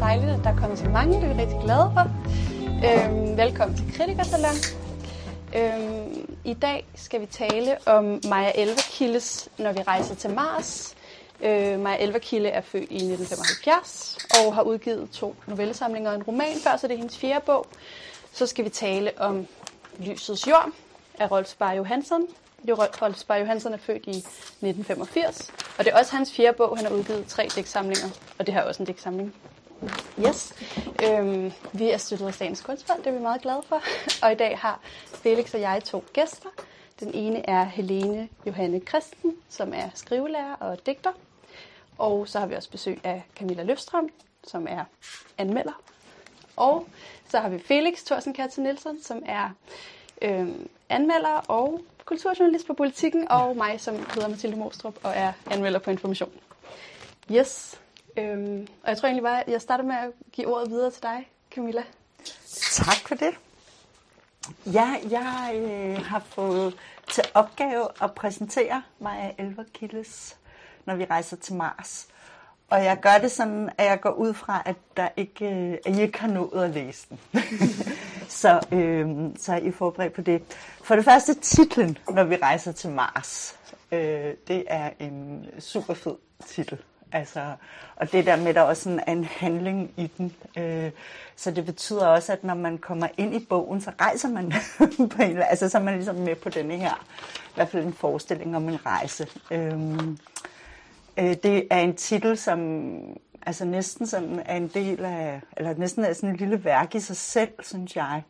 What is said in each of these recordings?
Dejligt, at der er kommet så mange, det er vi rigtig glade for. Øhm, velkommen til Kritikersalon. Øhm, I dag skal vi tale om Maja Elverkildes Når vi rejser til Mars. Øh, Maja Elverkilde er født i 1975 og har udgivet to novellesamlinger og en roman før, så det er hendes fjerde bog. Så skal vi tale om Lysets Jord af Rolf Spar Johansson. Rolf Spar Johansson er født i 1985, og det er også hans fjerde bog. Han har udgivet tre digtsamlinger, og det her er også en digtsamling. Yes. Øhm, vi er støttet af Statens Kunstfond, det er vi meget glade for. Og i dag har Felix og jeg to gæster. Den ene er Helene Johanne Christen, som er skrivelærer og digter. Og så har vi også besøg af Camilla Løfstrøm, som er anmelder. Og så har vi Felix Thorsen Katze Nielsen, som er øhm, anmelder og kulturjournalist på Politikken, og mig, som hedder Mathilde Mostrup og er anmelder på Information. Yes. Øhm, og jeg tror egentlig bare, at jeg starter med at give ordet videre til dig, Camilla. Tak for det. Ja, jeg øh, har fået til opgave at præsentere mig af Elver Kildes, når vi rejser til Mars. Og jeg gør det sådan, at jeg går ud fra, at, der ikke, øh, at I ikke har nået at læse den. så, øh, så er I forberedt på det. For det første, titlen, når vi rejser til Mars. Øh, det er en super fed titel. Altså, og det der med, at der også er en handling i den. Øh, så det betyder også, at når man kommer ind i bogen, så rejser man på en altså så er man ligesom med på denne her, i hvert fald en forestilling om en rejse. Øh, øh, det er en titel, som altså næsten sådan er en del af, eller næsten er sådan et lille værk i sig selv, synes jeg.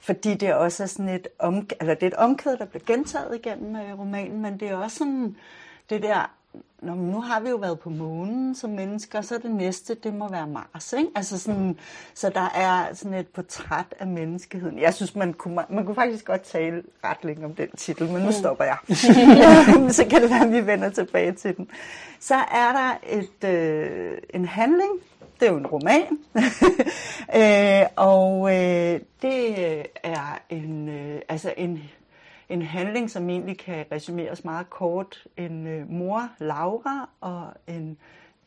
Fordi det også er sådan et, om, eller det er et omkvæd, der bliver gentaget igennem øh, romanen, men det er også sådan det der Nå, men nu har vi jo været på månen som mennesker, så det næste, det må være Mars. Ikke? Altså sådan, så der er sådan et portræt af menneskeheden. Jeg synes, man kunne, man kunne faktisk godt tale ret længe om den titel, men nu mm. stopper jeg. så kan det være, at vi vender tilbage til den. Så er der et, øh, en handling, det er jo en roman, øh, og øh, det er en, øh, altså en en handling, som egentlig kan resumeres meget kort. En øh, mor, Laura, og en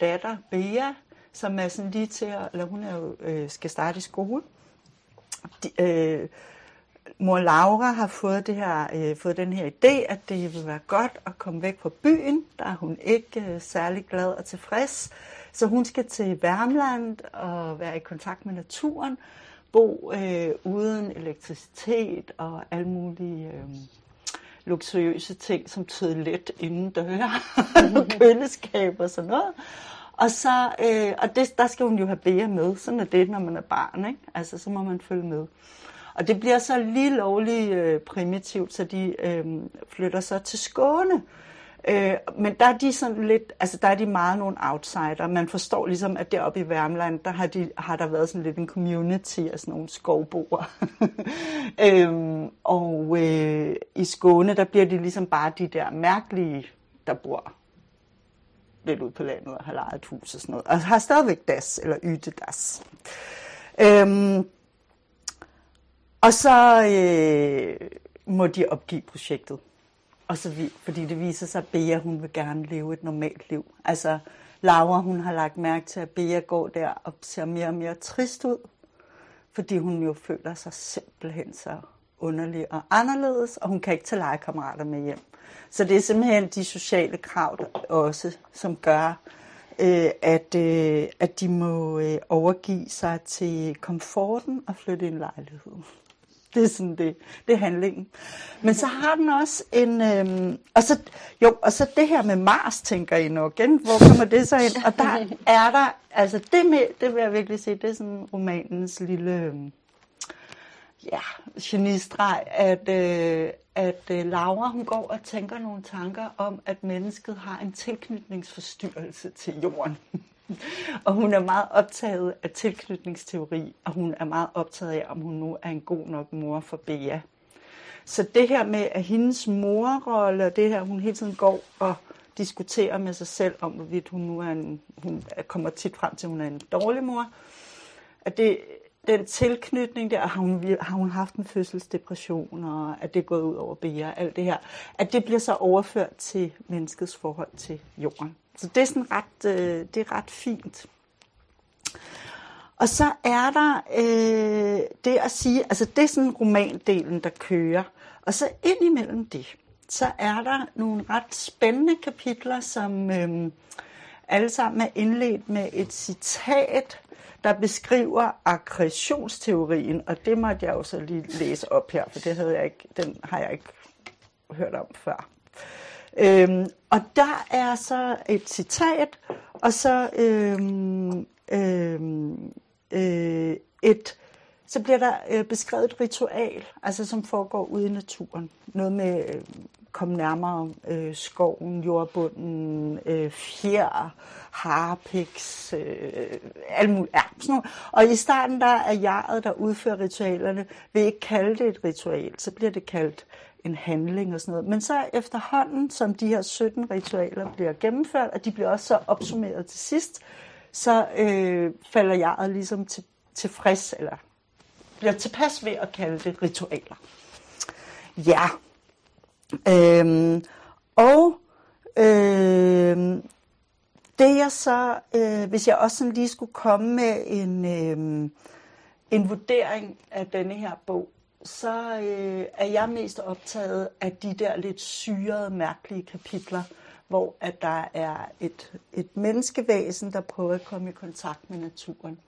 datter, Bea, som er sådan lige til at, eller hun er jo, øh, skal starte i skole. De, øh, mor Laura har fået, det her, øh, fået den her idé, at det vil være godt at komme væk fra byen. Der er hun ikke øh, særlig glad og tilfreds. Så hun skal til Værmland og være i kontakt med naturen bo øh, uden elektricitet og alle mulige øh, luksuriøse ting som toilet inden døre, køleskab og sådan noget. Og, så, øh, og det, der skal hun jo have bære med. Sådan er det, når man er barn. Ikke? Altså, så må man følge med. Og det bliver så lige lovligt øh, primitivt, så de øh, flytter så til Skåne. Øh, Øh, men der er de sådan lidt, altså der er de meget nogle outsider. Man forstår ligesom, at deroppe i Værmland, der har, de, har der været sådan lidt en community af sådan nogle skovboer. øhm, og øh, i Skåne, der bliver de ligesom bare de der mærkelige, der bor lidt ud på landet og har lejet et hus og sådan noget. Og har stadigvæk das, eller yte das. Øhm, og så øh, må de opgive projektet. Og så vi, fordi det viser sig, at Bea hun vil gerne leve et normalt liv. Altså Laura hun har lagt mærke til, at Bea går der og ser mere og mere trist ud. Fordi hun jo føler sig simpelthen så underlig og anderledes, og hun kan ikke tage legekammerater med hjem. Så det er simpelthen de sociale krav også, som gør, øh, at, øh, at de må øh, overgive sig til komforten og flytte i en lejlighed. Det er sådan det, det er handlingen. Men så har den også en, øhm, og, så, jo, og så det her med Mars, tænker I nok, igen, hvor kommer det så ind? Og der er der, altså det med, det vil jeg virkelig sige, det er sådan romanens lille, øhm, ja, genistreg, at, øh, at øh, Laura, hun går og tænker nogle tanker om, at mennesket har en tilknytningsforstyrrelse til jorden. og hun er meget optaget af tilknytningsteori, og hun er meget optaget af, om hun nu er en god nok mor for Bea. Så det her med, at hendes morrolle, og det her, hun hele tiden går og diskuterer med sig selv om, hvorvidt hun nu er en, hun kommer tit frem til, at hun er en dårlig mor, at det, den tilknytning der, har hun, har hun haft en fødselsdepression, og at det er gået ud over Bea, alt det her, at det bliver så overført til menneskets forhold til jorden. Så det er sådan ret, øh, det er ret fint. Og så er der øh, det at sige, altså det er sådan romandelen, der kører. Og så ind imellem det, så er der nogle ret spændende kapitler, som øh, alle sammen er indledt med et citat, der beskriver aggressionsteorien, og det måtte jeg jo så lige læse op her, for det havde jeg ikke, den har jeg ikke hørt om før. Øhm, og der er så et citat, og så øhm, øhm, øh, et, så bliver der øh, beskrevet et ritual, altså som foregår ude i naturen. Noget med øh, komme nærmere øh, skoven, jordbunden, øh, fjer, harpiks, øh, alt muligt. Ja, sådan noget. Og i starten der er jeget, der udfører ritualerne, vil ikke kalde det et ritual, så bliver det kaldt en handling og sådan noget. Men så efterhånden, som de her 17 ritualer bliver gennemført, og de bliver også så opsummeret til sidst, så øh, falder jeg ligesom til, tilfreds, eller bliver tilpas ved at kalde det ritualer. Ja, Øhm, og øhm, det jeg så, øh, hvis jeg også sådan lige skulle komme med en, øh, en vurdering af denne her bog, så øh, er jeg mest optaget af de der lidt syrede, mærkelige kapitler, hvor at der er et, et menneskevæsen, der prøver at komme i kontakt med naturen.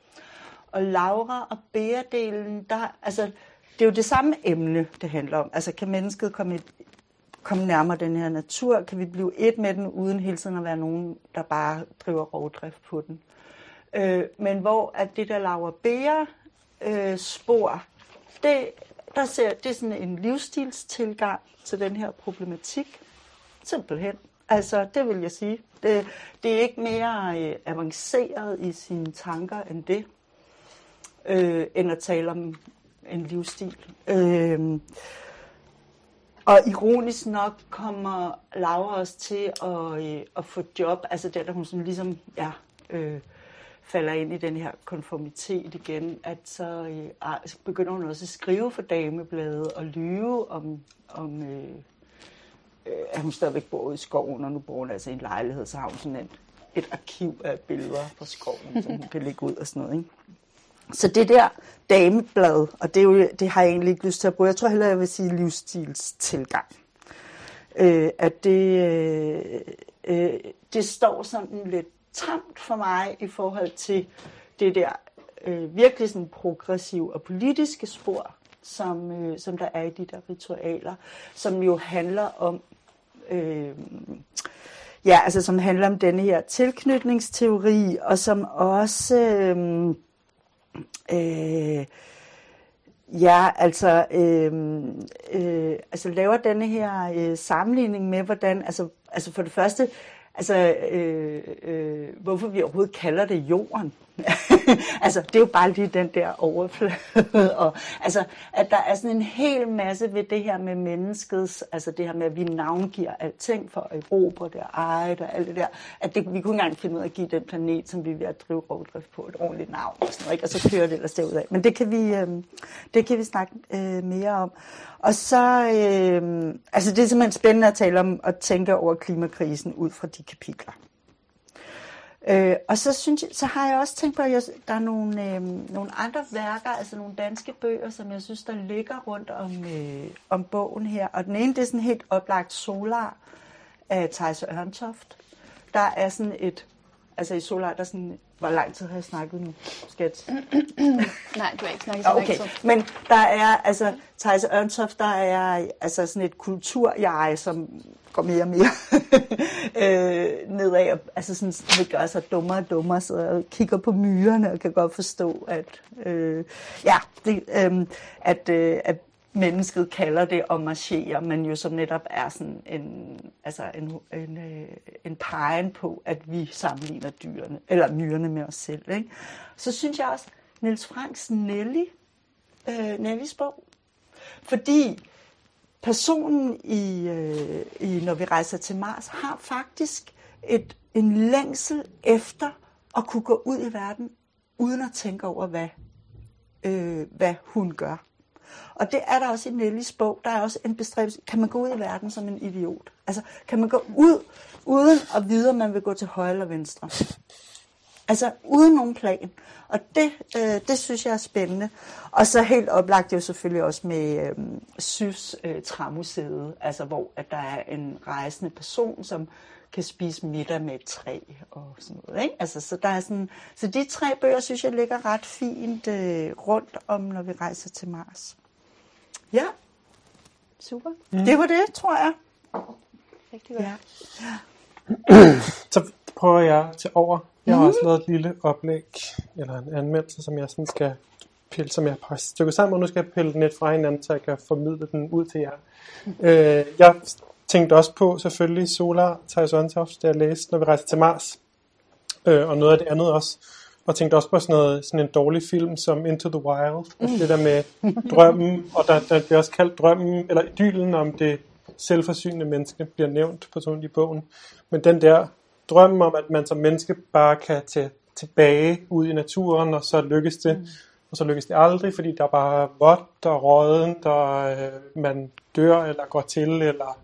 Og Laura og Bea-delen, der, altså, det er jo det samme emne, det handler om. Altså, kan mennesket komme i, komme nærmere den her natur? Kan vi blive et med den, uden hele tiden at være nogen, der bare driver rovdrift på den? Øh, men hvor at det der Laura Bea øh, spor, det, der ser, det er sådan en livsstilstilgang til den her problematik. Simpelthen. Altså, det vil jeg sige. Det, det er ikke mere øh, avanceret i sine tanker end det, øh, end at tale om en livsstil. Øh, og ironisk nok kommer Laura også til at, øh, at få job, altså det, der hun sådan ligesom, ja, øh, falder ind i den her konformitet igen, at så øh, begynder hun også at skrive for damebladet og lyve om, om øh, øh, at hun stadigvæk bor i skoven, og nu bor hun altså i en lejlighed, så har hun sådan et, et arkiv af billeder fra skoven, som hun kan lægge ud og sådan noget. Ikke? Så det der dameblad, og det, er jo, det har jeg egentlig ikke lyst til at bruge, jeg tror heller, jeg vil sige livsstilstilgang. Øh, at det, øh, øh, det står sådan lidt tamt for mig i forhold til det der øh, virkelig sådan progressive og politiske spor, som, øh, som der er i de der ritualer, som jo handler om øh, ja, altså som handler om denne her tilknytningsteori, og som også øh, øh, ja, altså, øh, øh, altså laver denne her øh, sammenligning med, hvordan, altså, altså for det første, altså, øh, øh, hvorfor vi overhovedet kalder det jorden. altså, det er jo bare lige den der overflade. og, altså, at der er sådan en hel masse ved det her med menneskets, altså det her med, at vi navngiver alting for at erobre det og eje og alt det der, at det, vi kunne engang finde ud af at give den planet, som vi er ved at drive rovdrift på, et ordentligt navn og sådan noget, ikke? og så kører det ellers derudad. Men det kan vi, øh, det kan vi snakke øh, mere om. Og så, øh, altså det er simpelthen spændende at tale om og tænke over klimakrisen ud fra de kapitler. Øh, og så, synes jeg, så har jeg også tænkt på, at jeg, der er nogle, øh, nogle andre værker, altså nogle danske bøger, som jeg synes, der ligger rundt om, øh, om bogen her. Og den ene, det er sådan helt oplagt Solar af Thijs Ørntoft. Der er sådan et, altså i Solar, der er sådan, hvor lang tid har jeg snakket nu, skat? Nej, du har ikke snakket så okay. Men der er, altså, Thijs Ørntoft, der er altså sådan et kulturjeg, som går mere og mere øh, nedad, og altså sådan, det gør sig dummere og dummere, så jeg kigger på myrerne og kan godt forstå, at, øh, ja, det, øh, at, øh, at mennesket kalder det at marchere, men jo som netop er sådan en, altså en, en, øh, en pegen på, at vi sammenligner dyrene, eller myrerne med os selv. Ikke? Så synes jeg også, Niels Franks Nelly, øh, Nellys bog, fordi personen i, øh, i Når vi rejser til Mars har faktisk et, en længsel efter at kunne gå ud i verden, uden at tænke over, hvad, øh, hvad hun gør. Og det er der også i Nellys bog. Der er også en bestræbelse. Kan man gå ud i verden som en idiot? Altså, kan man gå ud, uden at vide, om man vil gå til højre eller venstre? Altså uden nogen plan. Og det, øh, det synes jeg er spændende. Og så helt oplagt jo selvfølgelig også med øh, Sys øh, Træmuseet, altså hvor at der er en rejsende person, som kan spise middag med et træ og sådan noget. Ikke? Altså, så, der er sådan, så de tre bøger, synes jeg, ligger ret fint øh, rundt om, når vi rejser til Mars. Ja. Super. Mm. Det var det, tror jeg. Rigtig godt. Ja. Så prøver jeg til over. Jeg har også lavet et lille oplæg, eller en anmeldelse, som jeg sådan skal pille, som jeg har stykket sammen, og nu skal jeg pille den lidt fra hinanden, så jeg kan formidle den ud til jer. Øh, jeg tænkte også på selvfølgelig Solar Ontoft, da jeg læste, når vi rejser til Mars, øh, og noget af det andet også. Og tænkte også på sådan, noget, sådan en dårlig film som Into the Wild. Altså det der med drømmen, og der, der bliver også kaldt drømmen, eller idyllen om det selvforsynende menneske, bliver nævnt på sådan i bogen. Men den der drøm om, at man som menneske bare kan tage tilbage ud i naturen, og så lykkes det. Mm. Og så lykkes det aldrig, fordi der bare er vådt og råden, der øh, man dør eller går til, eller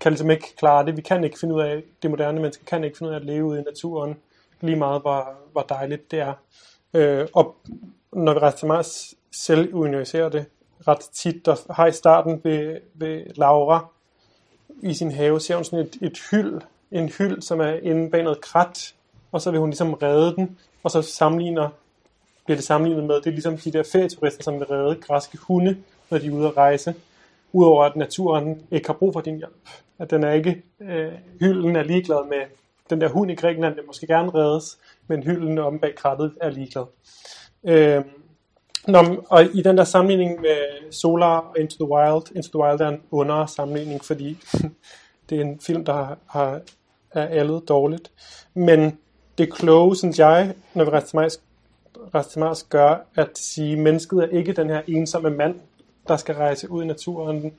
kan ligesom ikke klare det. Vi kan ikke finde ud af, det moderne menneske kan ikke finde ud af at leve ude i naturen, lige meget hvor, hvor dejligt det er. Øh, og når vi rejser til Mars, selv universerer det ret tit, der har i starten ved, ved Laura i sin have, ser hun sådan et, et hyld, en hyld, som er inde bag noget krat, og så vil hun ligesom redde den, og så sammenligner, bliver det sammenlignet med, det er ligesom de der ferieturister, som vil redde græske hunde, når de er ude at rejse. Udover at naturen ikke har brug for din hjælp. At den er ikke, øh, hylden er ligeglad med den der hund i Grækenland, den måske gerne reddes, men hylden om bag krattet er ligeglad. Øh, når, og i den der sammenligning med Solar og Into the Wild, Into the Wild er en under sammenligning, fordi det er en film, der har, har er allet dårligt. Men det kloge, synes jeg, når vi rejser til gør at sige, at mennesket er ikke den her ensomme mand, der skal rejse ud i naturen.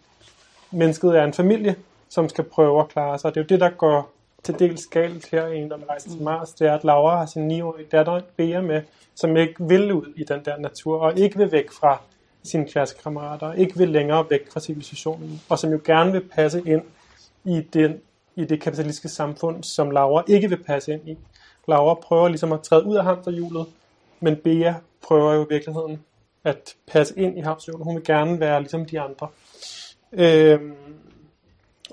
Mennesket er en familie, som skal prøve at klare sig. Det er jo det, der går til dels galt her, når man rejser til Mars. Det er, at Laura har sin 9-årige datter Bea med, som ikke vil ud i den der natur, og ikke vil væk fra sine klassekammerater, ikke vil længere væk fra civilisationen, og som jo gerne vil passe ind i, den, i det kapitalistiske samfund, som Laura ikke vil passe ind i. Laura prøver ligesom at træde ud af hamsterhjulet, men Bea prøver jo i virkeligheden at passe ind i hamsterhjulet. Hun vil gerne være ligesom de andre. Øhm,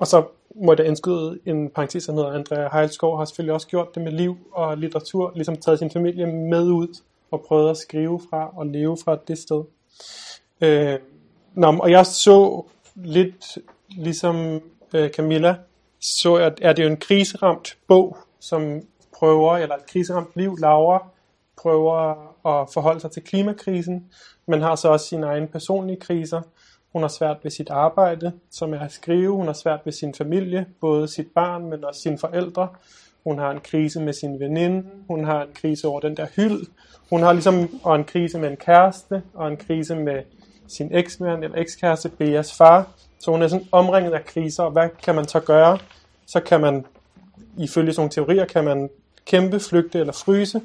og så må jeg da indskyde en parentes, som hedder Andrea Heilskov har selvfølgelig også gjort det med liv og litteratur, ligesom taget sin familie med ud og prøvet at skrive fra og leve fra det sted. Øh, nå, og jeg så lidt ligesom øh, Camilla, så er, er det jo en kriseramt bog, som prøver, eller et kriseramt liv, Laura prøver at forholde sig til klimakrisen, men har så også sine egne personlige kriser. Hun har svært ved sit arbejde, som er at skrive. Hun har svært ved sin familie, både sit barn, men også sine forældre. Hun har en krise med sin veninde. Hun har en krise over den der hyld. Hun har ligesom og en krise med en kæreste, og en krise med sin eksmand eller ekskæreste, Beas far. Så hun er sådan omringet af kriser, og hvad kan man så gøre? Så kan man, ifølge sådan nogle teorier, kan man kæmpe, flygte eller fryse.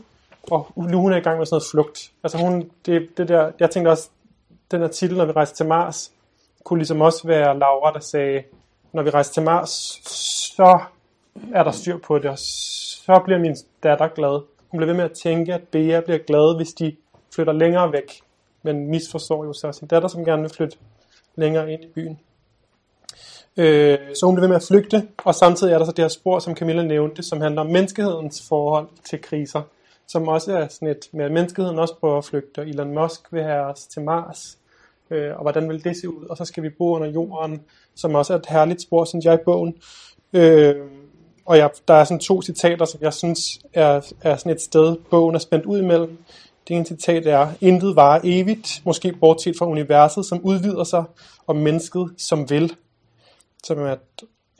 Og nu hun er i gang med sådan noget flugt. Altså hun, det, det der, jeg tænkte også, den her titel, når vi rejser til Mars, kunne ligesom også være Laura, der sagde, når vi rejser til Mars, så er der styr på det, og så bliver min datter glad. Hun bliver ved med at tænke, at Bea bliver glad, hvis de flytter længere væk. Men misforstår jo så sin datter, som gerne vil flytte længere ind i byen. Øh, så hun bliver ved med at flygte, og samtidig er der så det her spor, som Camilla nævnte, som handler om menneskehedens forhold til kriser, som også er sådan et med, at menneskeheden også prøver at flygte, og Elon Musk vil have os til Mars, øh, og hvordan vil det se ud, og så skal vi bo under jorden, som også er et herligt spor, synes jeg, i bogen. Øh, og jeg, der er sådan to citater, som jeg synes er, er sådan et sted, bogen er spændt ud imellem. Det ene citat er, intet varer evigt, måske bortset fra universet, som udvider sig, og mennesket, som vil. Som er et,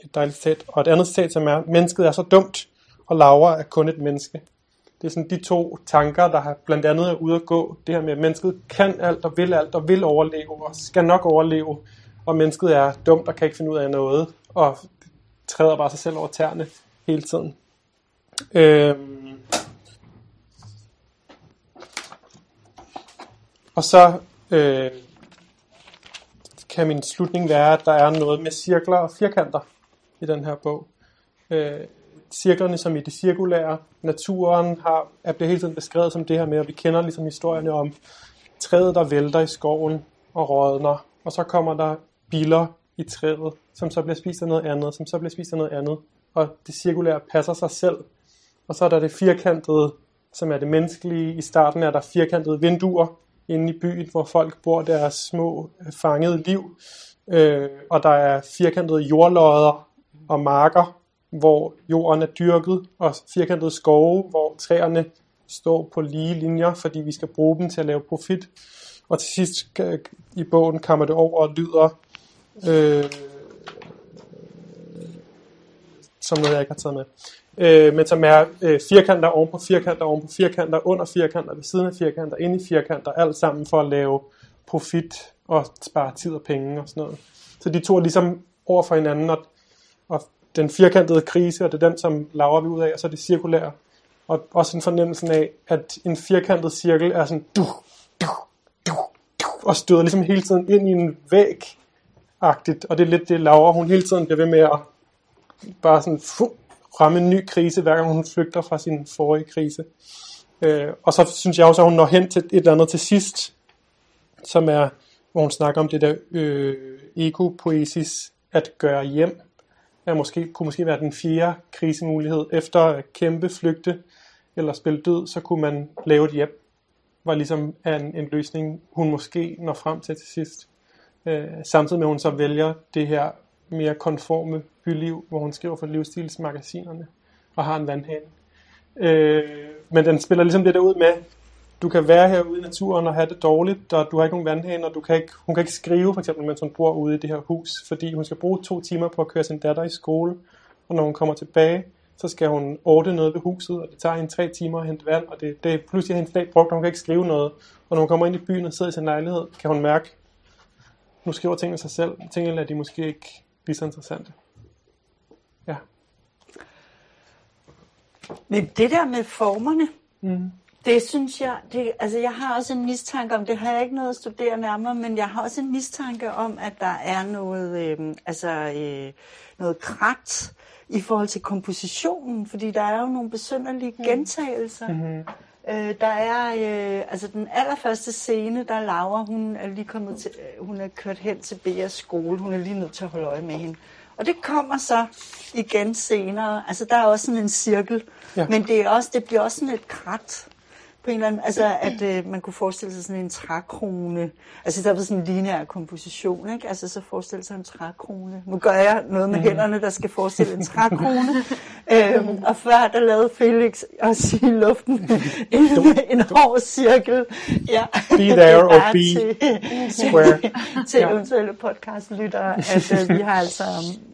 et dejligt citat. Og et andet citat, som er, mennesket er så dumt, og Laura er kun et menneske. Det er sådan de to tanker, der har blandt andet er ude at gå. Det her med, at mennesket kan alt og vil alt og vil overleve og skal nok overleve. Og mennesket er dumt og kan ikke finde ud af noget. Og træder bare sig selv over tæerne hele tiden. Øhm. Og så øh, kan min slutning være, at der er noget med cirkler og firkanter i den her bog. Øh, cirklerne som i det cirkulære. Naturen har, er bliver hele tiden beskrevet som det her med, at vi kender ligesom historierne om træet, der vælter i skoven og rådner, og så kommer der biller i træet, som så bliver spist af noget andet, som så bliver spist af noget andet, og det cirkulære passer sig selv. Og så er der det firkantede, som er det menneskelige. I starten er der firkantede vinduer inde i byen, hvor folk bor deres små øh, fangede liv. Øh, og der er firkantede jordlodder og marker, hvor jorden er dyrket, og firkantede skove, hvor træerne står på lige linjer, fordi vi skal bruge dem til at lave profit. Og til sidst i bogen kommer det over og lyder øh, som noget, jeg ikke har taget med. Øh, men som er øh, firkanter oven på firkanter oven på firkanter, under firkanter, ved siden af firkanter, inde i firkanter, alt sammen for at lave profit og spare tid og penge og sådan noget. Så de to er ligesom over for hinanden, og, og den firkantede krise, og det er den, som laver vi ud af, og så er det cirkulære. Og også en fornemmelse af, at en firkantet cirkel er sådan, du, du, du, du, og støder ligesom hele tiden ind i en væg, agtigt og det er lidt det, Laura, hun hele tiden bliver ved med at bare sådan fuh, ramme en ny krise, hver gang hun flygter fra sin forrige krise. Øh, og så synes jeg også, at hun når hen til et eller andet til sidst, som er, hvor hun snakker om det der øh, ego-poesis, at gøre hjem, er måske, kunne måske være den fjerde krisemulighed. Efter at kæmpe, flygte eller spille død, så kunne man lave et hjem. Var ligesom en, en løsning, hun måske når frem til til sidst. Øh, samtidig med, at hun så vælger det her mere konforme byliv, hvor hun skriver for livsstilsmagasinerne og har en vandhane. Øh, men den spiller ligesom det der ud med, du kan være herude i naturen og have det dårligt, og du har ikke nogen vandhane, og du kan ikke, hun kan ikke skrive, for eksempel, mens hun bor ude i det her hus, fordi hun skal bruge to timer på at køre sin datter i skole, og når hun kommer tilbage, så skal hun ordne noget ved huset, og det tager hende tre timer at hente vand, og det, det er pludselig hendes dag brugt, og hun kan ikke skrive noget. Og når hun kommer ind i byen og sidder i sin lejlighed, kan hun mærke, nu skriver tingene sig selv. Tingene er de måske ikke lige så interessante. Ja. Men det der med formerne, mm. Det synes jeg, det, altså jeg har også en mistanke om, det har jeg ikke noget at studere nærmere, men jeg har også en mistanke om, at der er noget, øh, altså, øh, noget krat i forhold til kompositionen, fordi der er jo nogle besynderlige mm. gentagelser. Mm-hmm. Øh, der er øh, altså den allerførste scene, der Laura, hun er lige kommet til, øh, hun er kørt hen til Beas skole, hun er lige nødt til at holde øje med hende. Og det kommer så igen senere. Altså der er også sådan en cirkel, ja. men det, er også, det bliver også sådan et krat på en eller anden, altså at øh, man kunne forestille sig sådan en trækrone, altså der var sådan en lineær komposition, ikke? Altså så forestille sig en trækrone. Nu gør jeg noget med mm. hænderne, der skal forestille en trækrone. øhm, og før der lavede Felix også i luften en, en hård cirkel. Ja. Be there or be til, square. til ja. eventuelle podcastlyttere, at øh, vi har altså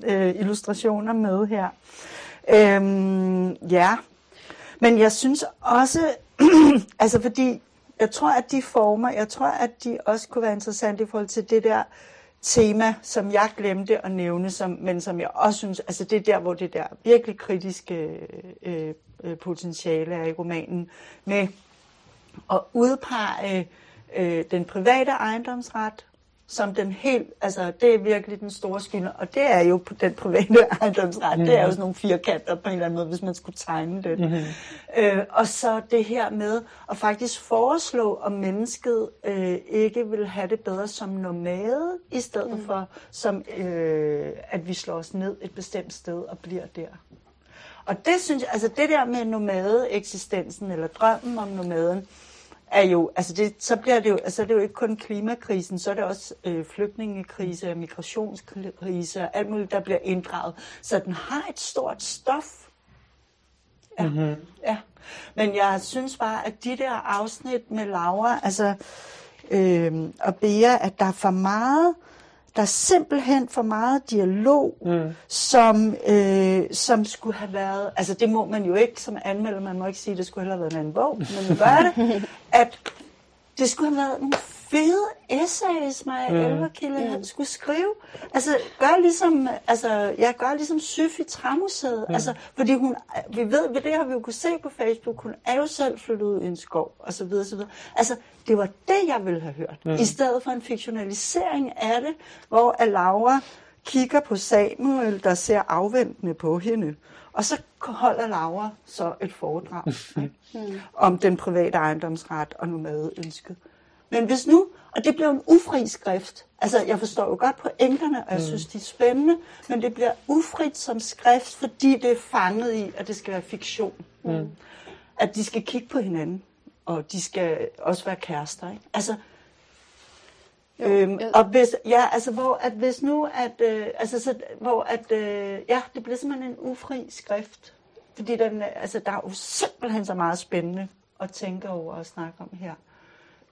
øh, illustrationer med her. Øhm, ja, men jeg synes også, altså fordi, jeg tror, at de former, jeg tror, at de også kunne være interessante i forhold til det der tema, som jeg glemte at nævne, som, men som jeg også synes, altså det er der, hvor det der virkelig kritiske øh, øh potentiale er i romanen, med at udpege øh, øh den private ejendomsret som den helt, altså det er virkelig den store skyld, og det er jo på den private ejendomsret, mm-hmm. det er jo sådan nogle firkanter på en eller anden måde, hvis man skulle tegne det. Mm-hmm. Øh, og så det her med at faktisk foreslå, om mennesket øh, ikke vil have det bedre som nomade, i stedet mm. for som øh, at vi slår os ned et bestemt sted og bliver der. Og det synes jeg, altså det der med nomade-eksistensen, eller drømmen om nomaden, er jo, altså det, så bliver det jo, altså det er jo ikke kun klimakrisen, så er det også øh, flygtningekrise, migrationskrise og alt muligt, der bliver inddraget. Så den har et stort stof. Ja. Mm-hmm. ja. Men jeg synes bare, at de der afsnit med Laura, altså, øh, og Bea, at der er for meget, der er simpelthen for meget dialog, mm. som, øh, som skulle have været, altså det må man jo ikke som anmelder, man må ikke sige, at det skulle have været en anden bog, men man gør det, at det skulle have været nogle fede essays, mig mm. Elverkilde mm. skulle skrive. Altså, gør ligesom, altså, jeg gør ligesom Syf i Træmuseet. Mm. Altså, fordi hun, vi ved, det har vi jo kunne se på Facebook, hun er jo selv flyttet ud i en skov, og så videre, så videre. Altså, det var det, jeg ville have hørt. Mm. I stedet for en fiktionalisering af det, hvor Laura kigger på Samuel, der ser afventende på hende Og så holder Laura så et foredrag ikke? om den private ejendomsret og nomadeønsket. Men hvis nu, og det bliver en ufri skrift, altså jeg forstår jo godt pointerne, og jeg synes, de er spændende, men det bliver ufrit som skrift, fordi det er fanget i, at det skal være fiktion. Mm. At de skal kigge på hinanden, og de skal også være kærester. Ikke? Altså, Jo, øhm, jeg- og hvis, ja, altså hvor at hvis nu, at, øh, altså så, hvor at, øh, ja, det bliver simpelthen en ufri skrift, fordi den, øh, altså der er jo simpelthen så meget spændende at tænke over og snakke om her.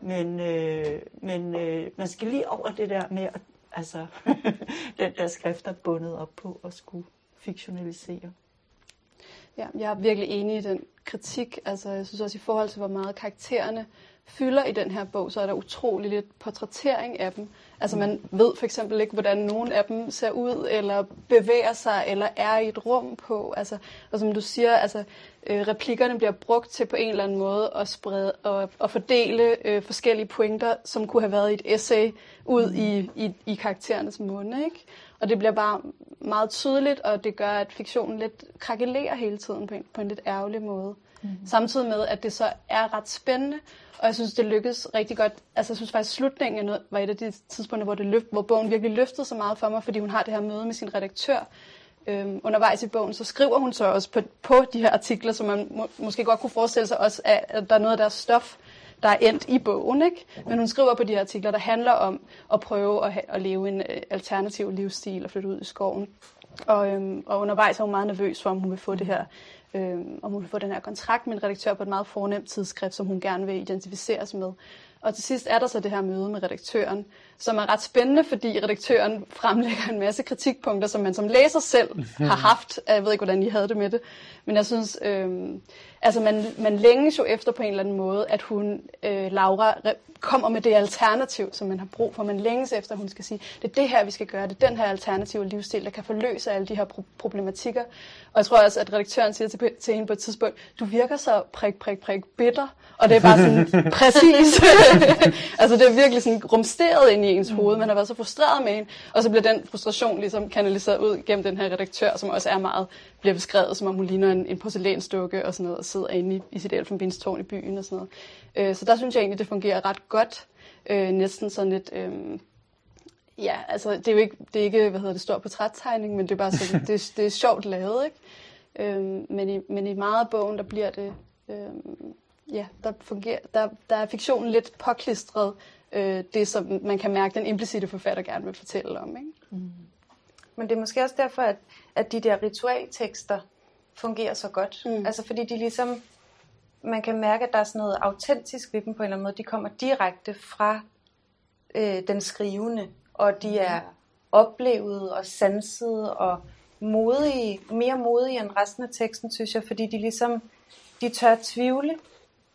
Men, øh, men øh, man skal lige over det der med, at altså, den der skrift er bundet op på at skulle fiktionalisere. Ja, jeg er virkelig enig i den kritik. Altså, jeg synes også i forhold til, hvor meget karaktererne fylder i den her bog, så er der utrolig lidt portrættering af dem. Altså man ved for eksempel ikke, hvordan nogen af dem ser ud, eller bevæger sig, eller er i et rum på. Altså, og som du siger, altså, øh, replikkerne bliver brugt til på en eller anden måde at, sprede, og, at fordele øh, forskellige pointer, som kunne have været i et essay, ud i, i, i karakterernes munde. Ikke? Og det bliver bare meget tydeligt, og det gør, at fiktionen lidt krakelerer hele tiden på en, på en lidt ærgerlig måde. Mm. Samtidig med, at det så er ret spændende, og jeg synes, det lykkedes rigtig godt. Altså, jeg synes faktisk, at slutningen er noget, var et af de tidspunkter, hvor, det løft, hvor bogen virkelig løftede så meget for mig, fordi hun har det her møde med sin redaktør. Øhm, undervejs i bogen, så skriver hun så også på, på de her artikler, som man må, måske godt kunne forestille sig også, at, at der er noget af deres stof, der er endt i bogen. Ikke? Men hun skriver på de her artikler, der handler om at prøve at, ha- at leve en øh, alternativ livsstil og flytte ud i skoven. Og, øhm, og undervejs er hun meget nervøs for, om hun vil få det her, øhm, om hun vil få den her kontrakt med en redaktør på et meget fornemt tidsskrift, som hun gerne vil identificeres med. Og til sidst er der så det her møde med redaktøren, som er ret spændende, fordi redaktøren fremlægger en masse kritikpunkter, som man som læser selv har haft. Jeg ved ikke, hvordan I havde det med det. Men jeg synes, øhm, altså man, man længes jo efter på en eller anden måde, at hun, øh, Laura, kommer med det alternativ, som man har brug for. Man længes efter, at hun skal sige, det er det her, vi skal gøre. Det er den her alternative livsstil, der kan forløse alle de her pro- problematikker. Og jeg tror også, at redaktøren siger til, til hende på et tidspunkt, du virker så prik, prik, prik bitter. Og det er bare sådan, præcis. altså det er virkelig sådan rumsteret ind i ens hoved. Man har været så frustreret med hende. Og så bliver den frustration ligesom kanaliseret ud gennem den her redaktør, som også er meget, bliver beskrevet, som om hun ligner en, en porcelænsdukke og sådan noget, og sidder inde i, i sit elfenbenstårn i byen og sådan noget. Øh, så der synes jeg egentlig, det fungerer ret godt. Øh, næsten sådan lidt... Øh, Ja, altså det er jo ikke, det er ikke hvad hedder det, stor portrættegning, men det er bare sådan, det, det er sjovt lavet, ikke? Øhm, men, i, men i meget af bogen, der bliver det, øhm, ja, der, fungerer, der, der er fiktionen lidt påklistret, øh, det som man kan mærke, den implicite forfatter gerne vil fortælle om, ikke? Men det er måske også derfor, at, at de der ritualtekster fungerer så godt. Mm. Mm. Altså fordi de ligesom, man kan mærke, at der er sådan noget autentisk ved dem på en eller anden måde. De kommer direkte fra øh, den skrivende, og de er oplevet og sanset og modige, mere modige end resten af teksten, synes jeg, fordi de ligesom, de tør tvivle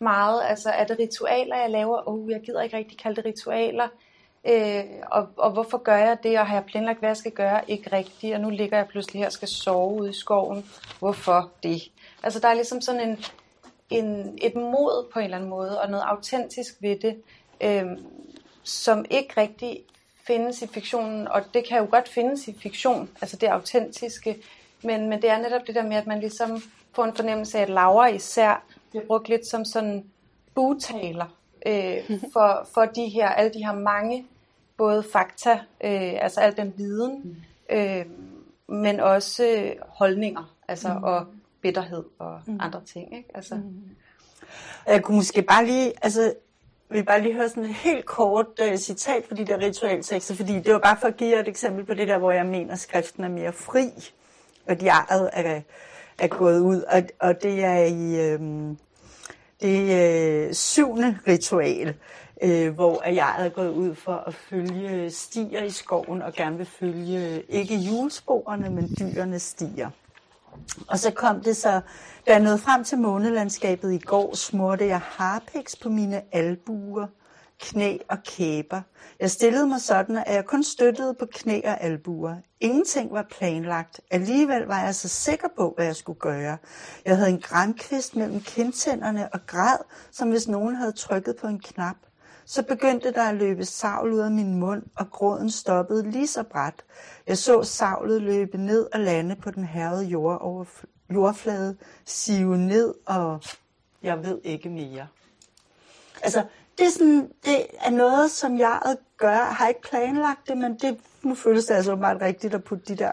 meget. Altså, er det ritualer, jeg laver? Åh, oh, jeg gider ikke rigtig kalde det ritualer. Øh, og, og hvorfor gør jeg det, og har jeg planlagt, hvad jeg skal gøre? Ikke rigtigt, og nu ligger jeg pludselig her og skal sove ude i skoven. Hvorfor det? Altså, der er ligesom sådan en, en, et mod på en eller anden måde, og noget autentisk ved det, øh, som ikke rigtig findes i fiktionen, og det kan jo godt findes i fiktion, altså det autentiske, men, men det er netop det der med, at man ligesom får en fornemmelse af, at Laura især bliver brugt lidt som sådan butaler øh, for, for de her, alle de her mange, både fakta, øh, altså al den viden, øh, men også øh, holdninger, altså og bitterhed og andre ting, ikke? Altså, Jeg kunne måske bare lige, altså, vi vil bare lige høre sådan et helt kort uh, citat for de der ritualtekster, fordi det var bare for at give jer et eksempel på det der, hvor jeg mener, at skriften er mere fri, og de er, er, er gået ud, og, og det er i øh, det øh, syvende ritual, øh, hvor jeg er gået ud for at følge stier i skoven, og gerne vil følge ikke julesporene, men dyrenes stier. Og så kom det så, da jeg nåede frem til månelandskabet i går, smurte jeg harpiks på mine albuer, knæ og kæber. Jeg stillede mig sådan, at jeg kun støttede på knæ og albuer. Ingenting var planlagt. Alligevel var jeg så sikker på, hvad jeg skulle gøre. Jeg havde en grænkvist mellem kindtænderne og græd, som hvis nogen havde trykket på en knap. Så begyndte der at løbe savl ud af min mund, og gråden stoppede lige så bræt. Jeg så savlet løbe ned og lande på den herrede jord over jordflade, sive ned, og jeg ved ikke mere. Altså, det er, sådan, det er noget, som jeg gør. Jeg har ikke planlagt det, men det, nu føles det altså meget rigtigt at putte de der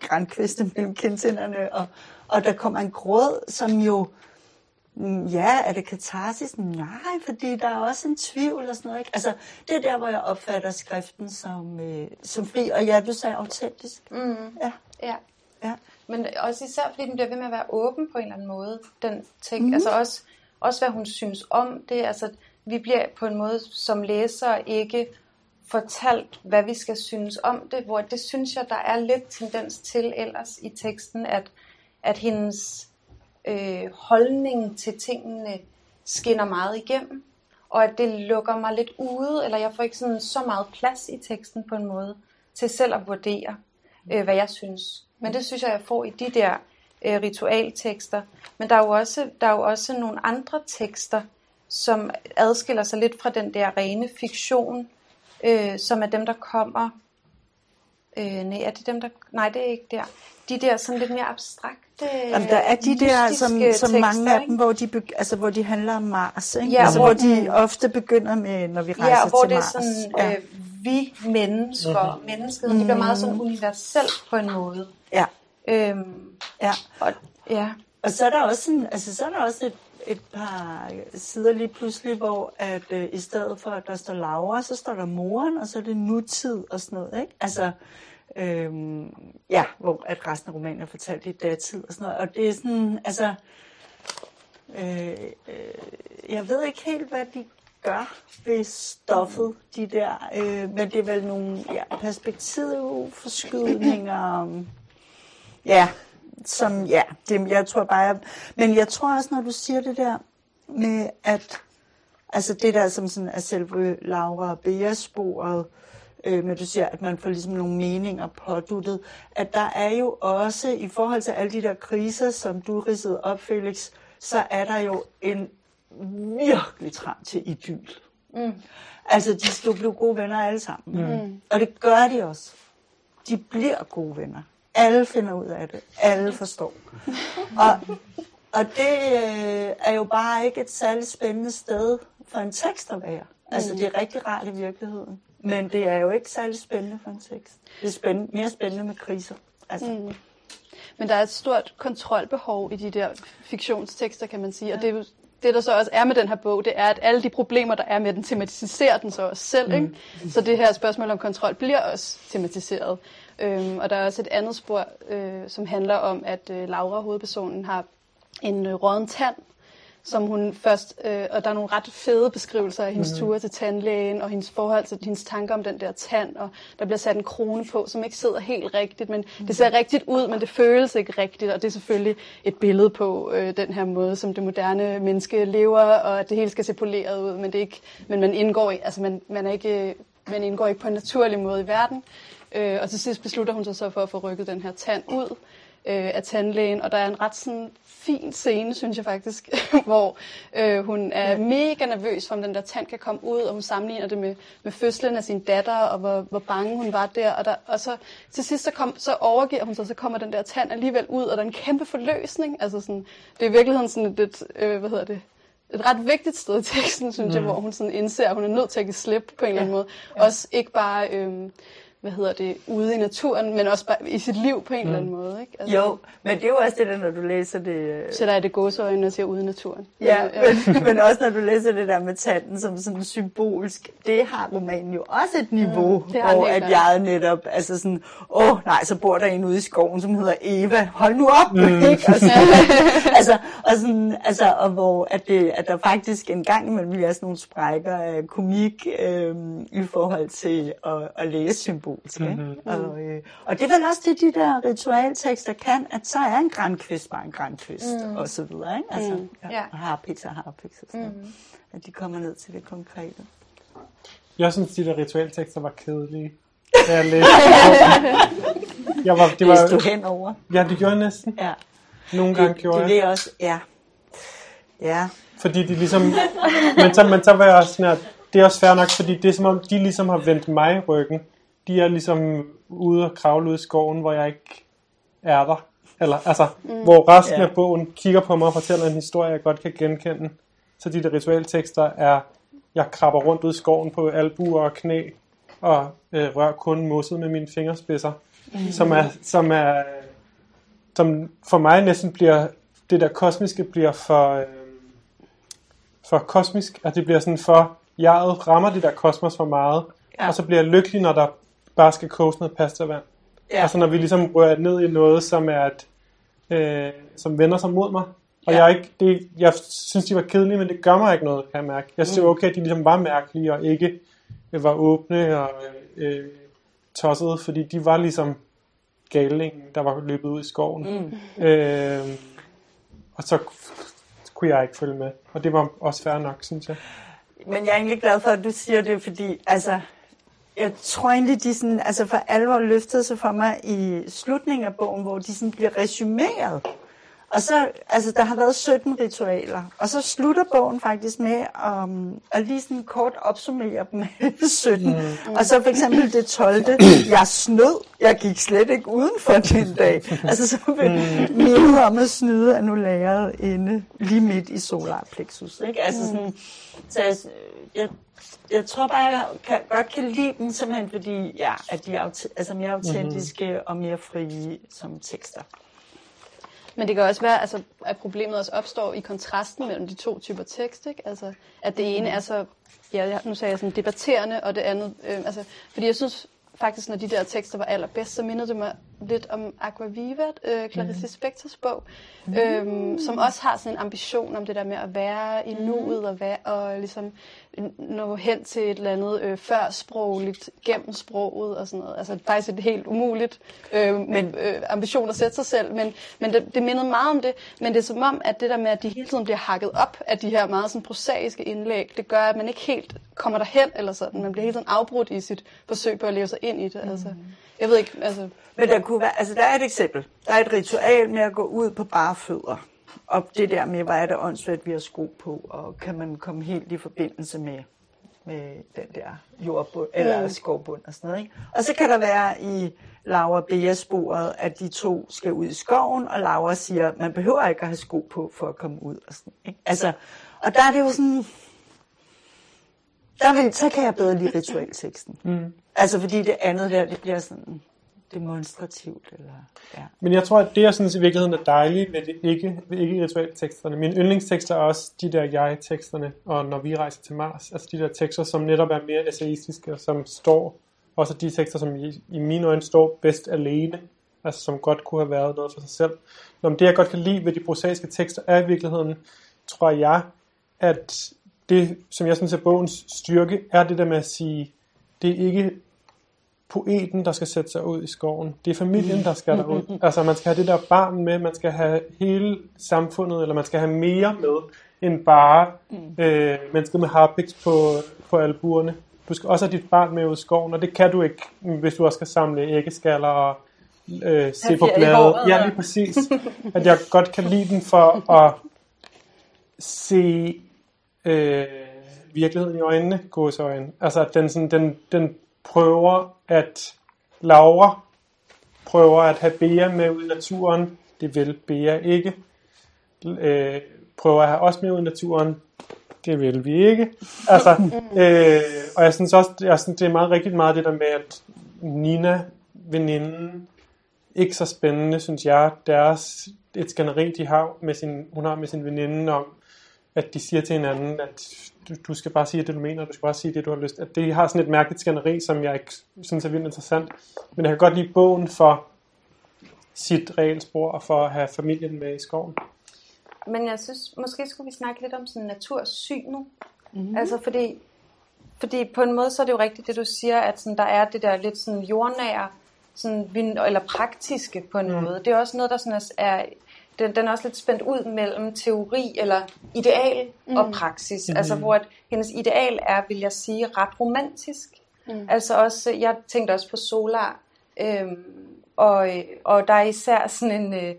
grænkviste mellem kindtænderne, og, og der kommer en gråd, som jo, mm, ja, er det katarsis? Nej, fordi der er også en tvivl og sådan noget. Ikke? Altså, det er der, hvor jeg opfatter skriften som, øh, som fri, og ja, du sagde autentisk. Mm. Ja. Ja. Ja. Men også især fordi den bliver ved med at være åben på en eller anden måde. Den tekst, mm. altså også, også hvad hun synes om det. Altså, vi bliver på en måde som læsere ikke fortalt, hvad vi skal synes om det, hvor det synes jeg, der er lidt tendens til ellers i teksten, at, at hendes øh, holdning til tingene skinner meget igennem, og at det lukker mig lidt ude, eller jeg får ikke sådan så meget plads i teksten på en måde, til selv at vurdere, øh, hvad jeg synes. Men det synes jeg, jeg får i de der øh, ritualtekster. Men der er, jo også, der er jo også nogle andre tekster, som adskiller sig lidt fra den der rene fiktion, øh, som er dem, der kommer. Øh, nej, er det dem, der... Nej, det er ikke der. De der sådan lidt mere abstrakte, Jamen, der er de der, som, som tekster, mange af dem, hvor de, be, altså, hvor de handler om Mars. Ikke? Ja, altså, hvor- hvor de ofte begynder med, når vi rejser Ja, og hvor til det er Mars. sådan, ja. øh, vi mennesker, mm-hmm. mennesket, det bliver meget sådan universelt på en måde. ja, Øhm, ja. og, ja. Og så er der også, en, altså, så er der også et, et par sider lige pludselig, hvor at, øh, i stedet for, at der står Laura, så står der moren, og så er det nutid og sådan noget. Ikke? Altså, øhm, ja, hvor at resten af romanen er fortalt i datid og sådan noget. Og det er sådan, altså, øh, øh, jeg ved ikke helt, hvad de gør ved stoffet, de der, øh, men det er vel nogle ja, perspektivforskydninger, ja, som, ja, det, jeg tror bare, jeg, men jeg tror også, når du siger det der med, at, altså det der som sådan er selve Laura og Bea-sporet, øh, men du siger, at man får ligesom nogle meninger påduttet, at der er jo også, i forhold til alle de der kriser, som du ridsede op, Felix, så er der jo en virkelig trang til idyl. Mm. Altså, de skal jo blive gode venner alle sammen. Mm. Og det gør de også. De bliver gode venner. Alle finder ud af det. Alle forstår. og, og det øh, er jo bare ikke et særligt spændende sted for en tekst at være. Altså, det er rigtig rart i virkeligheden. Men det er jo ikke særlig spændende for en tekst. Det er spændende, mere spændende med kriser. Altså, mm. Men der er et stort kontrolbehov i de der fiktionstekster, kan man sige. Og det, det, der så også er med den her bog, det er, at alle de problemer, der er med den, tematiserer den så også selv. Ikke? Så det her spørgsmål om kontrol bliver også tematiseret. Øhm, og der er også et andet spor, øh, som handler om, at øh, Laura, hovedpersonen, har en øh, rådden tand, som hun først, øh, og der er nogle ret fede beskrivelser af hendes mm. ture til tandlægen, og hendes forhold til hendes tanker om den der tand, og der bliver sat en krone på, som ikke sidder helt rigtigt, men det ser rigtigt ud, men det føles ikke rigtigt, og det er selvfølgelig et billede på øh, den her måde, som det moderne menneske lever, og at det hele skal se poleret ud, men, det ikke, men man indgår, i, altså man, man, er ikke, man indgår ikke på en naturlig måde i verden. Øh, og til sidst beslutter hun sig så for at få rykket den her tand ud øh, af tandlægen, og der er en ret sådan fin scene, synes jeg faktisk, hvor øh, hun er mega nervøs for, om den der tand kan komme ud, og hun sammenligner det med, med fødslen af sin datter, og hvor, hvor bange hun var der, og, der, og så til sidst så, kom, så overgiver hun sig, så kommer den der tand alligevel ud, og der er en kæmpe forløsning, altså sådan, det er i virkeligheden sådan et, et øh, hvad hedder det, et ret vigtigt sted i teksten, synes mm. jeg, hvor hun sådan indser, at hun er nødt til at give slip på en eller anden måde. Også ikke bare, øhm, hvad hedder det, ude i naturen, men også bare i sit liv på en mm. eller anden måde. Ikke? Altså, jo, men det er jo også det der, når du læser det... øh, Sætter jeg det gåseøjne og siger ude i naturen. Ja, Men, men, men også når du læser det der med tanden som sådan symbolsk, det har romanen jo også et niveau, mm, hvor at jeg sådan, altså sådan, åh nej, så bor der en ude i skoven, som hedder Eva, hold nu op, mm. ikke? Og, sådan, altså, og, sådan, altså, og hvor at, det, at der faktisk en gang imellem bliver sådan nogle sprækker af komik øhm, i forhold til at, at læse symbolsk, ikke? Mhm. Og, øh, og det er vel også det, de der ritualtekster kan, at så er en grænkvist bare en grænkvist, mm. og så videre, ikke? Altså, mm. ja. Ja. Og harpiks og harpiks og sådan mm. At de kommer ned til det konkrete. Jeg synes, de der ritualtekster var kedelige. Da jeg læste jeg var, det Læste du var, henover? ja, det gjorde jeg næsten. Ja. Nogle gange Det, gjorde det jeg. jeg også, ja. Ja. Fordi de ligesom... Men så, men så var jeg også sådan, at det er også fair nok, fordi det er som om, de ligesom har vendt mig i ryggen. De er ligesom ude og kravle ud i skoven, hvor jeg ikke er der. Eller, altså, mm. hvor resten Ja. af bogen kigger på mig og fortæller en historie, jeg godt kan genkende. Så de der ritualtekster er, jeg krabber rundt ud i skoven på albuer og knæ, og øh, rører kun mosset med mine fingerspidser, mm. som er, som er, som for mig næsten bliver, det der kosmiske bliver for, øh, for kosmisk, at det bliver sådan for, jeg rammer det der kosmos for meget, ja. og så bliver jeg lykkelig, når der bare skal koges noget pastavand. Ja. Altså når vi ligesom rører ned i noget, som er et, øh, som vender sig mod mig. Og Ja. jeg, er ikke, det, jeg synes, de var kedelige, men det gør mig ikke noget, kan jeg mærke. Jeg synes, var okay, at de ligesom var mærkelige, og ikke øh, var åbne og øh, tossede, fordi de var ligesom galingen, der var løbet ud i skoven. Mm. Øh, og så kunne jeg ikke følge med. Og det var også fair nok, synes jeg. Men jeg er egentlig glad for, at du siger det, fordi altså, jeg tror egentlig, de sådan, altså for alvor løftede sig for mig i slutningen af bogen, hvor de sådan bliver resumeret. Og så, altså der har været 17 ritualer, og så slutter bogen faktisk med um, at lige sådan kort opsummere dem alle 17. Mm. Og så for eksempel det 12. Jeg snød, jeg gik slet ikke udenfor den dag. Altså så vil mm. mindet om at snyde er nu lagret inde lige midt i solar plexus. Ikke? Altså sådan, så jeg, jeg, jeg tror bare, jeg kan, godt kan lide dem, simpelthen fordi ja, at de er altså mere autentiske mm-hmm. og mere frie som tekster. Men det kan også være, altså, at problemet også opstår i kontrasten mellem de to typer tekst. Ikke? Altså, at det ene er så, ja, nu sagde jeg sådan debatterende, og det andet, øh, altså, fordi jeg synes faktisk, når de der tekster var allerbedst, så mindede det mig lidt om Aquavivat, øh, Clarice Spectors bog, øhm, som også har sådan en ambition om det der med at være i nuet og, være, og ligesom nå hen til et eller andet øh, førsprogligt gennem sproget og sådan noget. Altså faktisk et helt umuligt øh, men, øh, ambition at sætte sig selv, men, men det, det mindede meget om det. Men det er som om, at det der med, at de hele tiden bliver hakket op af de her meget sådan prosaiske indlæg, det gør, at man ikke helt kommer derhen eller sådan. Man bliver hele tiden afbrudt i sit forsøg på at leve sig ind i det. Altså, jeg ved ikke, altså... Men der kunne være, altså der er et eksempel. Der er et ritual med at gå ud på bare fødder. Og det der med, hvor er det åndssvagt, vi har sko på, og kan man komme helt i forbindelse med, med den der jordbund, eller Mm. skovbund og sådan noget. Ikke? Og så kan der være i Laura Bea sporet, at de to skal ud i skoven, og Laura siger, man behøver ikke at have sko på for at komme ud. Og, sådan, ikke? Altså, og der er det jo sådan, der vil, så kan jeg bedre lide ritualteksten. Mm. Altså fordi det andet der, det bliver sådan demonstrativt. Eller, ja. Men jeg tror, at det, jeg synes i virkeligheden er dejligt ved det ikke, ved ikke ritualteksterne. Mine yndlingstekster er også de der jeg-teksterne, og når vi rejser til Mars. Altså de der tekster, som netop er mere essayistiske, og som står, også de tekster, som i, i mine øjne står bedst alene. Altså som godt kunne have været noget for sig selv. Nå, men det, jeg godt kan lide ved de prosaiske tekster, er i virkeligheden, tror jeg, at det, som jeg synes er bogens styrke, er det der med at sige, det er ikke poeten, der skal sætte sig ud i skoven. Det er familien, der skal derud. Altså, man skal have det der barn med, man skal have hele samfundet, eller man skal have mere med, end bare øh, mennesket med harpiks på, på albuerne. Du skal også have dit barn med ud i skoven, og det kan du ikke, hvis du også skal samle æggeskaller og øh, se på bladet. Ja, lige præcis. At jeg godt kan lide den for at se øh, virkeligheden i øjnene, gåsøjne. Altså, at den, sådan, den, den prøver at Laura prøver at have Bea med ud i naturen. Det vil Bea ikke. Øh, prøver at have os med ud i naturen. Det vil vi ikke. Altså, øh, og jeg synes også, jeg synes, det er meget rigtigt meget det der med, at Nina, veninden, ikke så spændende, synes jeg, deres, et skænderi, de har med sin, hun har med sin veninde om, at de siger til hinanden, at du, du skal bare sige det, du mener, du skal bare sige det, du har lyst. At det har sådan et mærkeligt skænderi, som jeg ikke synes er vildt interessant. Men jeg kan godt lide bogen for sit regelspor og for at have familien med i skoven. Men jeg synes, måske skulle vi snakke lidt om sådan natursynet. Mm. Altså fordi, fordi på en måde så er det jo rigtigt det du siger, at sådan, der er det der lidt sådan jordnære, sådan, eller praktiske på en mm. måde. Det er også noget, der sådan er, er den, den er også lidt spændt ud mellem teori eller ideal mm. og praksis. Mm. Altså hvor at hendes ideal er, vil jeg sige, ret romantisk. Mm. Altså også, jeg tænkte også på Solar, øhm, og, og der er især sådan en, øh,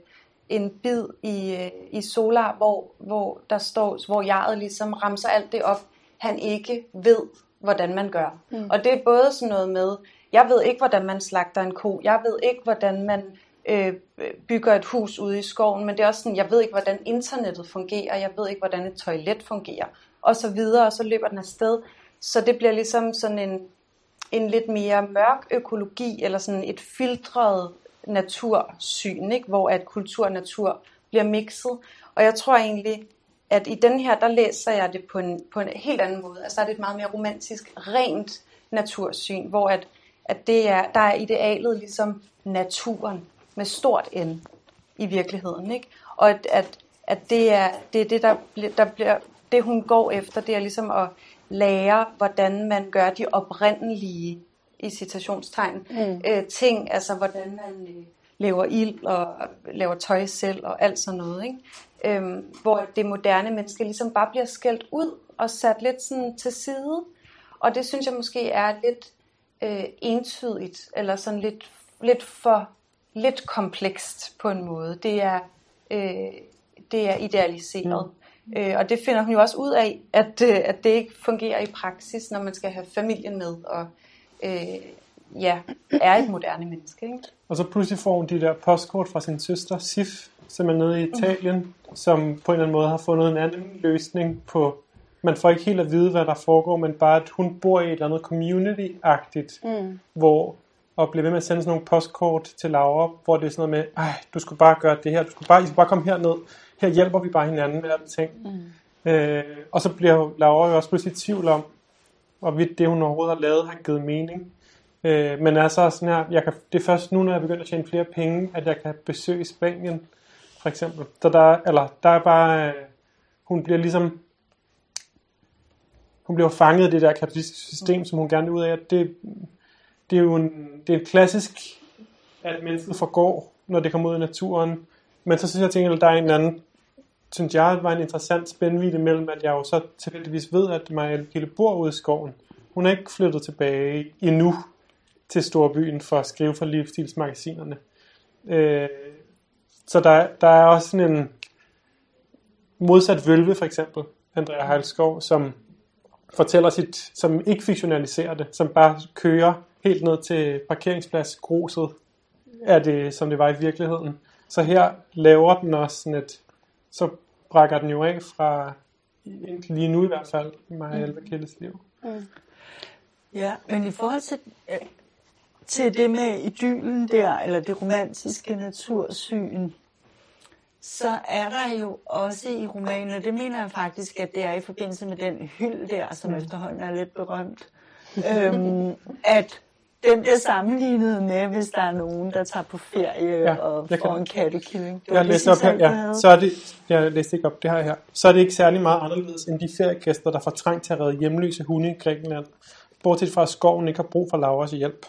en bid i, øh, i Solar, hvor, hvor der står, hvor jeget ligesom ramser alt det op, han ikke ved, hvordan man gør. Mm. Og det er både sådan noget med, jeg ved ikke, hvordan man slagter en ko, jeg ved ikke, hvordan man øh, bygger et hus ude i skoven, men det er også sådan, jeg ved ikke, hvordan internettet fungerer, jeg ved ikke, hvordan et toilet fungerer, og så videre, og så løber den afsted. Så det bliver ligesom sådan en, en lidt mere mørk økologi, eller sådan et filtret natursyn, ikke? hvor at kultur og natur bliver mixet. Og jeg tror egentlig, at i den her, der læser jeg det på en, på en helt anden måde. Altså der er det et meget mere romantisk, rent natursyn, hvor at, at det er, der er idealet ligesom naturen med stort N i virkeligheden. Ikke? Og at, at, at det er det, er det der, bliver, der bliver, det hun går efter, det er ligesom at lære, hvordan man gør de oprindelige i citationstegn mm. øh, ting, altså hvordan man øh, laver ild og laver tøj selv og alt sådan noget, ikke? Øhm, hvor det moderne menneske ligesom bare bliver skældt ud og sat lidt sådan til side, og det synes jeg måske er lidt øh, entydigt, eller sådan lidt, lidt for lidt komplekst på en måde. Det er, øh, det er idealiseret. Mm. Øh, og det finder hun jo også ud af, at, øh, at det ikke fungerer i praksis, når man skal have familien med og øh, ja, er et moderne menneske. Ikke? Og så pludselig får hun de der postkort fra sin søster Sif, som er nede i Italien, mm. som på en eller anden måde har fundet en anden løsning på man får ikke helt at vide, hvad der foregår, men bare, at hun bor i et eller andet community-agtigt, mm. hvor og bliver ved med at sende sådan nogle postkort til Laura, hvor det er sådan noget med, ej, du skulle bare gøre det her, du skulle bare, I skulle bare komme herned, her hjælper vi bare hinanden med alle ting. Mm. Øh, og så bliver Laura jo også pludselig i tvivl om, hvorvidt det, hun overhovedet har lavet, har givet mening. Øh, men altså sådan her, jeg kan, det er først nu, når jeg begynder at tjene flere penge, at jeg kan besøge Spanien, for eksempel. Så der, eller, der er bare, øh, hun bliver ligesom, hun bliver fanget i det der kapitalistiske system, mm. som hun gerne vil ud af. Det, det er jo en, det er klassisk, at mennesket forgår, når det kommer ud i naturen. Men så synes jeg, tænker, at der er en anden, synes jeg, var en interessant spændvidde mellem, at jeg jo så tilfældigvis ved, at Maja Gille bor ude i skoven. Hun er ikke flyttet tilbage endnu til storbyen for at skrive for livsstilsmagasinerne. Øh, så der, der er også sådan en modsat Vølve for eksempel, Andrea Heilskov, som fortæller sit, som ikke fiktionaliserer det, som bare kører helt ned til parkeringsplads gruset, er det, som det var i virkeligheden. Så her laver den også sådan et, så brækker den jo af fra, lige nu i hvert fald, Maja mm. Kildes liv. Mm. Ja, men i forhold til, til det med idyllen der, eller det romantiske natursyn, så er der jo også i romanen, og det mener jeg faktisk, at det er i forbindelse med den hyld der, som mm. efterhånden er lidt berømt, øhm, at den bliver sammenlignet med, hvis der er nogen, der tager på ferie ja, og får en kattekilling. Jeg læste op her, ja. Så er det, jeg læste ikke op det her her. Så er det ikke særlig meget anderledes end de feriegæster, der får trængt til at redde hjemløse hunde i Grækenland. Bortset fra, at skoven ikke har brug for Lauras hjælp.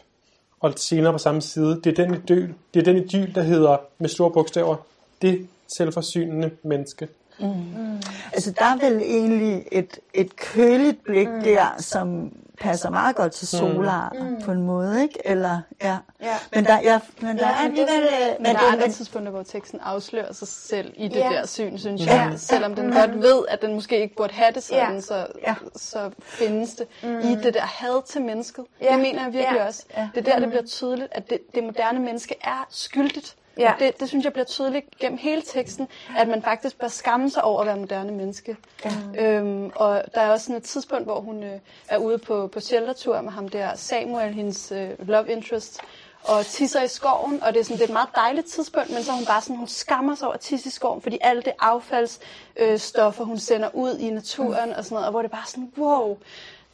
Og senere på samme side, det er den idyl, det er den idyl der hedder med store bogstaver, det selvforsynende menneske. Mm. Mm. Altså der er vel egentlig et, et køligt blik mm. der, som passer meget godt til solar mm. på en måde, ikke? Eller, ja. ja. Men der, ja, men der ja, er alligevel... Men, men der er andre tidspunkter, hvor teksten afslører sig selv i det ja. der syn, synes ja. jeg. Selvom den mm. godt ved, at den måske ikke burde have det sådan, ja. så, ja. så findes det mm. i det der had til mennesket. Ja. Det mener jeg virkelig ja. også. Ja. Det er der, det bliver tydeligt, at det, det moderne menneske er skyldigt. Ja. Det, det synes jeg bliver tydeligt gennem hele teksten, at man faktisk bør skamme sig over at være moderne menneske. Ja. Øhm, og der er også sådan et tidspunkt, hvor hun øh, er ude på, på sheltertur med ham der, Samuel, hendes øh, love interest, og tisser i skoven, og det er, sådan, det er et meget dejligt tidspunkt, men så hun bare sådan, hun skammer sig over at tisse i skoven, fordi alle det affaldsstoffer, øh, hun sender ud i naturen og sådan noget, og hvor det bare sådan, wow,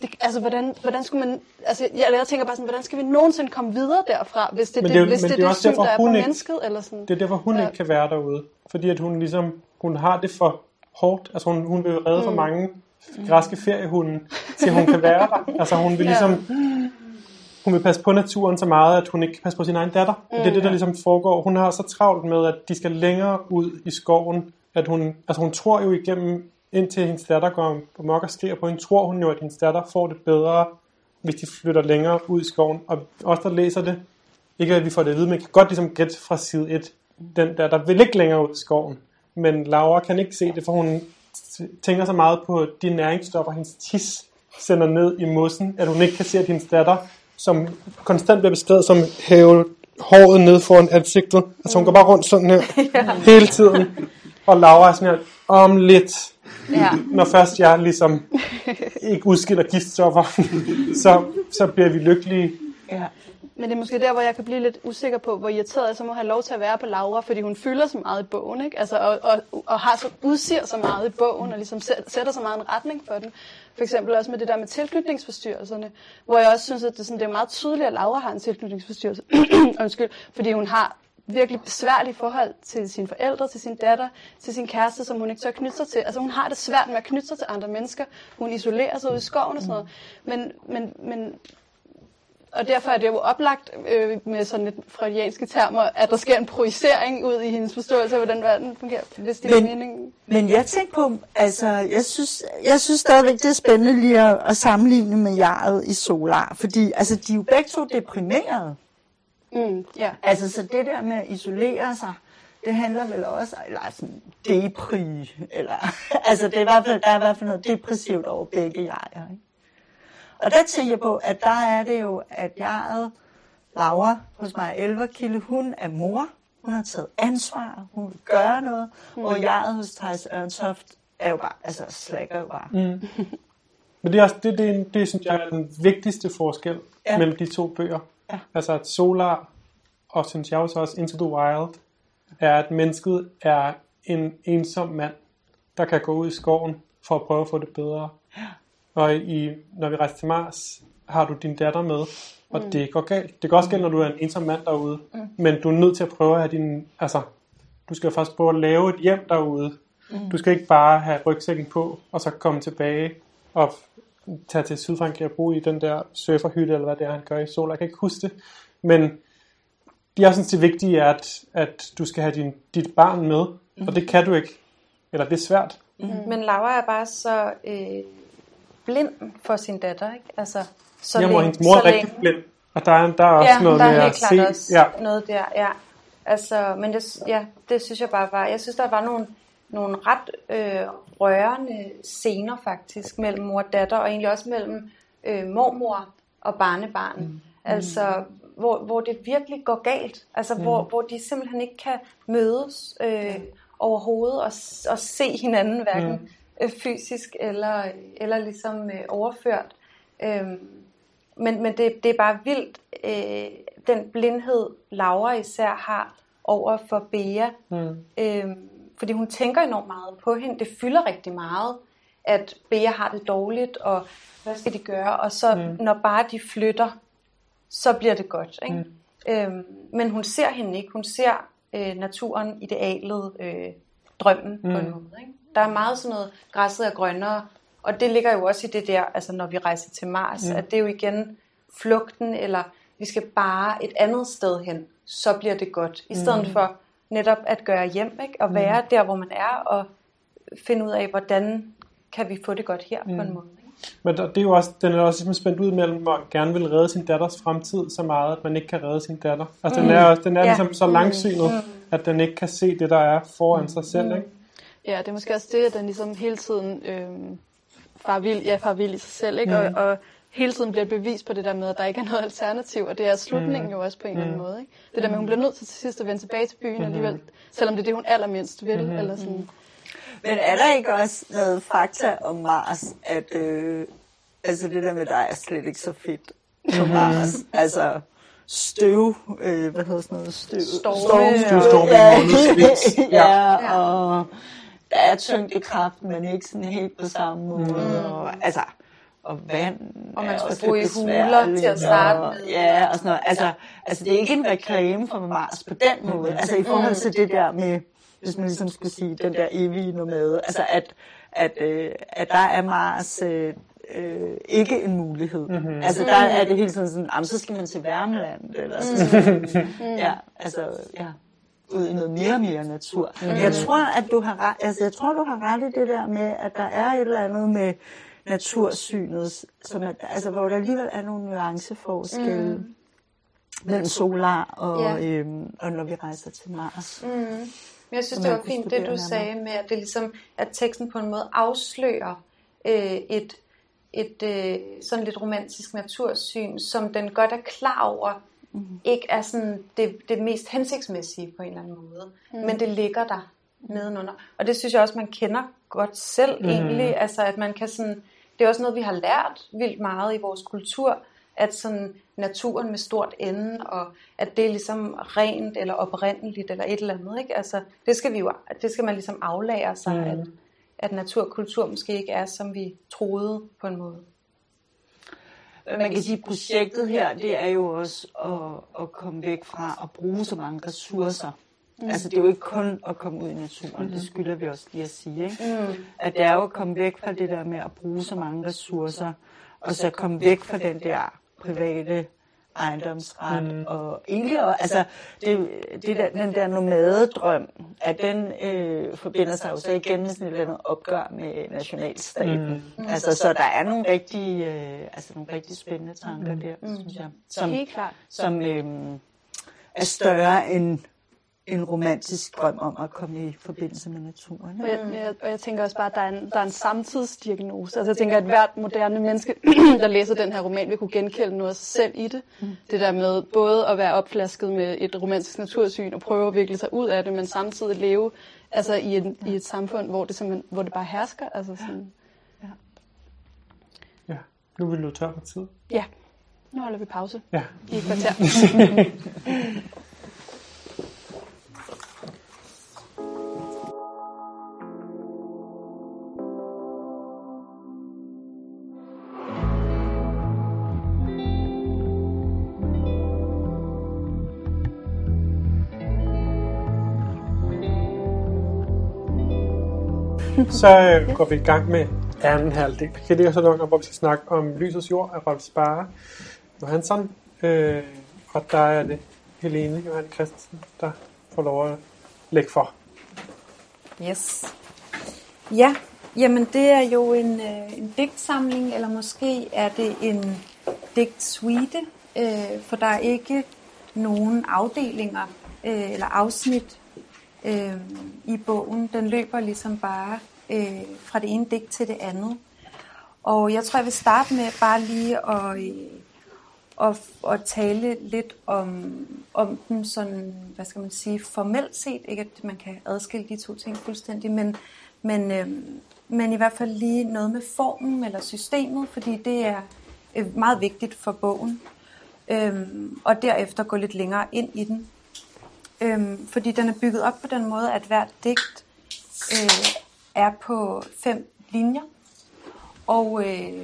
det, altså, hvordan, hvordan skulle man... Altså, jeg, jeg tænker bare sådan, hvordan skal vi nogensinde komme videre derfra, hvis det, det, det, hvis det, det, det, det syn, der er på ikke, mennesket? Eller sådan. Det er derfor, hun ja. ikke kan være derude. Fordi at hun ligesom, hun har det for hårdt. Altså, hun, hun vil redde mm. for mange græske feriehunde, til hun kan være der. Altså, hun vil ligesom... Hun vil passe på naturen så meget, at hun ikke kan passe på sin egen datter. Mm. Det er det, der ligesom foregår. Hun har så travlt med, at de skal længere ud i skoven, at hun, altså hun tror jo igennem indtil hendes datter går mok og skriger på hende, tror hun jo, at hendes datter får det bedre, hvis de flytter længere ud i skoven. Og os, der læser det, ikke at vi får det at vide, men kan godt ligesom gætte fra side 1, den der, der vil ikke længere ud i skoven. Men Laura kan ikke se det, for hun tænker så meget på de næringsstoffer, hendes tis sender ned i mossen, at hun ikke kan se, at hendes datter, som konstant bliver beskrevet som have, håret ned foran ansigtet. Altså hun går bare rundt sådan her hele tiden. Og Laura er sådan her, om lidt, Ja. når først jeg ligesom ikke udskiller giftstoffer, så, så bliver vi lykkelige. Ja. Men det er måske der, hvor jeg kan blive lidt usikker på, hvor irriteret jeg så må have lov til at være på Laura, fordi hun fylder så meget i bogen, ikke? Altså, og, og, og har så, udsiger så meget i bogen, og ligesom sæt- sætter så meget en retning for den. For eksempel også med det der med tilknytningsforstyrrelserne, hvor jeg også synes, at det, sådan, det er meget tydeligt, at Laura har en tilknytningsforstyrrelse. Undskyld, fordi hun har virkelig besværlige forhold til sine forældre, til sin datter, til sin kæreste, som hun ikke tør knytte sig til. Altså hun har det svært med at knytte sig til andre mennesker. Hun isolerer sig ude i skoven og sådan noget. Men, men, men og derfor er det jo oplagt øh, med sådan lidt freudianske termer, at der sker en projicering ud i hendes forståelse af, hvordan verden fungerer, hvis det er Men- meningen. Men jeg tænker på, altså, jeg synes, jeg synes stadigvæk, det er spændende lige at, at sammenligne med jaret i Solar, fordi altså, de er jo begge to deprimerede. Mm, ja. Altså, så det der med at isolere sig, det handler vel også, eller sådan depri, eller, altså, det er i hvert fald, der er i hvert fald noget depressivt over begge jeger, ikke? Og der tænker jeg på, at der er det jo, at jeget, Laura hos mig, 11 kilde, hun er mor, hun har taget ansvar, hun vil gøre noget, og jeget hos Thijs Ørntoft er jo bare, altså slækker jo bare. Mm. Men det er også, det, det, det synes jeg er den vigtigste forskel ja. mellem de to bøger. Ja. Altså at Solar, og synes jeg også også Into the Wild, er at mennesket er en ensom mand, der kan gå ud i skoven for at prøve at få det bedre. Og i, når vi rejser til Mars, har du din datter med, og mm. det går galt. Det går også galt, når du er en ensom mand derude. Mm. Men du er nødt til at prøve at have din... Altså, du skal faktisk prøve at lave et hjem derude. Mm. Du skal ikke bare have rygsækken på, og så komme tilbage og tage til Sydfrankrig og bo i den der surferhytte, eller hvad det er, han gør i sol. Jeg kan ikke huske det. Men jeg synes, det vigtige er, at, at du skal have din, dit barn med, mm. og det kan du ikke. Eller det er svært. Mm. Men Laura er bare så øh, blind for sin datter, ikke? Altså, så Jamen, længe, hendes mor er så rigtig længe. blind. Og der er, der er også ja, noget der med er at helt klart se. også Ja. noget der, ja. Altså, men det, ja, det synes jeg bare var, jeg synes, der var nogle, nogle ret øh, rørende scener faktisk, mellem mor og datter, og egentlig også mellem øh, mormor og barnebarn. Mm. Altså, hvor, hvor det virkelig går galt. Altså, mm. hvor, hvor de simpelthen ikke kan mødes øh, overhovedet og, og se hinanden, hverken mm. øh, fysisk eller, eller ligesom øh, overført. Øhm, men, men det, det er bare vildt, øh, den blindhed, Laura især har over for Bea. Mm. Øhm, fordi hun tænker enormt meget på hende. Det fylder rigtig meget, at Bea har det dårligt, og hvad skal de gøre? Og så mm. når bare de flytter, så bliver det godt. Ikke? Mm. Øhm, men hun ser hende ikke. Hun ser øh, naturen, idealet, øh, drømmen mm. på en måde. Ikke? Der er meget sådan noget, græsset er grønnere, og det ligger jo også i det der, altså når vi rejser til Mars, mm. at det er jo igen flugten, eller vi skal bare et andet sted hen, så bliver det godt. I stedet mm. for netop at gøre hjem, ikke? og være der, hvor man er, og finde ud af, hvordan kan vi få det godt her mm. på en måde. Ikke? Men det er jo også, den er også ligesom spændt ud mellem at gerne vil redde sin datters fremtid så meget, at man ikke kan redde sin datter. Altså den er, også- den er Ja. ligesom så langsynet, at den ikke kan se det, der er foran sig selv. Ikke? Ja, det er måske også det, at den ligesom hele tiden øh, far vild, ja, far vild i sig selv, ikke? Og, og hele tiden bliver et bevis på det der med, at der ikke er noget alternativ, og det er slutningen jo også på en eller anden måde. Ikke? Det der med, at hun bliver nødt til til sidst at vende tilbage til byen alligevel, selvom det er det, hun allermindst vil. Eller sådan. Men er der ikke også noget fakta om Mars, at øh, altså det der med dig er slet ikke så fedt på Mars? Altså støv, øh, hvad hedder sådan noget? Støv, Storme. Støvstorme i ja, månedsvis. ja, og der er tyngdekraft, men ikke sådan helt på samme måde. Og, altså, og vand Og man skulle bo i huler til at starte og- med. Ja, og sådan noget. Altså, altså, det er ikke en reklame for Mars på den måde. Altså i forhold til det der med, hvis man ligesom skulle sige, den der evige nomade. Altså at, at, øh, at der er Mars øh, øh, ikke en mulighed. Mm-hmm. Altså der er det hele tiden sådan, "Jamen, så skal man til Værmland, eller så skal man, ja, altså, ja ud i noget mere og mere natur. Mm. Jeg tror, at du har ret, altså jeg tror, du har ret i det der med, at der er et eller andet med natursynet, som er, altså, hvor der alligevel er nogle nuanceforskelle mm. mellem solar og, Ja. øhm, og når vi rejser til Mars. Mm. Men jeg synes, det var fint, det du nærmere. sagde med, at det ligesom, at teksten på en måde afslører øh, et, et øh, sådan lidt romantisk natursyn, som den godt er klar over, mm. ikke er sådan det, det mest hensigtsmæssige på en eller anden måde. Mm. Men det ligger der nedenunder. Og det synes jeg også, man kender godt selv mm. egentlig. Altså at man kan sådan, det er også noget, vi har lært vildt meget i vores kultur, at sådan naturen med stort ende, og at det er ligesom rent eller oprindeligt eller et eller andet. Ikke? Altså, det skal vi jo, det skal man ligesom aflære sig, mm. at, at naturkultur måske ikke er, som vi troede på en måde. Man kan sige, at projektet her, det er jo også at, at komme væk fra at bruge så mange ressourcer. Mm. Altså det er jo ikke kun at komme ud i naturen, mm. det skylder vi også lige at sige. Ikke? Mm. At det er jo at komme væk fra det der med at bruge så mange ressourcer, og så komme væk fra den der private ejendomsret. Mm. Og egentlig, altså, det, det der, den der nomadedrøm, at den øh, forbinder sig jo så igen med sådan et eller andet opgør med nationalstaten. Mm. Altså, så der er nogle rigtig, øh, altså, nogle rigtig spændende tanker mm. der, mm. synes jeg. Som, Helt klart. Som øh, er større end en romantisk drøm om at komme i forbindelse med naturen. Og jeg, jeg, og jeg tænker også bare, at der er en, der er en samtidsdiagnose. Altså jeg tænker, at hvert moderne menneske, der læser den her roman, vil kunne genkende noget af sig selv i det. Mm. Det der med både at være opflasket med et romantisk natursyn og prøve at vikle sig ud af det, men samtidig leve altså, i, en, i et samfund, hvor det, simpelthen, hvor det bare hersker. Altså sådan. Ja. ja, nu vil du tør på tid. Ja, nu holder vi pause ja. i et kvarter. Så øh, går vi i gang med anden halvdel af nok, hvor vi skal snakke om Lysets Jord af Rolf Spare Johansson. Øh, og der er det Helene Johan Christensen, der får lov at lægge for. Yes. Ja, jamen det er jo en, øh, en digtsamling, eller måske er det en digtsuite, øh, for der er ikke nogen afdelinger øh, eller afsnit øh, i bogen. Den løber ligesom bare øh, fra det ene digt til det andet. Og jeg tror, jeg vil starte med bare lige at, øh, at, at tale lidt om, om den sådan, hvad skal man sige, formelt set. Ikke at man kan adskille de to ting fuldstændig, men, men, øh, men i hvert fald lige noget med formen eller systemet, fordi det er øh, meget vigtigt for bogen. Øhm, og derefter gå lidt længere ind i den. Øhm, fordi den er bygget op på den måde, at hvert digt øh, er på fem linjer. Og, øh,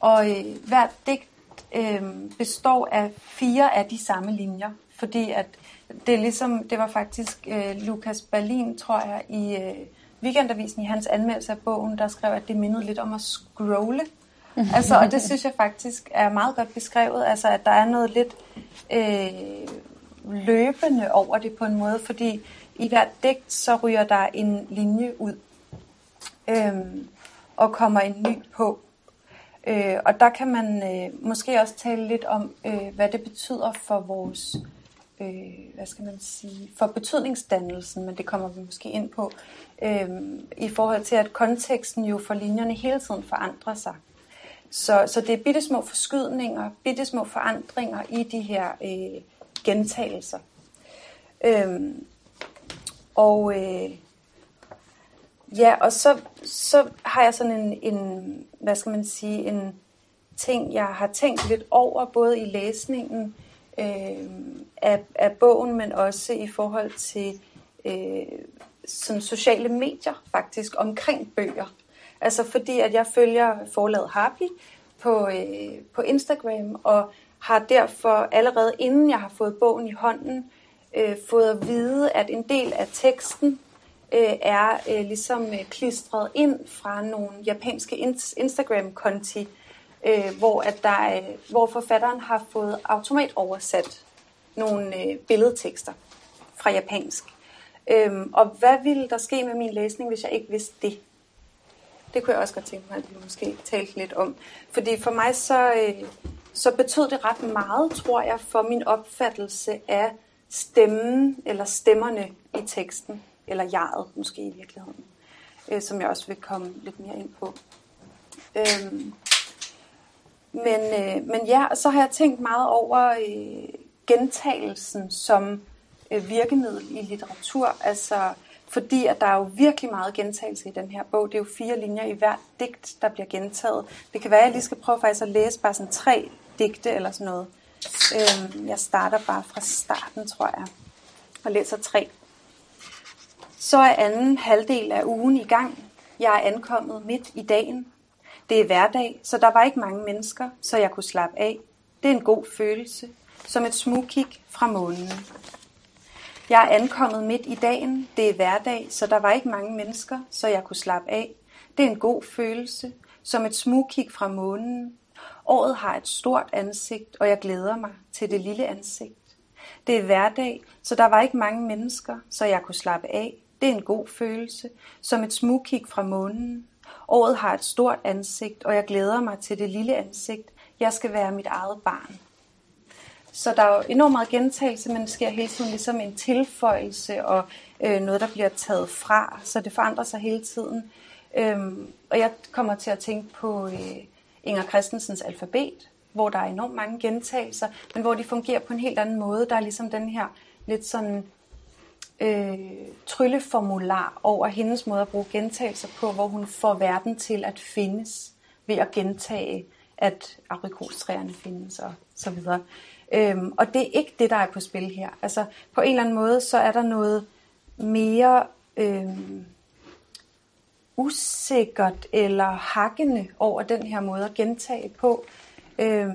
og øh, hvert digt øh, består af fire af de samme linjer. Fordi at det er ligesom, det var faktisk øh, Lukas Berlin, tror jeg, i øh, weekendavisen i hans anmeldelse af bogen, der skrev, at det mindede lidt om at scrolle. altså, og det synes jeg faktisk er meget godt beskrevet, altså at der er noget lidt øh, løbende over det på en måde, fordi i hvert digt, så ryger der en linje ud, øhm, og kommer en ny på. Øh, og der kan man øh, måske også tale lidt om, øh, hvad det betyder for vores, øh, hvad skal man sige, for betydningsdannelsen, men det kommer vi måske ind på, øh, i forhold til, at konteksten jo for linjerne hele tiden forandrer sig. Så, så det er bitte små forskydninger, bitte små forandringer i de her øh, gentagelser. Øhm, og øh, ja, og så, så har jeg sådan en, en, hvad skal man sige, en ting, jeg har tænkt lidt over, både i læsningen øh, af, af bogen, men også i forhold til øh, sådan sociale medier faktisk omkring bøger. Altså fordi, at jeg følger forlaget Harpy på, øh, på Instagram, og har derfor allerede inden jeg har fået bogen i hånden, øh, fået at vide, at en del af teksten øh, er øh, ligesom øh, klistret ind fra nogle japanske Instagram-konti, øh, hvor, at der øh, hvor forfatteren har fået automat oversat nogle øh, billedtekster fra japansk. Øhm, og hvad ville der ske med min læsning, hvis jeg ikke vidste det? Det kunne jeg også godt tænke mig, at vi måske talte lidt om. Fordi for mig så, øh, så betød det ret meget, tror jeg, for min opfattelse af stemmen eller stemmerne i teksten, eller jeget måske i virkeligheden, øh, som jeg også vil komme lidt mere ind på. Øhm, men, øh, men ja, så har jeg tænkt meget over øh, gentagelsen som øh, virkemiddel i litteratur. Altså, fordi at der er jo virkelig meget gentagelse i den her bog. Det er jo fire linjer i hvert digt, der bliver gentaget. Det kan være, at jeg lige skal prøve faktisk at læse bare sådan tre digte eller sådan noget. Øhm, jeg starter bare fra starten, tror jeg, og læser tre. Så er anden halvdel af ugen i gang. Jeg er ankommet midt i dagen. Det er hverdag, så der var ikke mange mennesker, så jeg kunne slappe af. Det er en god følelse, som et smugkig fra månen. Jeg er ankommet midt i dagen. Det er hverdag, så der var ikke mange mennesker, så jeg kunne slappe af. Det er en god følelse, som et smugkig fra månen. Året har et stort ansigt, og jeg glæder mig til det lille ansigt. Det er hverdag, så der var ikke mange mennesker, så jeg kunne slappe af. Det er en god følelse, som et smugkig fra månen. Året har et stort ansigt, og jeg glæder mig til det lille ansigt. Jeg skal være mit eget barn. Så der er jo enormt meget gentagelse, men det sker hele tiden ligesom en tilføjelse og øh, noget, der bliver taget fra, så det forandrer sig hele tiden. Øhm, og jeg kommer til at tænke på øh, Inger Christensens alfabet, hvor der er enormt mange gentagelser, men hvor de fungerer på en helt anden måde. Der er ligesom den her lidt sådan øh, trylleformular over hendes måde at bruge gentagelser på, hvor hun får verden til at findes ved at gentage, at aprikostræerne findes og så videre. Øhm, og det er ikke det, der er på spil her. Altså på en eller anden måde, så er der noget mere øhm, usikkert eller hakkende over den her måde at gentage på. Øh,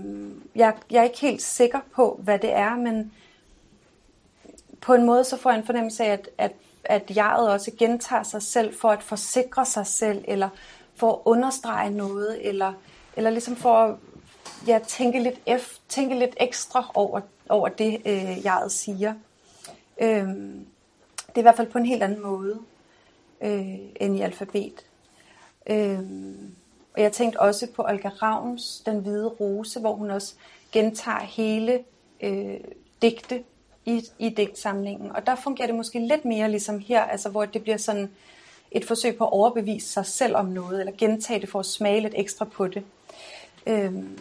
jeg, jeg er ikke helt sikker på, hvad det er, men på en måde så får jeg en fornemmelse af, at, at, at jeget også gentager sig selv for at forsikre sig selv, eller for at understrege noget, eller, eller ligesom for at ja, tænke, lidt ef, tænke lidt ekstra over, over det, øh, jeget siger. Øh, det er i hvert fald på en helt anden måde øh, end i alfabet. Øh, og jeg tænkte også på Olga Ravns Den Hvide Rose, hvor hun også gentager hele øh, digte i, i digtsamlingen. Og der fungerer det måske lidt mere ligesom her, altså hvor det bliver sådan et forsøg på at overbevise sig selv om noget, eller gentage det for at smage lidt ekstra på det. Øhm,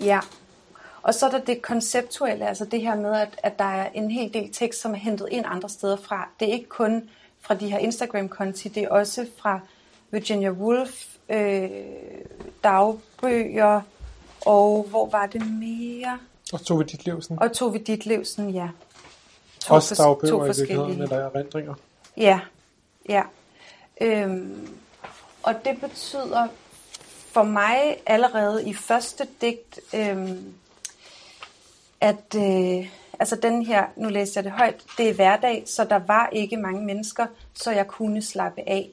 ja. Og så er der det konceptuelle, altså det her med, at, at der er en hel del tekst, som er hentet ind andre steder fra. Det er ikke kun fra de her Instagram-konti, det er også fra Virginia Woolf, øh, dagbøger, og hvor var det mere? Og Tove Ditlevsen. Og Tove Ditlevsen, ja. To Også fors- dagbøger to i virkeligheden, forskellige. eller erindringer. Ja, ja. Øhm, og det betyder for mig allerede i første digt, øhm, at øh, altså den her, nu læser jeg det højt, det er hverdag, så der var ikke mange mennesker, så jeg kunne slappe af.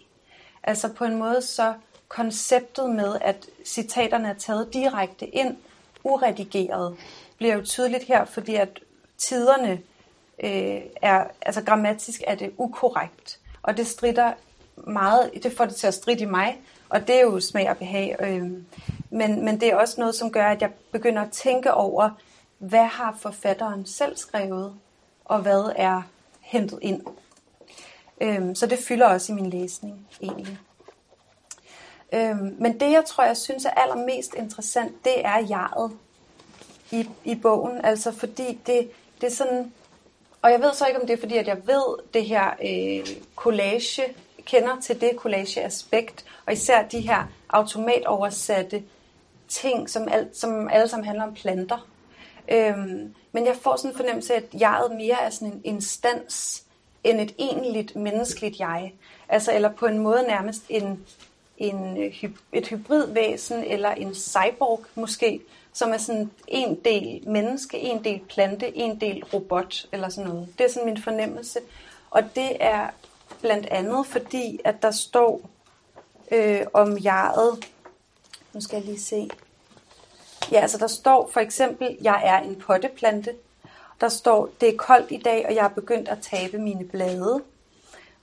Altså på en måde så konceptet med, at citaterne er taget direkte ind, uredigeret, bliver jo tydeligt her, fordi at tiderne øh, er, altså grammatisk er det ukorrekt, og det strider meget, det får det til at stride i mig, og det er jo smag og behag. Øh, men, men det er også noget, som gør, at jeg begynder at tænke over, hvad har forfatteren selv skrevet, og hvad er hentet ind. Øhm, så det fylder også i min læsning, egentlig. Øhm, men det, jeg tror, jeg synes er allermest interessant, det er jeget i, i bogen. Altså fordi det, det er sådan... Og jeg ved så ikke, om det er fordi, at jeg ved det her øh, collage, kender til det collage-aspekt, og især de her automatoversatte ting, som, alt, som alle sammen handler om planter. Øhm, men jeg får sådan en fornemmelse af, at jeget mere er sådan en instans, end et egentligt menneskeligt jeg. Altså, eller på en måde nærmest en, en, øh, et hybridvæsen eller en cyborg måske, som er sådan en del menneske, en del plante, en del robot eller sådan noget. Det er sådan min fornemmelse. Og det er blandt andet fordi, at der står øh, om jeget. Nu skal jeg lige se. Ja, altså der står for eksempel, jeg er en potteplante. Der står, det er koldt i dag, og jeg er begyndt at tabe mine blade.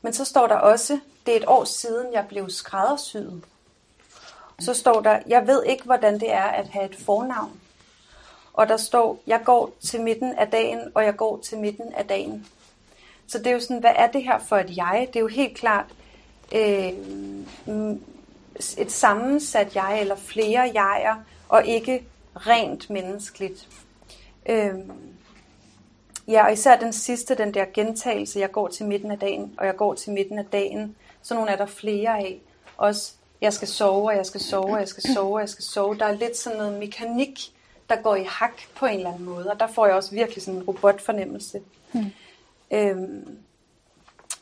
Men så står der også, det er et år siden, jeg blev skræddersyet. Så står der, jeg ved ikke, hvordan det er at have et fornavn. Og der står, jeg går til midten af dagen, og jeg går til midten af dagen. Så det er jo sådan, hvad er det her for et jeg? Det er jo helt klart øh, et sammensat jeg, eller flere jeger, og ikke rent menneskeligt. Øh, ja, og især den sidste, den der gentagelse, jeg går til midten af dagen, og jeg går til midten af dagen, så nogle er der flere af. Også, jeg skal sove, og jeg skal sove, og jeg skal sove, og jeg skal sove. Der er lidt sådan noget mekanik, der går i hak på en eller anden måde, og der får jeg også virkelig sådan en robotfornemmelse. Hmm. Øhm,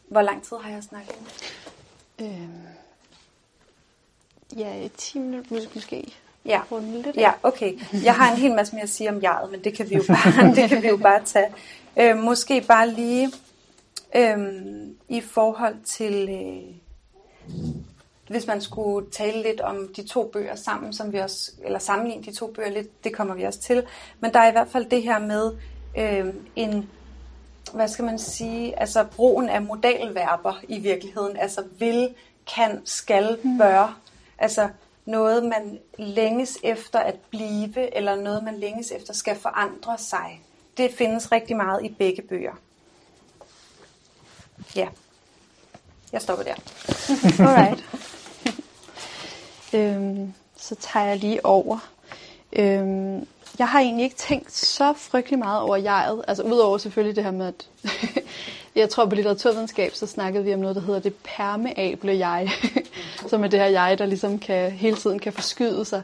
hvor lang tid har jeg snakket? Øhm, ja, 10 minutter måske. Ja. Runde lidt. ja, okay. Jeg har en hel masse mere at sige om jeget, men det kan vi jo bare, det kan vi jo bare tage. Øh, måske bare lige øh, i forhold til, øh, hvis man skulle tale lidt om de to bøger sammen, som vi også, eller sammenligne de to bøger lidt, det kommer vi også til. Men der er i hvert fald det her med øh, en hvad skal man sige, altså brugen af modalverber i virkeligheden, altså vil, kan, skal, bør, altså noget man længes efter at blive, eller noget man længes efter skal forandre sig. Det findes rigtig meget i begge bøger. Ja, jeg stopper der. Alright. øhm, så tager jeg lige over. Øhm, jeg har egentlig ikke tænkt så frygtelig meget over jeget. Altså udover selvfølgelig det her med, at jeg tror på litteraturvidenskab, så snakkede vi om noget, der hedder det permeable jeg. som er det her jeg, der ligesom kan, hele tiden kan forskyde sig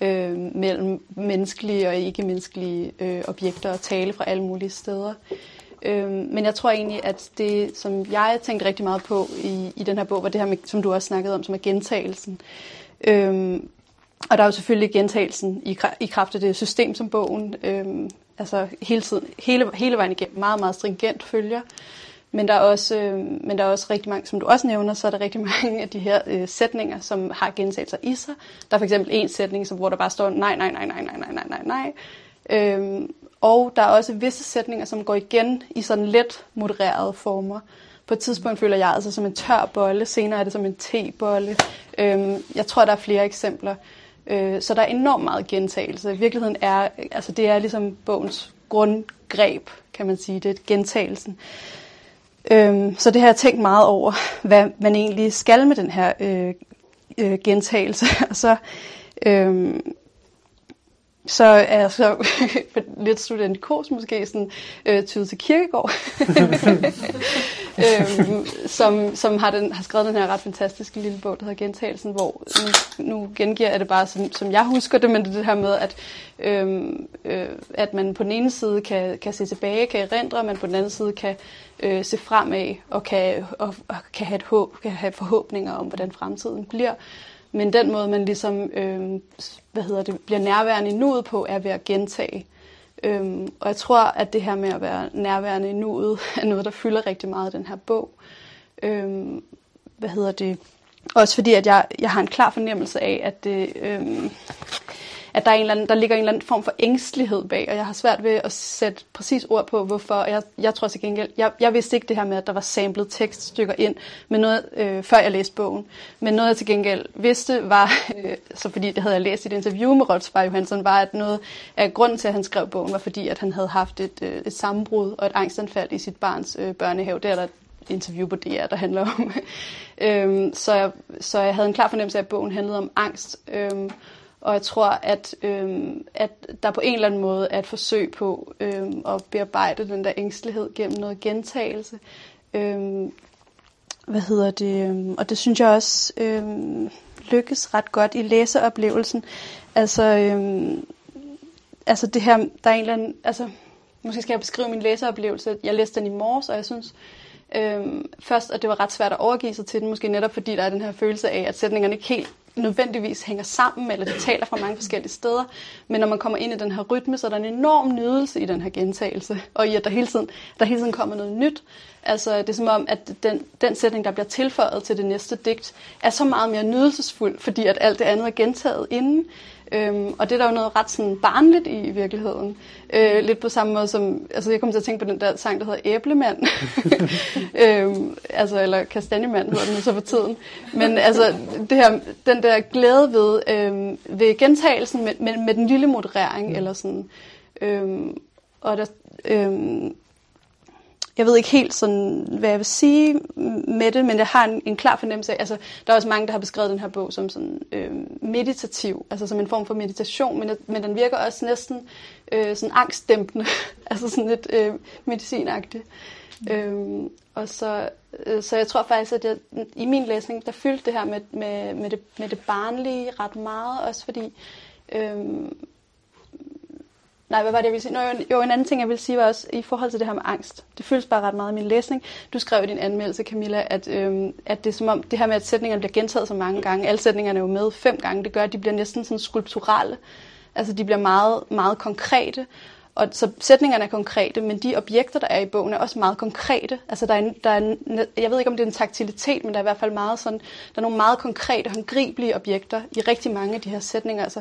øh, mellem menneskelige og ikke-menneskelige øh, objekter og tale fra alle mulige steder. Øh, men jeg tror egentlig, at det, som jeg tænkte rigtig meget på i, i den her bog, var det her, med, som du også snakkede om, som er gentagelsen. Øh, og der er jo selvfølgelig gentagelsen i, i kraft af det system, som bogen øh, altså hele, tiden, hele, hele vejen igennem meget, meget stringent følger. Men der, er også, øh, men der er også rigtig mange, som du også nævner, så er der rigtig mange af de her øh, sætninger, som har gentagelser i sig. Der er for eksempel en sætning, som, hvor der bare står nej, nej, nej, nej, nej, nej, nej, nej, nej. Øhm, og der er også visse sætninger, som går igen i sådan let modererede former. På et tidspunkt føler jeg altså som en tør bolle, senere er det som en tebolle. Øhm, jeg tror, der er flere eksempler. Øh, så der er enormt meget gentagelse. I virkeligheden er, altså det er ligesom bogens grundgreb, kan man sige. Det er gentagelsen. Øhm, så det har jeg tænkt meget over, hvad man egentlig skal med den her øh, øh, gentagelse. Og så, øh, så er jeg så lidt student i kurs måske sådan øh, tydet til kirkegård, øhm, som, som har, den, har skrevet den her ret fantastiske lille bog, der hedder Gentagelsen, hvor nu, nu gengiver jeg det bare, som, som jeg husker det, men det, det her med, at, øhm, øh, at man på den ene side kan, kan se tilbage, kan erindre, men på den anden side kan øh, se fremad og kan, og, og kan have et håb, kan have forhåbninger om, hvordan fremtiden bliver. Men den måde, man ligesom øh, hvad hedder det, bliver nærværende i nuet på, er ved at gentage. Øhm, og jeg tror, at det her med at være nærværende i nuet, er noget, der fylder rigtig meget i den her bog. Øhm, hvad hedder det? Også fordi, at jeg, jeg har en klar fornemmelse af, at det, øhm, at der, er en eller anden, der ligger en eller anden form for ængstelighed bag, og jeg har svært ved at sætte præcis ord på, hvorfor. Jeg, jeg tror til gengæld, jeg, jeg vidste ikke det her med, at der var samlet tekststykker ind, men noget, øh, før jeg læste bogen. Men noget, jeg til gengæld vidste, var, øh, så fordi det havde jeg læst i et interview med Rolfsberg Johansson, var, at noget af grunden til, at han skrev bogen, var fordi, at han havde haft et, øh, et sammenbrud og et angstanfald i sit barns øh, børnehave. Det er der interview på DR, der handler om. øhm, så, jeg, så jeg havde en klar fornemmelse af, at bogen handlede om angst. Øhm, og jeg tror, at, øhm, at der på en eller anden måde er et forsøg på øhm, at bearbejde den der ængstelighed gennem noget gentagelse. Øhm, hvad hedder det? Øhm, og det synes jeg også øhm, lykkes ret godt i læseoplevelsen. Altså, øhm, altså det her, der er en eller anden, altså, måske skal jeg beskrive min læseoplevelse. Jeg læste den i morges, og jeg synes øhm, først, at det var ret svært at overgive sig til den, måske netop fordi der er den her følelse af, at sætningerne ikke helt nødvendigvis hænger sammen, eller de taler fra mange forskellige steder. Men når man kommer ind i den her rytme, så er der en enorm nydelse i den her gentagelse, og i at der hele tiden, der hele tiden kommer noget nyt. Altså det er som om, at den, den sætning, der bliver tilføjet til det næste digt, er så meget mere nydelsesfuld, fordi at alt det andet er gentaget inden. Øhm, og det er der jo noget ret sådan barnligt i, i virkeligheden. Øh, lidt på samme måde som, altså jeg kommer til at tænke på den der sang, der hedder Æblemand. øhm, altså, eller Kastanjemand hedder den så for tiden. Men altså, det her, den der glæde ved, øhm, ved gentagelsen med, med, med den lille moderering, mm. eller sådan. Øhm, og der, øhm, jeg ved ikke helt sådan, hvad jeg vil sige med det, men jeg har en, en klar fornemmelse af, altså der er også mange, der har beskrevet den her bog som sådan øh, meditativ, altså som en form for meditation, men, men den virker også næsten øh, sådan angstdæmpende, altså sådan lidt øh, medicinagtigt. Øh, og så, øh, så jeg tror faktisk, at jeg, i min læsning, der fyldte det her med, med, med, det, med det barnlige ret meget, også fordi øh, Nej, hvad var det, jeg ville sige? Nå, jo, en anden ting, jeg ville sige, var også i forhold til det her med angst. Det føles bare ret meget i min læsning. Du skrev i din anmeldelse, Camilla, at, øhm, at det er som om, det her med, at sætningerne bliver gentaget så mange gange, alle sætningerne er jo med fem gange, det gør, at de bliver næsten sådan skulpturelle. Altså, de bliver meget, meget konkrete. Og så sætningerne er konkrete, men de objekter, der er i bogen, er også meget konkrete. Altså der er, en, der er en, jeg ved ikke, om det er en taktilitet, men der er i hvert fald meget sådan, der er nogle meget konkrete, håndgribelige objekter i rigtig mange af de her sætninger. Altså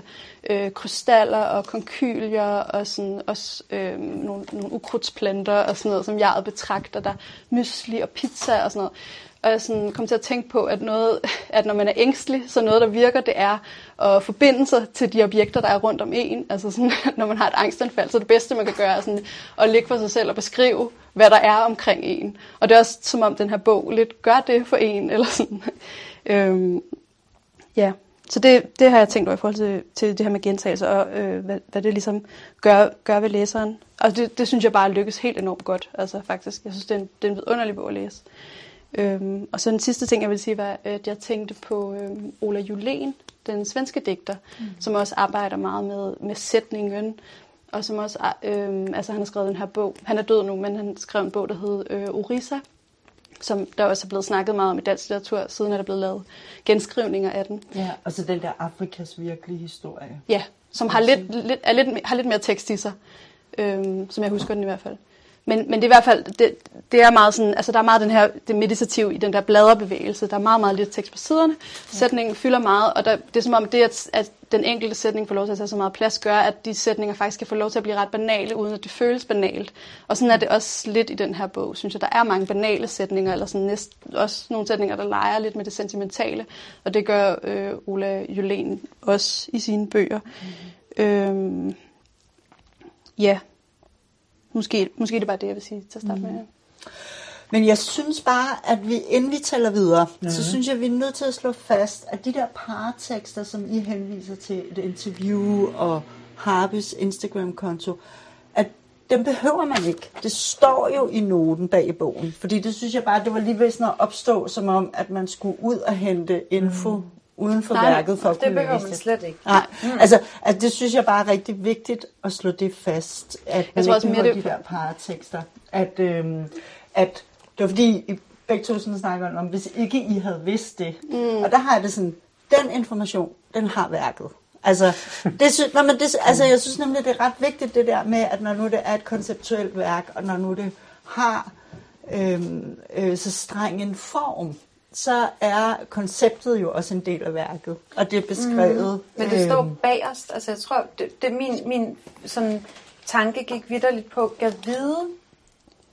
øh, krystaller og konkylier og sådan, også øh, nogle, nogle ukrudtsplanter og sådan noget, som jeg betragter. Der mysli og pizza og sådan noget. Og jeg sådan kom til at tænke på, at, noget, at når man er ængstelig, så noget, der virker, det er at forbinde sig til de objekter, der er rundt om en. Altså sådan, når man har et angstanfald, så det bedste, man kan gøre, er sådan at ligge for sig selv og beskrive, hvad der er omkring en. Og det er også som om den her bog lidt gør det for en. Eller sådan. Øhm, ja, så det, det har jeg tænkt over i forhold til, til det her med gentagelse, og øh, hvad, hvad det ligesom gør, gør ved læseren. Og det, det synes jeg bare lykkes helt enormt godt, altså faktisk. Jeg synes, det er en, det er en underlig bog at læse. Øhm, og så den sidste ting, jeg vil sige, var, at jeg tænkte på øhm, Ola Julen, den svenske digter, mm. som også arbejder meget med, med sætningen, og som også, øhm, altså han har skrevet den her bog, han er død nu, men han skrev en bog, der hed øh, Orisa, som der også er blevet snakket meget om i dansk litteratur, siden er der blevet lavet genskrivninger af den. Ja, og så den der Afrikas virkelige historie. Ja, som har lidt, lidt, er lidt, har lidt mere tekst i sig, øhm, som jeg husker den i hvert fald. Men, men det er i hvert fald, det, det er meget sådan, altså der er meget den her, det meditativ i den der bladrebevægelse. Der er meget, meget lidt tekst på siderne. Ja. Sætningen fylder meget, og der, det er som om det, at, at den enkelte sætning får lov til at tage så meget plads, gør, at de sætninger faktisk kan få lov til at blive ret banale, uden at det føles banalt. Og sådan er det også lidt i den her bog, synes jeg. Der er mange banale sætninger, eller sådan næst, også nogle sætninger, der leger lidt med det sentimentale. Og det gør øh, Ola Jolén også i sine bøger. Mm. Øhm, ja, Måske, måske det er bare det, jeg vil sige til at starte mm. med. Men jeg synes bare, at vi, inden vi taler videre, mm. så synes jeg, at vi er nødt til at slå fast, at de der partekster, som I henviser til et interview og Harpes Instagram-konto, at dem behøver man ikke. Det står jo i noten bag i bogen. Fordi det synes jeg bare, det var lige ved sådan at opstå, som om, at man skulle ud og hente info mm uden for Nej, værket for at det kunne behøver man slet ikke. Nej, mm. altså, altså det synes jeg bare er rigtig vigtigt at slå det fast, at jeg tror også mere det... de der paratekster. At, øhm, at det var fordi, I begge to sådan snakker om, hvis ikke I havde vidst det. Mm. Og der har jeg det sådan, den information, den har værket. Altså, det, sy- nej, men det, altså, jeg synes nemlig, det er ret vigtigt det der med, at når nu det er et konceptuelt værk, og når nu det har øhm, øh, så streng en form, så er konceptet jo også en del af værket, og det er beskrevet. Mm. Men det står øhm, bagerst, altså jeg tror, det, det min, min sådan, tanke gik vidderligt på, at vide,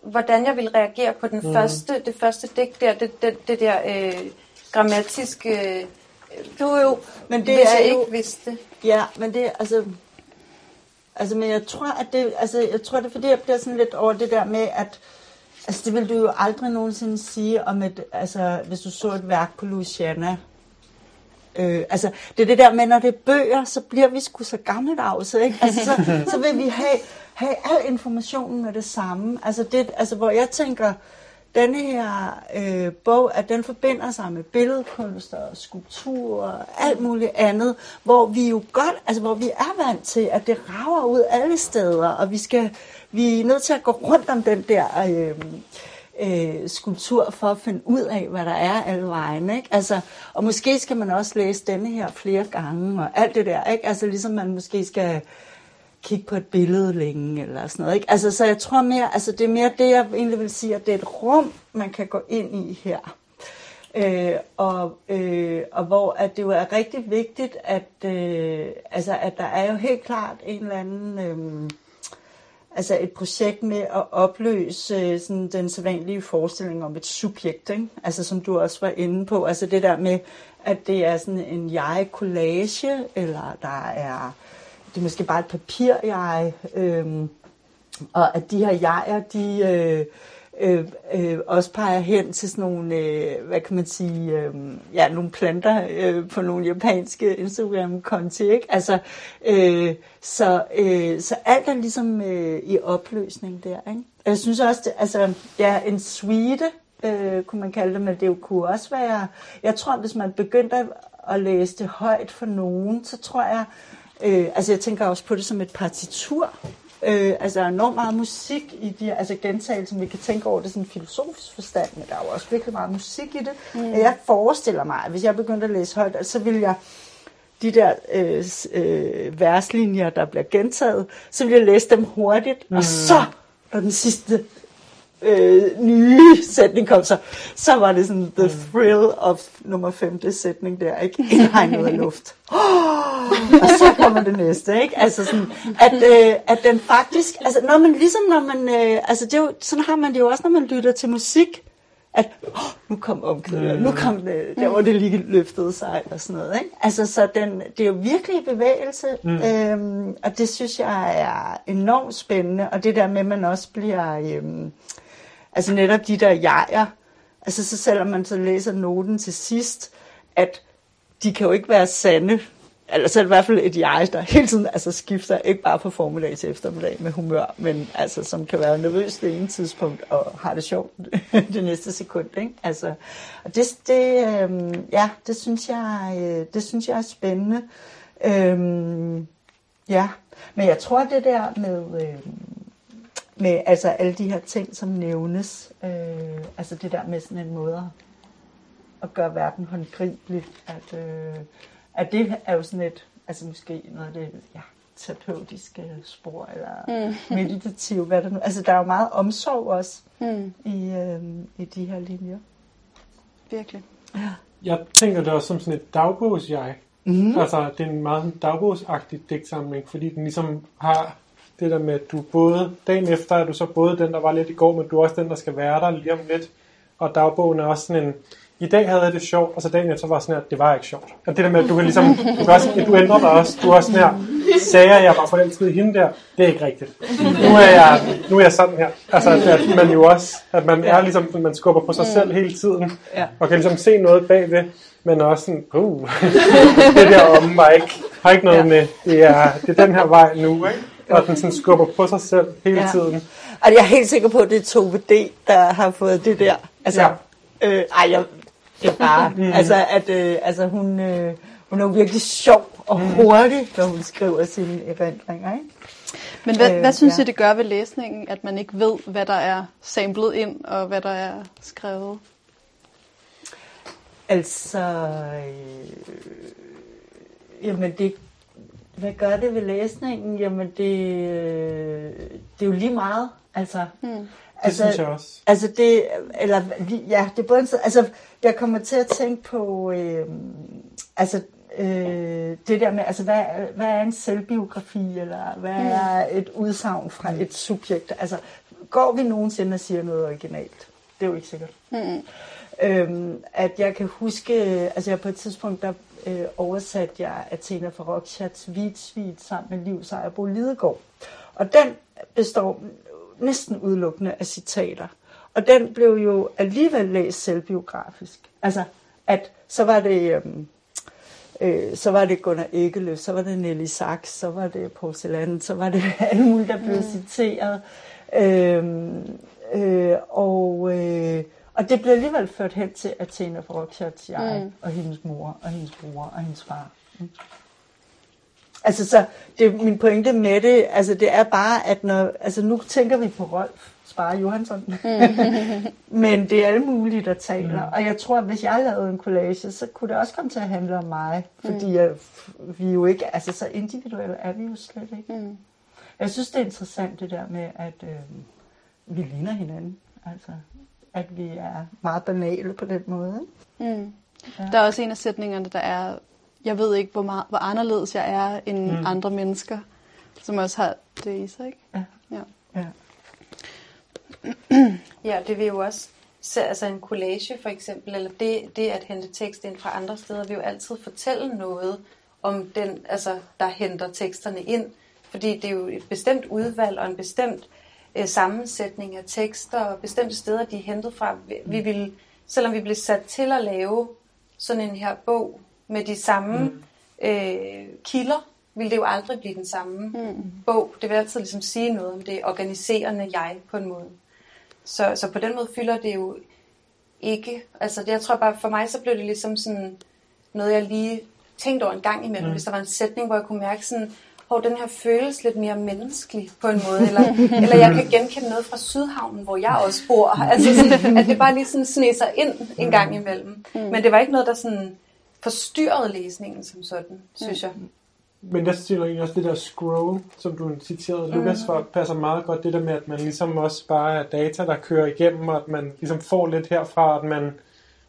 hvordan jeg ville reagere på den mm. første, det første digt der, det, det, det der øh, grammatiske, øh, jo jo, men det hvis er jeg jo, ikke vidste. Ja, men det altså, altså, men jeg tror, at det, altså, jeg tror, det er fordi, jeg bliver sådan lidt over det der med, at Altså, det vil du jo aldrig nogensinde sige om et, altså, hvis du så et værk på Louisiana. Øh, altså, det er det der med, når det er bøger, så bliver vi sgu så gammeldags, ikke? Altså, så, så vil vi have, have al informationen med det samme. Altså, det, altså hvor jeg tænker, denne her øh, bog, at den forbinder sig med billedkunst og skulptur og alt muligt andet, hvor vi jo godt, altså hvor vi er vant til, at det rager ud alle steder, og vi skal, vi er nødt til at gå rundt om den der øh, øh, skulptur for at finde ud af, hvad der er alle vejen, ikke? Altså, og måske skal man også læse denne her flere gange, og alt det der, ikke? Altså ligesom man måske skal kigge på et billede længe, eller sådan noget. Ikke? Altså, så jeg tror mere, altså det er mere det, jeg egentlig vil sige, at det er et rum, man kan gå ind i her. Øh, og, øh, og hvor at det jo er rigtig vigtigt, at, øh, altså, at der er jo helt klart en eller anden... Øh, altså et projekt med at opløse øh, sådan den sædvanlige forestilling om et subjekt, ikke? altså som du også var inde på, altså det der med, at det er sådan en jeg-collage, eller der er det er måske bare et papir, jeg, øhm, og at de her jeger, de, øh, øh, øh, også peger hen til sådan nogle, øh, hvad kan man sige, øh, ja, nogle planter øh, på nogle japanske Instagram-konti, ikke? Altså, øh, så, øh, så alt er ligesom øh, i opløsning der, ikke? Jeg synes også, det, altså, ja, en suite, øh, kunne man kalde det, men det kunne også være, jeg tror, hvis man begyndte at, at læse det højt for nogen, så tror jeg, øh, altså jeg tænker også på det som et partitur, Øh, altså, der er enormt meget musik i de altså gentagelser, vi kan tænke over det sådan filosofisk forstand, men der er jo også virkelig meget musik i det. Mm. Jeg forestiller mig, at hvis jeg begyndte at læse højt, så vil jeg de der øh, øh, verslinjer, der bliver gentaget, så vil jeg læse dem hurtigt, mm. og så, når den sidste øh, nye sætning kom, så, så var det sådan the thrill of nummer femte sætning der, ikke? Indhegnet af luft. Oh, og så kommer det næste, ikke? Altså sådan, at, øh, at den faktisk, altså når man ligesom når man, øh, altså det er jo, sådan har man det jo også, når man lytter til musik, at oh, nu kom omkvædet, nu kom det, der hvor det lige løftede sig, og sådan noget, ikke? Altså så den, det er jo virkelig bevægelse, mm. øhm, og det synes jeg er enormt spændende, og det der med, at man også bliver, øhm, Altså netop de der jeger. Altså så selvom man så læser noten til sidst, at de kan jo ikke være sande. Eller så er det i hvert fald et jeg, der hele tiden altså, skifter, ikke bare fra formiddag til eftermiddag med humør, men altså, som kan være nervøs det ene tidspunkt og har det sjovt det næste sekund. Ikke? Altså, og det, det, øh, ja, det, synes jeg, øh, det synes jeg er spændende. Øh, ja, men jeg tror det der med... Øh, med altså alle de her ting, som nævnes. Øh, altså det der med sådan en måde at gøre verden håndgribelig. At, øh, at det er jo sådan et, altså måske noget af det ja, terapeutiske spor, eller mm. meditativ, hvad der nu. Altså der er jo meget omsorg også mm. i, øh, i de her linjer. Virkelig. Ja. Jeg tænker det også som sådan et dagbogs-jeg. Mm. Altså det er en meget dagbogsagtig digtsamling, fordi den ligesom har det der med, at du både, dagen efter er du så både den, der var lidt i går, men du er også den, der skal være der lige om lidt. Og dagbogen er også sådan en, i dag havde jeg det sjovt, og så dagen efter var sådan her, det var ikke sjovt. Og det der med, at du kan ligesom, du, kan også, du ændrer dig også, du er også sådan her, sagde jeg, jeg var forelsket i hende der, det er ikke rigtigt. Nu er jeg, nu er jeg sådan her. Altså, at man jo også, at man er ligesom, man skubber på sig selv hele tiden, og kan ligesom se noget bagved, men også sådan, uh, det der om var ikke, har ikke noget med, det er, det er den her vej nu, ikke? Og den sådan skubber på sig selv hele ja. tiden. Og jeg er helt sikker på, at det er Tove D, der har fået det der. Altså, ja. øh, ej, jeg, det er bare, mm. altså, at øh, altså, hun, øh, hun er jo virkelig sjov og mm. hurtig, når hun skriver sine erindringer, ikke? Men hvad, øh, hvad synes ja. I, det gør ved læsningen, at man ikke ved, hvad der er samlet ind, og hvad der er skrevet? Altså, øh, jamen det hvad gør det ved læsningen? Jamen, det, det er jo lige meget. Altså, mm. Det altså, synes jeg også. Altså det, eller, ja, det er både en, altså, jeg kommer til at tænke på, øh, altså, øh, det der med, altså, hvad, hvad er en selvbiografi, eller hvad mm. er et udsagn fra et subjekt? Altså, går vi nogensinde og siger noget originalt? Det er jo ikke sikkert. Mm. Øhm, at jeg kan huske, altså jeg på et tidspunkt, der øh, oversatte jeg Athena Farokshats Hvitsvit sammen med Liv Sejrbo Lidegaard. Og den består næsten udelukkende af citater. Og den blev jo alligevel læst selvbiografisk. Altså, at så var det... Øhm, øh, så var det Gunnar Egeløf, så var det Nelly Sachs, så var det Porcelan, så var det alle mulige, der blev mm. citeret. Øhm, øh, og, øh, og det blev alligevel ført hen til Athena Frokschats jeg, mm. og hendes mor, og hendes bror, og hendes far. Mm. Altså, så det, min pointe med det, altså det er bare, at når, altså nu tænker vi på Rolf Spare Johansson, mm. men det er alle mulige, der taler. Mm. Og jeg tror, at hvis jeg lavede en collage, så kunne det også komme til at handle om mig, fordi mm. jeg, vi jo ikke, altså så individuelle er vi jo slet ikke. Mm. Jeg synes, det er interessant det der med, at øh, vi ligner hinanden. Altså, at vi er meget banale på den måde. Mm. Ja. Der er også en af sætningerne, der er, jeg ved ikke, hvor, meget, hvor anderledes jeg er end mm. andre mennesker, som også har det i sig, ikke? Ja. Ja, ja. ja det vil jo også, så, altså en collage for eksempel, eller det, det at hente tekst ind fra andre steder, vil jo altid fortælle noget om den, altså, der henter teksterne ind, fordi det er jo et bestemt udvalg og en bestemt øh, sammensætning af tekster og bestemte steder, de er hentet fra. Vi, vi ville, selvom vi blev sat til at lave sådan en her bog med de samme mm. øh, kilder, ville det jo aldrig blive den samme mm. bog. Det vil altid ligesom sige noget om det organiserende jeg på en måde. Så, så på den måde fylder det jo ikke. Altså det, jeg tror bare, for mig så blev det ligesom sådan noget, jeg lige tænkte over en gang imellem. Mm. Hvis der var en sætning, hvor jeg kunne mærke sådan, hvor den her føles lidt mere menneskelig på en måde, eller, eller jeg kan genkende noget fra Sydhavnen, hvor jeg også bor. Altså sådan, at det bare lige sådan sne sig ind en gang imellem. Mm. Men det var ikke noget, der sådan forstyrrede læsningen som sådan, synes jeg. Men jeg synes egentlig også, det der scroll, som du citerede Lukas for, passer meget godt det der med, at man ligesom også bare er data, der kører igennem, og at man ligesom får lidt herfra, at man,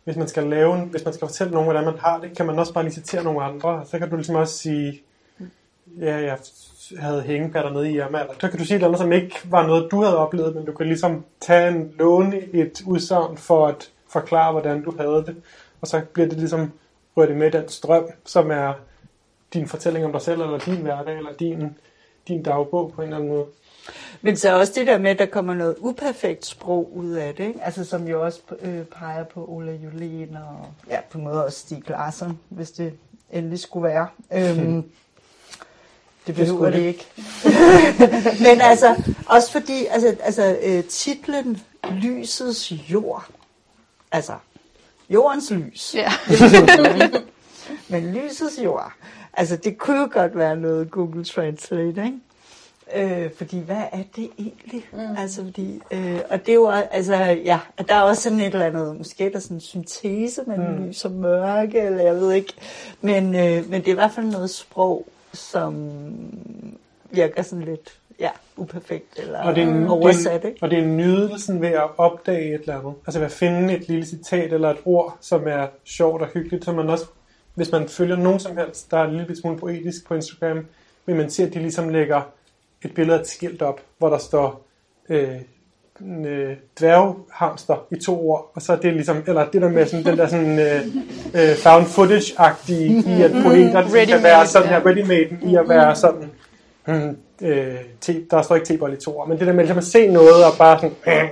hvis man skal lave, en, hvis man skal fortælle nogen, hvordan man har det, kan man også bare lige citere nogle andre. Så kan du ligesom også sige, ja, jeg havde hængepatter nede i Irma, eller så kan du sige noget, som ikke var noget, du havde oplevet, men du kan ligesom tage en låne et udsagn for at forklare, hvordan du havde det, og så bliver det ligesom rørt med den strøm, som er din fortælling om dig selv, eller din hverdag, eller din, din dagbog på en eller anden måde. Men så også det der med, at der kommer noget uperfekt sprog ud af det, ikke? Altså, som jo også øh, peger på Ola Jolien og ja, på en måde også Stig Larsson, hvis det endelig skulle være. Øhm. Det behøver det, det ikke. Men altså, også fordi altså, altså, øh, titlen Lysets jord, altså jordens lys. Ja. Men lysets jord, altså det kunne jo godt være noget Google Translate, ikke? Øh, fordi hvad er det egentlig? Mm. Altså fordi, øh, og det er jo, altså ja, der er også sådan et eller andet, måske der er sådan en syntese mellem mm. lys og mørke, eller jeg ved ikke, men, øh, men det er i hvert fald noget sprog, som virker sådan lidt ja, uperfekt eller og det er en, oversat. Ikke? Og det er nydelsen ved at opdage et eller andet. Altså ved at finde et lille citat eller et ord, som er sjovt og hyggeligt, så man også, hvis man følger nogen som helst, der er en lille smule poetisk på Instagram, vil man se, at de ligesom lægger et billede af et skilt op, hvor der står øh, øh, dværghamster i to ord, og så er det ligesom, eller det der med sådan, den der sådan øh, øh, found footage-agtige i, at poeter mm, kan være sådan her, ready-made i at være sådan, hmm, øh, te, der står ikke tebold i to ord, men det der med ligesom at se noget og bare sådan, øh,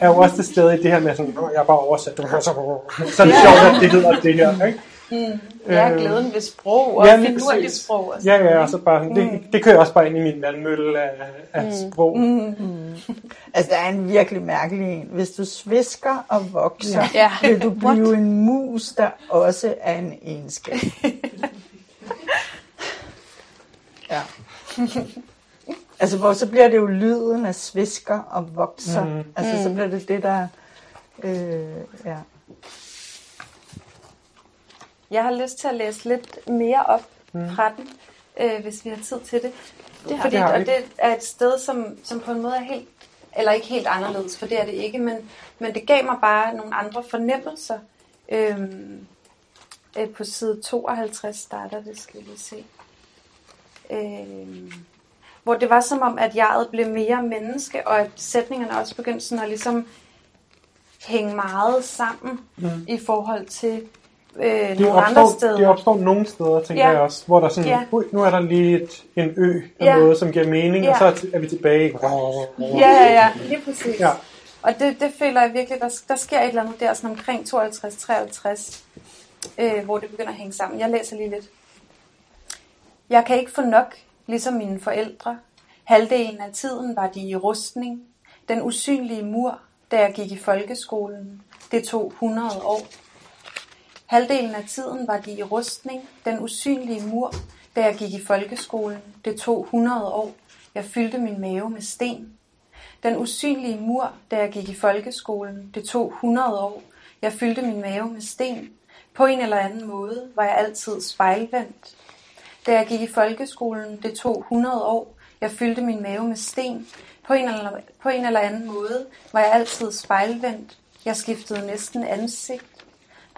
er jo også til stede i det her med sådan, jeg har bare oversat, så er det sjovt, at det hedder det her, ikke? Mm. Ja, øh, glæden ved sprog og ja, finurligt sprog. Og ja, ja, og så bare, mm. det, det kører også bare ind i min vandmølle af, af mm. sprog. Mm. Mm. Altså, der er en virkelig mærkelig en. Hvis du svisker og vokser, ja. vil du blive What? en mus, der også er en egenskab. ja. altså, hvor så bliver det jo lyden af svisker og vokser. Mm. Altså, så mm. bliver det det, der... Øh, ja. Jeg har lyst til at læse lidt mere op mm. fra den, øh, hvis vi har tid til det. det Fordi, det og det er et sted, som, som på en måde er helt, eller ikke helt anderledes, for det er det ikke, men, men det gav mig bare nogle andre fornemmelser. Øhm, øh, på side 52 starter det, skal vi se. Øhm, hvor det var som om, at jeg blev mere menneske, og at sætningerne også begyndte sådan at ligesom hænge meget sammen mm. i forhold til øh, det nogle opstår, andre steder. Det opstår nogle steder, tænker ja. jeg også, hvor der sådan, ja. nu er der lige et, en ø af ja. noget, som giver mening, ja. og så er vi tilbage. Ja, ja, ja, lige præcis. Ja. Og det, det føler jeg virkelig, der, der sker et eller andet der, sådan omkring 52-53, øh, hvor det begynder at hænge sammen. Jeg læser lige lidt. Jeg kan ikke få nok, ligesom mine forældre. Halvdelen af tiden var de i rustning. Den usynlige mur, da jeg gik i folkeskolen. Det tog 100 år. Halvdelen af tiden var de i rustning, den usynlige mur, da jeg gik i folkeskolen. Det tog 100 år. Jeg fyldte min mave med sten. Den usynlige mur, da jeg gik i folkeskolen. Det tog 100 år. Jeg fyldte min mave med sten. På en eller anden måde var jeg altid spejlvendt. Da jeg gik i folkeskolen, det tog 100 år. Jeg fyldte min mave med sten. På en eller, på en eller anden måde var jeg altid spejlvendt. Jeg skiftede næsten ansigt.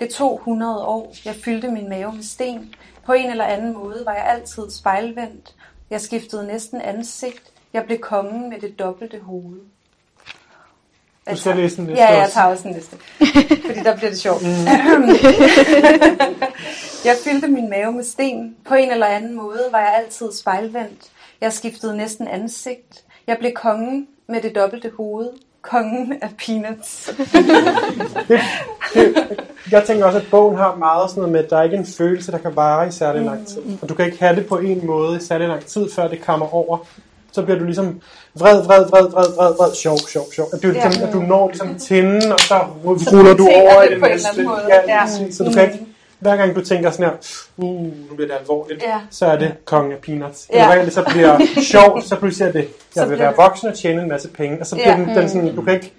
Det tog 100 år. Jeg fyldte min mave med sten. På en eller anden måde var jeg altid spejlvendt. Jeg skiftede næsten ansigt. Jeg blev kongen med det dobbelte hoved. Du skal læse den næste Ja, jeg tager også den næste. Fordi der bliver det sjovt. Mm. jeg fyldte min mave med sten. På en eller anden måde var jeg altid spejlvendt. Jeg skiftede næsten ansigt. Jeg blev kongen med det dobbelte hoved. Kongen af peanuts. Jeg tænker også, at bogen har meget sådan noget med, at der er ikke en følelse, der kan vare i særlig lang tid. Og du kan ikke have det på en måde i særlig lang tid, før det kommer over. Så bliver du ligesom vred, vred, vred, vred, vred, vred, sjov, sjov, sjov. At du, Ja. ja. at du når ligesom tinden, og så ruller du over i det på en næste. eller anden måde. Ja, Ja. Så du kan ikke, hver gang du tænker sådan her, uh, nu bliver det alvorligt, Ja. så er det kongen af peanuts. Ja. Eller hvad det så bliver sjovt, så pludselig er det, jeg vil være voksen og tjene en masse penge. Og så bliver Ja. den, den sådan, du kan ikke,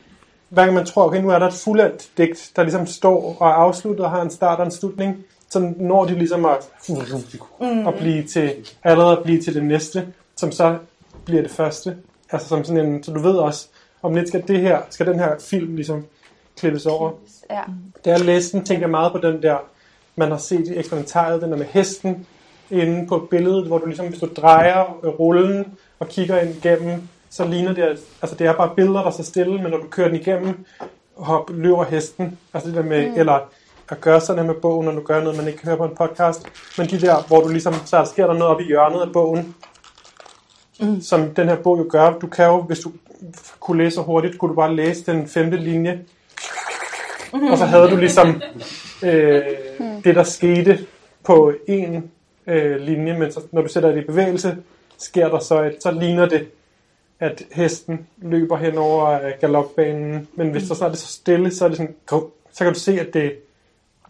hver gang man tror, okay, nu er der et fuldendt digt, der ligesom står og er afsluttet og har en start og en slutning, så når de ligesom at, mm. at blive til, allerede at blive til det næste, som så bliver det første. Altså som sådan en, så du ved også, om lidt skal det her, skal den her film ligesom klippes over. Ja. Da jeg læste den, tænkte jeg meget på den der, man har set i eksperimentariet, den der med hesten inde på billedet, hvor du ligesom, hvis du drejer rullen og kigger ind igennem, så ligner det, altså det er bare billeder, der står stille, men når du kører den igennem, hop, løber hesten. Altså det der med, mm. eller at gøre sådan med bogen, når du gør noget, man ikke kan høre på en podcast, men de der, hvor du ligesom, så der sker der noget oppe i hjørnet af bogen, mm. som den her bog jo gør. Du kan jo, hvis du kunne læse så hurtigt, kunne du bare læse den femte linje, og så havde du ligesom øh, det, der skete på en øh, linje, men så, når du sætter det i bevægelse, sker der så, et, så ligner det, at hesten løber hen over øh, galopbanen. Men hvis der så er det så stille, så er det sådan, så kan du se, at det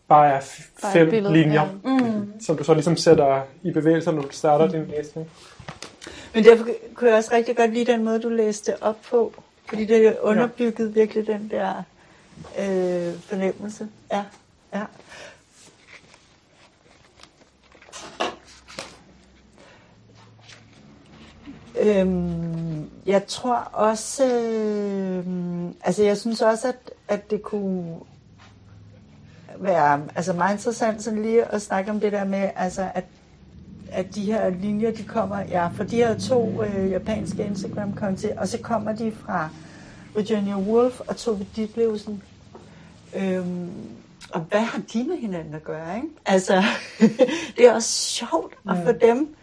bare er Bare fem billede, linjer, ja. mm. som du så ligesom sætter i bevægelse, når du starter din læsning. Men derfor kunne jeg også rigtig godt lide den måde, du læste op på. Fordi det underbyggede virkelig den der øh, fornemmelse. Ja, ja. Øhm, jeg tror også, øh, altså jeg synes også, at, at det kunne være altså meget interessant sådan lige at snakke om det der med, altså at at de her linjer, de kommer, ja, for de her to øh, japanske Instagram-konti, og så kommer de fra Virginia Woolf og Tove Ditlevsen. Øhm, og hvad har de med hinanden at gøre, ikke? Altså, det er også sjovt at få dem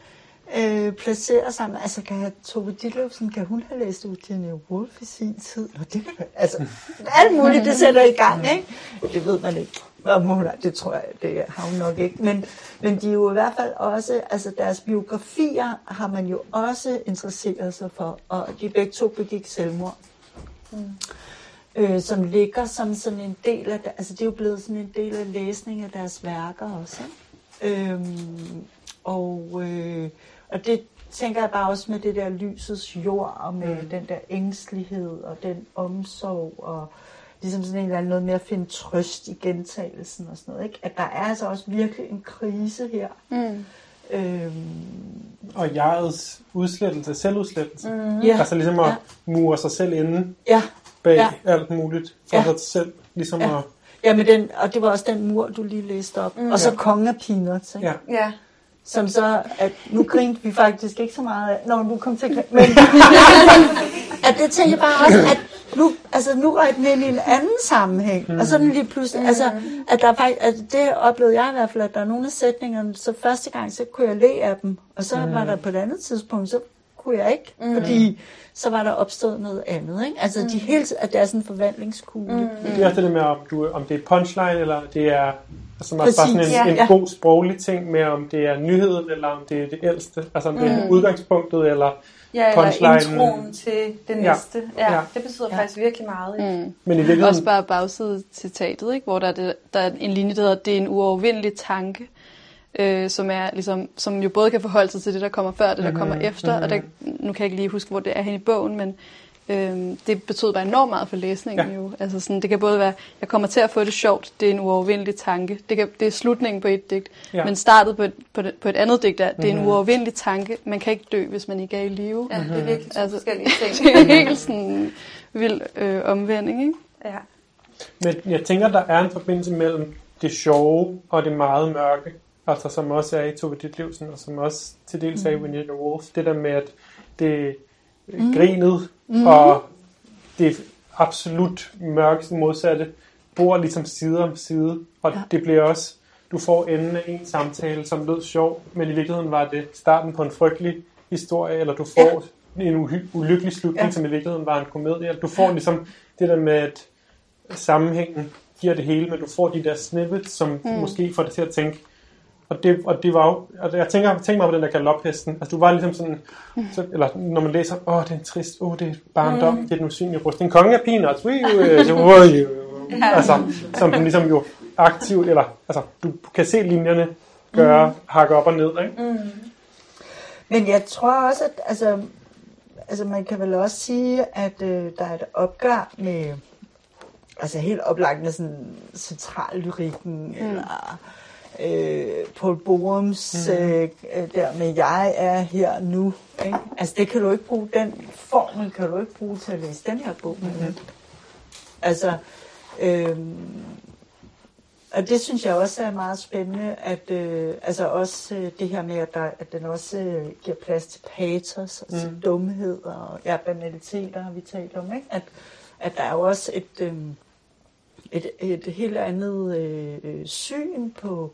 øh, placeret sammen. Altså, kan Tove Ditlevsen, kan hun have læst Virginia Woolf i sin tid? Nå, det kan, altså, alt muligt, det sætter i gang, ikke? Det ved man ikke. Om hun det tror jeg, det har hun nok ikke. Men, men de er jo i hvert fald også, altså deres biografier har man jo også interesseret sig for, og de begge to begik selvmord. Mm. Øh, som ligger som sådan en del af, altså det er jo blevet sådan en del af læsning af deres værker også. Ikke? Øhm, og, øh, og det tænker jeg bare også med det der lysets jord, og med mm. den der ængstelighed, og den omsorg, og ligesom sådan en eller anden noget med at finde trøst i gentagelsen og sådan noget. Ikke? At der er altså også virkelig en krise her. Mm. Øhm, Og jegets udslettelse, selvudslettelse. Mm. ja, Altså ligesom at Ja. mure sig selv inde ja, bag Ja. alt muligt, for Ja. sig selv ligesom Ja. at... ja med den, og det var også den mur, du lige læste op. Mm. Og så Ja. kongen af peanuts. Ikke? Ja. Ja. Som så, at nu grinte vi faktisk ikke så meget af, når nu kom til at men at det tænker jeg bare også, at nu, altså nu røg den ind i en anden sammenhæng, mm. og så er den lige pludselig, altså, at der faktisk, altså det oplevede jeg i hvert fald, at der er nogle af sætningerne, så første gang, så kunne jeg le af dem, og så mm. var der på et andet tidspunkt, så kunne jeg ikke, mm. fordi så var der opstået noget andet, ikke? Altså, de hele tiden, at det er sådan en forvandlingskugle. Mm. Det er også det med, om, du, om det er punchline, eller det er altså bare Præcis, sådan en, ja, en ja. god sproglig ting med, om det er nyheden, eller om det er det ældste. Altså om det er udgangspunktet, eller... Ja, eller introen til det Ja. næste. Ja, Ja. det betyder Ja. faktisk virkelig meget. Ja. Mm. Men i virkeligheden... Også bare bagside citatet, ikke? hvor der er, det, der er en linje, der hedder, det er en uovervindelig tanke, øh, som, er, ligesom, som jo både kan forholde sig til det, der kommer før, og det, der kommer efter. Og der, nu kan jeg ikke lige huske, hvor det er hen i bogen, men øh, det betyder bare enormt meget for læsningen. Ja. Jo. Altså sådan, det kan både være, jeg kommer til at få det sjovt, det er en uovervindelig tanke. Det, kan, det er slutningen på et digt, Ja. men startet på et, på, det, på et andet digt er, det er en uovervindelig tanke. Man kan ikke dø, hvis man ikke er i live. Ja, det er virkelig to Altså, forskellige ting. Det er helt sådan vild øh, omvending, ikke? Ja. Men jeg tænker, der er en forbindelse mellem det sjove og det meget mørke. Altså som også er i Tove Ditlevsen, og som også til dels er i Virginia Woolf. Det der med, at det mm. grinet mm. og det absolut mørkeste modsatte bor ligesom side om side. Og Ja. ja. det bliver også, du får enden af en samtale, som lød sjov, men i virkeligheden var det starten på en frygtelig historie, eller du får en uhy- ulykkelig slutning, Ja. ja. som i virkeligheden var en komedie. Du får ligesom det der med, at sammenhængen giver det hele, men du får de der snippets, som mm. måske får dig til at tænke. Og det, og det var jo, og jeg tænker, tænker mig på den der galophesten. Altså du var ligesom sådan, så, eller når man læser, åh det er en trist, åh det er barndom, mm. det er den usynlige rust. En konge af peanuts, wii, wii, så, wii, altså, som den ligesom jo aktivt, eller altså du kan se linjerne gøre, mm. hakke op og ned, ikke? Men jeg tror også, at altså, altså man kan vel også sige, at øh, der er et opgør med altså helt oplagt med sådan centrallyrikken, mm. eller øh, Paul Borums mm. øh, øh, der med, jeg er her nu. Ikke? Altså det kan du ikke bruge, den formel kan du ikke bruge til at læse den her bog. Mm. Altså, øh, og det synes jeg også er meget spændende, at øh, altså også øh, det her med, at, der, at den også øh, giver plads til patos, altså mm. dumhed og ja, banaliteter har vi talt om, ikke? At, at der er jo også et, øh, et, et helt andet øh, øh, syn på,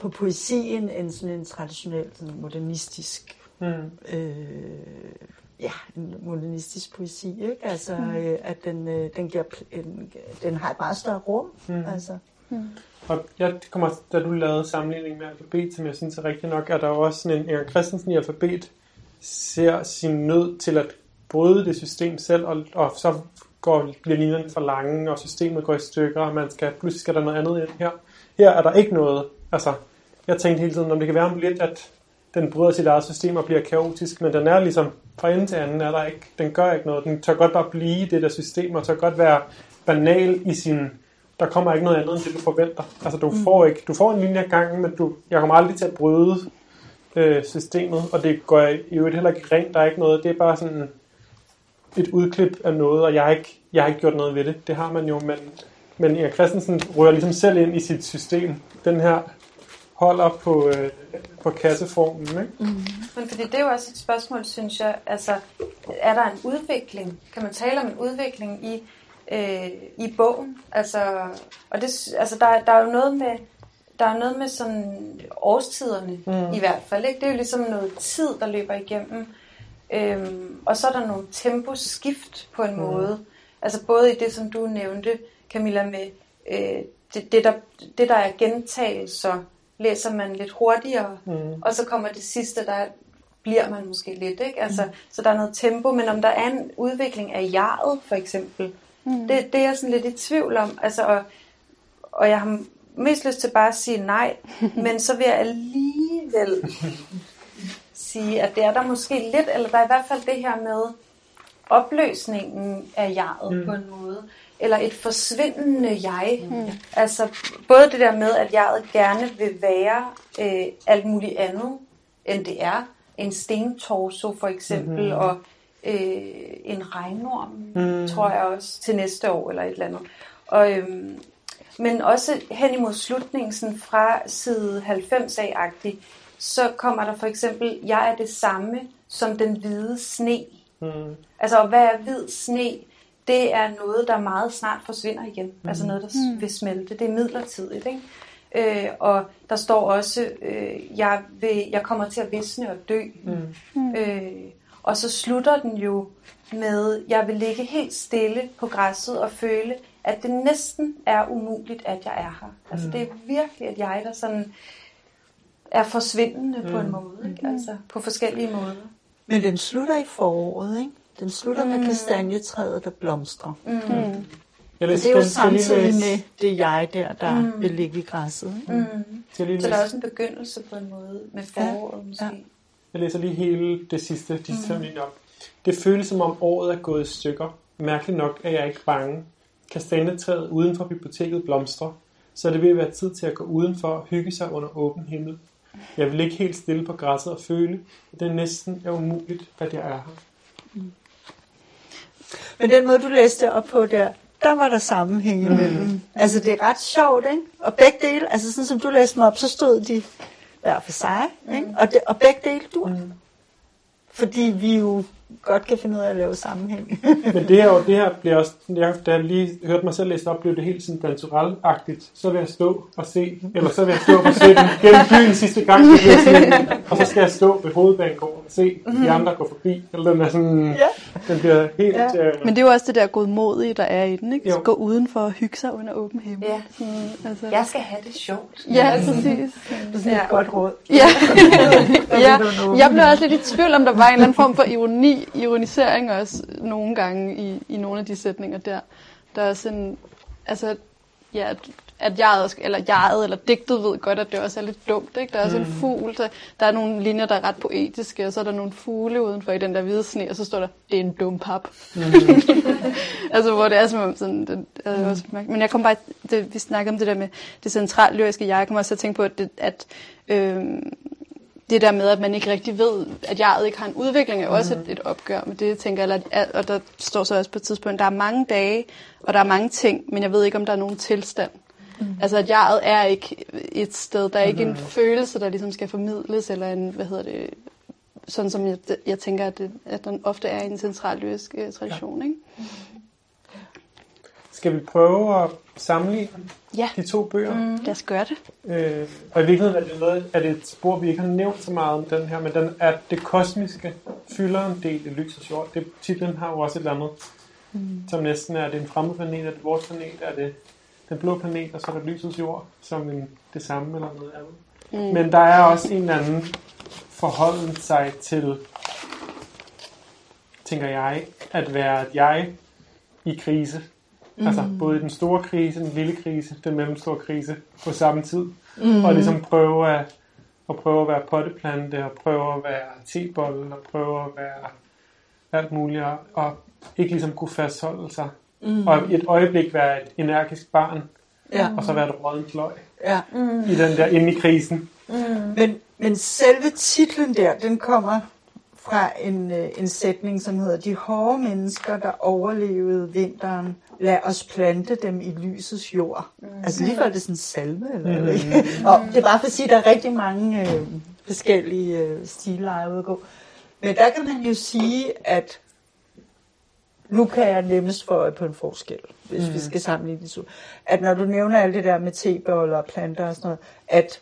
på poesien end sådan en traditionel sådan modernistisk Mm. øh, ja, en modernistisk poesi, ikke? Altså, øh, at den, øh, den, giver, en, den har et meget større rum, mm. altså. Og jeg kommer, da du lavede sammenligning med alfabet, som jeg synes er rigtigt nok, er der også sådan en Erik Christensen i alfabet, ser sin nød til at bryde det system selv, og, og så går, bliver linjerne for lange, og systemet går i stykker, og man skal, pludselig skal der noget andet ind her. Her er der ikke noget. Altså, jeg tænkte hele tiden, om det kan være lidt, at den bryder sit eget system og bliver kaotisk, men den er ligesom fra ende til anden, er der ikke, den gør ikke noget. Den tør godt bare blive det der system, og tør godt være banal i sin, der kommer ikke noget andet, end det du forventer. Altså du får ikke, du får en linje ad gangen, men du, jeg kommer aldrig til at bryde øh, systemet, og det går i øvrigt heller ikke rent, der er ikke noget, det er bare sådan et udklip af noget, og jeg har ikke, jeg har ikke gjort noget ved det, det har man jo, men, men Erik Christensen rører ligesom selv ind i sit system. Den her holder på, øh, på kasseformen, ikke? Men fordi det er jo også et spørgsmål, synes jeg, altså, er der en udvikling? Kan man tale om en udvikling i, øh, i bogen? Altså, og det, altså der, der er jo noget med, der er noget med sådan årstiderne mm. i hvert fald. Ikke? Det er jo ligesom noget tid, der løber igennem. Øhm, og så er der nogle temposkift på en mm. måde. Altså både i det, som du nævnte, Camilla, med øh, det, det, der, det, der er gentagelser, læser man lidt hurtigere, mm. og så kommer det sidste, der bliver man måske lidt. Ikke? Altså, mm. Så der er noget tempo, men om der er en udvikling af jaret, for eksempel, mm. det, det er jeg sådan lidt i tvivl om. Altså, og, og jeg har mest lyst til bare at sige nej, men så vil jeg alligevel sige, at det er der måske lidt, eller der er i hvert fald det her med opløsningen af jaret mm. på en måde, eller et forsvindende jeg. Mm. Altså både det der med, at jeget gerne vil være øh, alt muligt andet, end det er. En stentorso for eksempel, mm. og øh, en regnorm, mm. tror jeg også, til næste år eller et eller andet. Og, øhm, men også hen imod slutningen, sådan fra side 90 af så kommer der for eksempel, jeg er det samme som den hvide sne. Mm. Altså, og hvad er hvid sne? Det er noget, der meget snart forsvinder igen. Mm. Altså noget, der mm. vil smelte. Det er midlertidigt, ikke? Øh, og der står også, øh, jeg, vil, jeg kommer til at visne og dø. Mm. Øh, og så slutter den jo med, jeg vil ligge helt stille på græsset og føle, at det næsten er umuligt, at jeg er her. Altså det er virkelig et jeg, der sådan er forsvindende mm. på en måde. Ikke? Altså på forskellige måder. Men den slutter i foråret, ikke? Den slutter mm. med kastanjetræet, der blomstrer. Mm. Mm. Jeg læser, det er jo lige samtidig læse- med det jeg der, der mm. vil ligge i græsset. Mm. lige Så der er også en begyndelse på en måde med foråret måske. ja. Jeg læser lige hele det sidste, de mm. linjer op. Det føles som om året er gået i stykker. Mærkeligt nok er jeg ikke bange. Kastanjetræet uden for biblioteket blomstrer, så det at være tid til at gå udenfor og hygge sig under åben himmel. Jeg vil ikke helt stille på græsset og føle, at det næsten er umuligt, at jeg er her. Men den måde, du læste op på der, der var der sammenhæng imellem. Mm. Altså, det er ret sjovt, ikke? Og begge dele, altså sådan som du læste mig op, så stod de hver for sig, ikke? Og, det, og begge dele dur. Mm. Fordi vi jo godt kan finde ud af at lave sammenhæng. Men det her, jo- det her bliver også, jeg, da jeg lige hørte mig selv læse op, blev det helt sådan naturalagtigt. Så vil jeg stå og se, eller så vil jeg stå og se den gennem byen sidste gang, det bliver sådan, og så skal jeg stå ved hovedbanegården og se de andre gå forbi. Eller den er sådan, Ja. den bliver helt... Ja. Øh, Men det er jo også det der godmodige, der er i den, ikke? Jo. Så gå udenfor og hygge sig under åben himmel. Ja. Sådan, altså. Jeg skal have det sjovt. Ja, præcis. Det er sådan et godt råd. Ja. ja. Jeg blev også lidt i tvivl, om der var en eller anden form for ironi, ironisering også nogle gange i, i nogle af de sætninger der. Der er sådan, altså, ja, at, at jeg, også, eller jeg eller digtet ved godt, at det også er lidt dumt. Ikke? Der er også en fugl, der, der er nogle linjer, der er ret poetiske, og så er der nogle fugle udenfor i den der hvide sne, og så står der, det er en dum pap. altså, hvor det er som om sådan, det, er også, mærke- men jeg kom bare, det, vi snakkede om det der med det centralt lyriske jeg, jeg kom også til at tænke på, at, det, at øhm, det der med, at man ikke rigtig ved, at jeget ikke har en udvikling, er også et, et opgør med det, jeg tænker. At- og der står så også på et tidspunkt, der er mange dage, og der er mange ting, men jeg ved ikke, om der er nogen tilstand. Mm. Altså, at jeget er ikke et sted, der er ikke en følelse, der ligesom skal formidles, eller en, hvad hedder det, sådan som jeg, jeg tænker, at, det, at den ofte er i en central lyrisk øh, tradition, ikke? Skal vi prøve at sammenligne Ja. de to bøger? Mm. Lad os gøre det. Øh, og i virkeligheden er det, noget, er det et spor, vi ikke har nævnt så meget om den her, men den er det kosmiske fylder en del i lysets jord. Det, titlen har jo også et eller andet, mm. som næsten er det en fremmed planet, er det vores planet, er det den blå planet, og så er der lysets jord, som en, det samme eller noget andet. Mm. Men der er også en eller anden forholden sig til, tænker jeg, at være et jeg i krise. Mm. Altså både i den store krise, den lille krise, den mellemstore krise på samme tid. Mm. Og ligesom prøve at, at prøve at være potteplante, og prøve at være tebolle, og prøve at være alt muligt, og, ikke ligesom kunne fastholde sig. Mm. Og i et øjeblik være et energisk barn, Ja. og så være et rådent løg Ja. i den der inde i krisen. Men, men selve titlen der, den kommer fra en, øh, en sætning, som hedder, de hårde mennesker, der overlevede vinteren, lad os plante dem i lysets jord. Mm. Altså lige før er det sådan en salme, eller mm. ikke? Og det er bare for at sige, at der er rigtig mange øh, forskellige øh, stileje ude at gå. Men der kan man jo sige, at nu kan jeg nemmest få øje på en forskel, hvis mm. vi skal sammenligne de to. At når du nævner alt det der med teboller og planter og sådan noget, at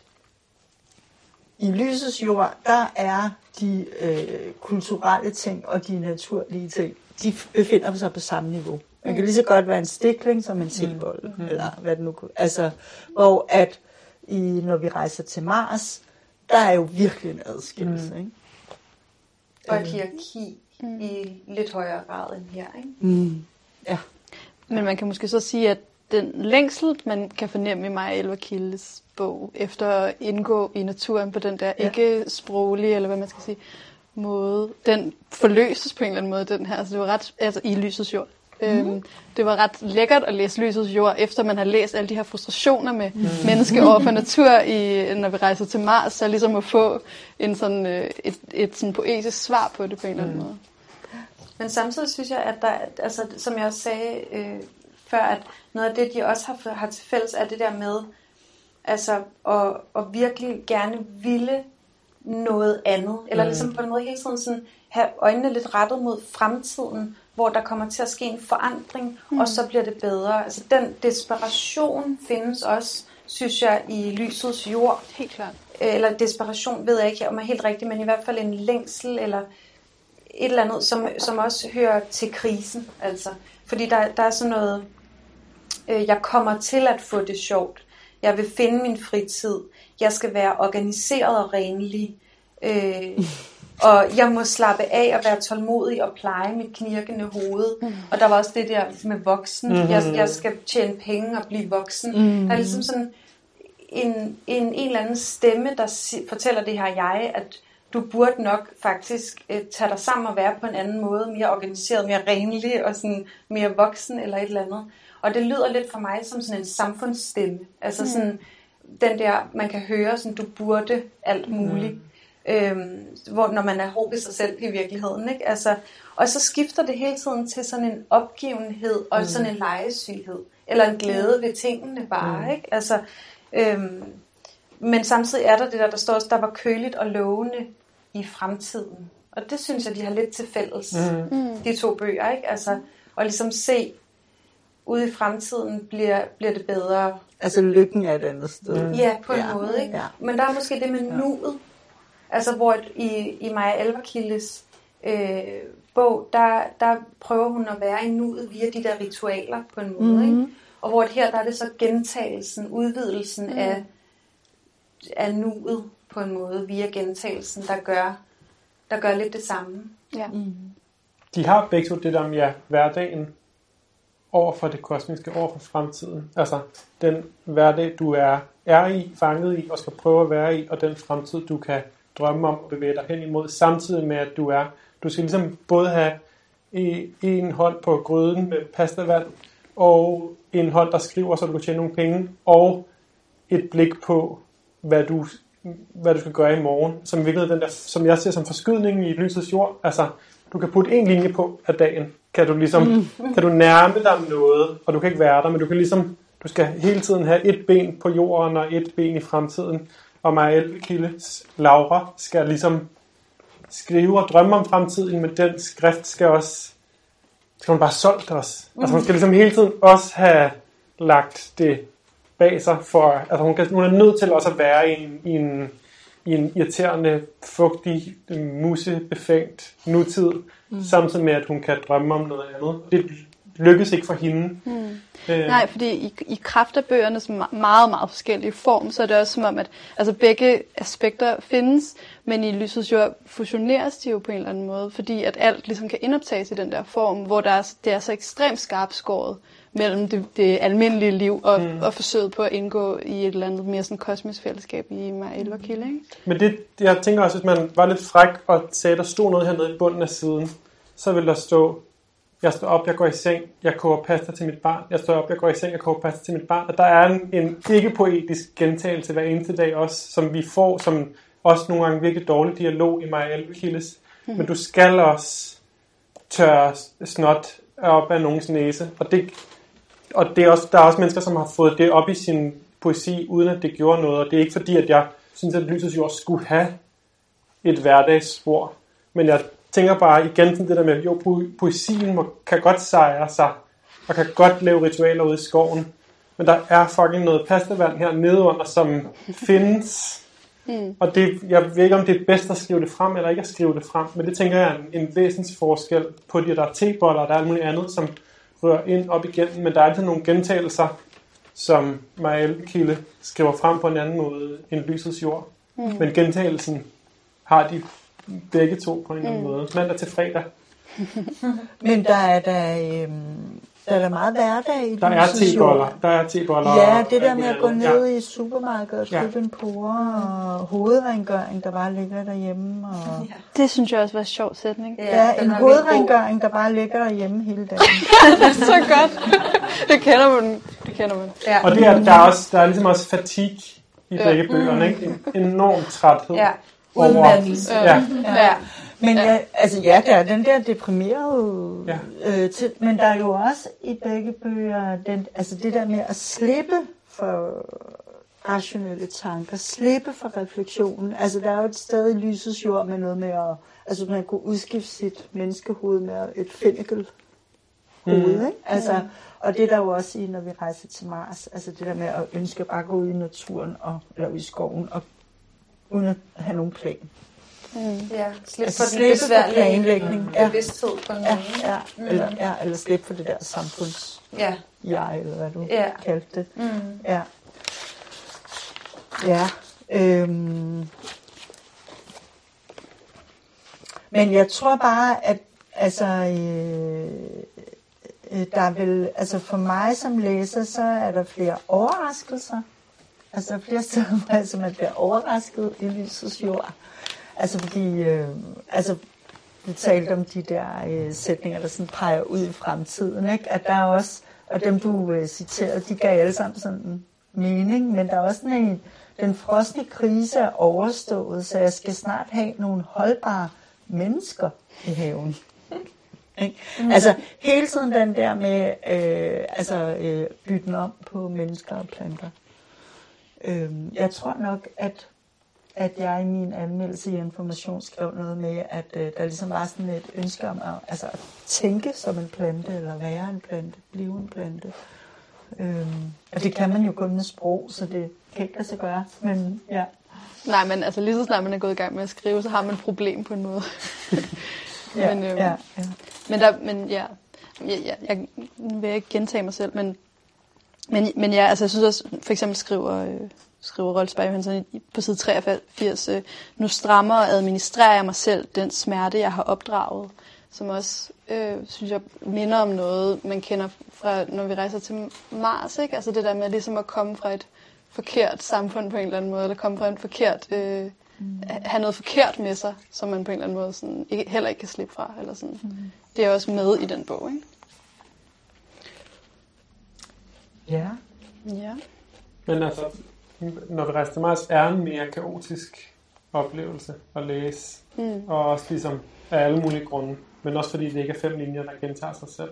i lysets jord, der er de øh, kulturelle ting og de naturlige ting, de befinder sig på samme niveau. Man kan lige så godt være en stikling som en tebolle, mm. eller hvad det nu kunne. Altså, hvor at i, når vi rejser til Mars, der er jo virkelig en adskillelse, mm. ikke? Og et hierarki mm. i lidt højere grad end her, ikke? Mm. Ja. Men man kan måske så sige, at den længsel, man kan fornemme i mig Elva Kildes bog, efter at indgå i naturen på den der Ja. ikke sproglige, eller hvad man skal sige, måde, den forløses på en eller anden måde, den her. Altså, det var ret, altså i lysets jord. Mm. Øhm, det var ret lækkert at læse Lysets Jord, efter man har læst alle de her frustrationer med mm. menneske over for natur, i, når vi rejser til Mars, så ligesom at få en sådan, øh, et, et sådan poetisk svar på det på en eller anden måde. Men samtidig synes jeg, at der, altså, som jeg også sagde øh, før, at noget af det, de også har, har til fælles, er det der med, altså, at, at virkelig gerne ville noget andet. Eller ligesom på en måde hele tiden sådan, have øjnene lidt rettet mod fremtiden, hvor der kommer til at ske en forandring, mm. og så bliver det bedre. Altså den desperation findes også, synes jeg, i lysets jord. Helt klart. Eller desperation, ved jeg ikke om er helt rigtigt, men i hvert fald en længsel, eller et eller andet, som, som også hører til krisen. Altså. Fordi der, der er sådan noget, øh, jeg kommer til at få det sjovt. Jeg vil finde min fritid. Jeg skal være organiseret og renlig. Øh, og jeg må slappe af og være tålmodig og pleje mit knirkende hoved. Mm. Og der var også det der med voksen. Mm-hmm. Jeg, jeg skal tjene penge og blive voksen. Mm. Der er ligesom sådan en, en, en eller anden stemme, der si- fortæller det her jeg, at du burde nok faktisk øh, tage dig sammen og være på en anden måde, mere organiseret, mere renlig og sådan mere voksen eller et eller andet. Og det lyder lidt for mig som sådan en samfundsstemme. Altså mm. sådan den der, man kan høre, sådan du burde alt muligt. Mm. Øhm, hvor, når man er hård ved sig selv i virkeligheden. Ikke? Altså, og så skifter det hele tiden til sådan en opgivenhed og mm. sådan en lejesyghed. Eller en glæde ved tingene bare. Mm. Ikke? Altså, øhm, men samtidig er der det der, der står også, der var køligt og lovende i fremtiden. Og det synes jeg, de har lidt til fælles, Mm. de to bøger. Ikke? Altså, og ligesom se, ude i fremtiden bliver, bliver det bedre. Altså lykken er et andet sted. Mm. Ja, på en Ja. måde. Ikke? Ja. Men der er måske det med nuet. Altså, hvor et- i, i Maja Elverkildes øh, bog, der, der prøver hun at være i nuet via de der ritualer på en måde. Mhm. Ikke? Og hvor her, der er det så gentagelsen, udvidelsen mm. af, af nuet på en måde, via gentagelsen, der gør, der gør lidt det samme. Ja. De har begge to det der med ja, hverdagen over for det kosmiske, over for fremtiden. Altså den hverdag, du er, er i, fanget i, og skal prøve at være i, og den fremtid, du kan drømme om og bevæge dig hen imod, samtidig med, at du er, du skal ligesom både have i- en hånd på gryden med pastavand, og en hånd, der skriver, så du kan tjene nogle penge, og et blik på, hvad du, hvad du skal gøre i morgen, som i virkeligheden den der, som jeg ser som forskydningen i lysets jord. Altså, du kan putte en linje på af dagen, kan du ligesom, mm. kan du nærme dig noget, og du kan ikke være der, men du kan ligesom, du skal hele tiden have et ben på jorden og et ben i fremtiden. Og Maja Elvekildes Laura skal ligesom skrive og drømme om fremtiden, men den skrift skal også, skal hun bare solgt os. Altså hun skal ligesom hele tiden også have lagt det bag sig, for altså hun, kan, hun er nødt til også at være i en, i en, i en irriterende, fugtig, musebefængt nutid, mm. samtidig med, at hun kan drømme om noget andet. Det lykkes ikke for hende. Mm. Øh, Nej, fordi i, i kraft af bøgernes meget, meget forskellige form, så er det også som om, at altså begge aspekter findes, men i lysets jord fusioneres de jo på en eller anden måde, fordi at alt ligesom kan indoptages i den der form, hvor der er, det er så ekstremt skarpt skåret mellem det, det almindelige liv og, mm. og forsøget på at indgå i et eller andet mere sådan kosmisk fællesskab i Maja Elverkilde, ikke? Men det, jeg tænker også, hvis man var lidt fræk og sagde, at der stod noget hernede i bunden af siden, så ville der stå, jeg står op, jeg går i seng, jeg koger pasta til mit barn. Jeg står op, jeg går i seng, jeg koger pasta til mit barn. Og der er en, en ikke-poetisk gentagelse hver eneste dag også, som vi får, som også nogle gange virkelig dårlig dialog i Maja Elvekildes. Mm. Men du skal også tørre snot op af nogens næse. Og, det, og det er også, der er også mennesker, som har fået det op i sin poesi, uden at det gjorde noget. Og det er ikke fordi, at jeg synes, at Lysets Jord skulle have et hverdagsspor. Men jeg tænker bare igen sådan det der med, jo, po- poesien må, kan godt sejre sig, og kan godt lave ritualer ude i skoven. Men der er fucking noget pastavand her nedenunder, som findes. Mm. Og det, jeg ved ikke, om det er bedst at skrive det frem, eller ikke at skrive det frem. Men det tænker jeg er en, en væsensforskel på de, der er teboller, og der er alt muligt andet, som rører ind op igennem. Men der er altid nogle gentagelser, som Maja Elbekilde skriver frem på en anden måde end lysets jord. Mm. Men gentagelsen har de begge to på en eller anden måde. Mandag til fredag. Men der er der, øhm, der er der meget hverdag i Der er teboller. Der er teboller. Ja, det der med at gå ned i supermarkedet og Ja. købe en pore og hovedrengøring, der bare ligger derhjemme. Og... Det synes jeg også var en sjov sætning. Ja, den en er hovedrengøring, der bare ligger derhjemme hele dagen. så godt. det kender man. Det kender man. Ja. Og det er, der, er også, der er ligesom også fatigue i Ja. begge bøgerne. Ikke? En enorm træthed. ja. Udmattelse. Ja. Ja. Men ja, altså ja, der er den der deprimerede, Ja. øh, til, men der er jo også i begge bøger, den, altså det der med at slippe for rationelle tanker, slippe for refleksionen. Altså der er jo et sted i lysets jord med noget med at, altså man kunne udskifte sit menneskehoved med et fennikel hoved, Mm. ikke? Altså, og det er der jo også i, når vi rejser til Mars, altså det der med at ønske bare at gå ud i naturen, og, eller ud i skoven, og uden at have nogen plan. Ja, slip Altså for den besværlige planlægning. Ja. bevidsthed på en Ja, ja, eller, ja, eller slippe for det der samfunds Ja. jeg, eller hvad du Ja. kaldte det. Mm. Ja. Ja. Øhm. Men jeg tror bare, at altså, øh, øh, der er vel, altså for mig som læser, så er der flere overraskelser. Altså er flere steder, hvor jeg simpelthen bliver overrasket i lysets jord. Altså fordi, øh, altså vi talte om de der øh, sætninger, der sådan peger ud i fremtiden, ikke? At der er også, og dem du øh, citerede, de gav alle sammen sådan mening, men der er også sådan en, den frosne krise er overstået, så jeg skal snart have nogle holdbare mennesker i haven. Ikke? Mm. Altså hele tiden den der med øh, altså, øh, bytten om på mennesker og planter. Øh, jeg tror nok, at at jeg i min anmeldelse i information skrev noget med, at øh, der ligesom var sådan et ønske om at, altså, at tænke som en plante, eller være en plante, blive en plante. Øhm, og det kan man jo kun med sprog, så det kan ikke lade sig gøre. Men ja. Nej, men altså lige så snart man er gået i gang med at skrive, så har man et problem på en måde. Ja, Men, øhm, ja, ja. Men, der, men ja, jeg, jeg, jeg vil ikke gentage mig selv, men, men, men ja, altså jeg synes også, for eksempel skriver, øh, skriver Rolfsberg Johansson i- på side 83, øh, nu strammer og administrerer jeg mig selv den smerte, jeg har opdraget, som også, øh, synes jeg, minder om noget, man kender fra, når vi rejser til Mars, ikke? Altså det der med ligesom at komme fra et forkert samfund på en eller anden måde, eller komme fra en forkert, øh, have noget forkert med sig, som man på en eller anden måde sådan, ikke, heller ikke kan slippe fra. Eller sådan. Mm. Det er også med i den bog, ikke? Ja. Ja. Men altså, når vi rejser til Mars, er en mere kaotisk oplevelse at læse. Mm. Og også ligesom af alle mulige grunde. Men også fordi det ikke er fem linjer, der gentager sig selv.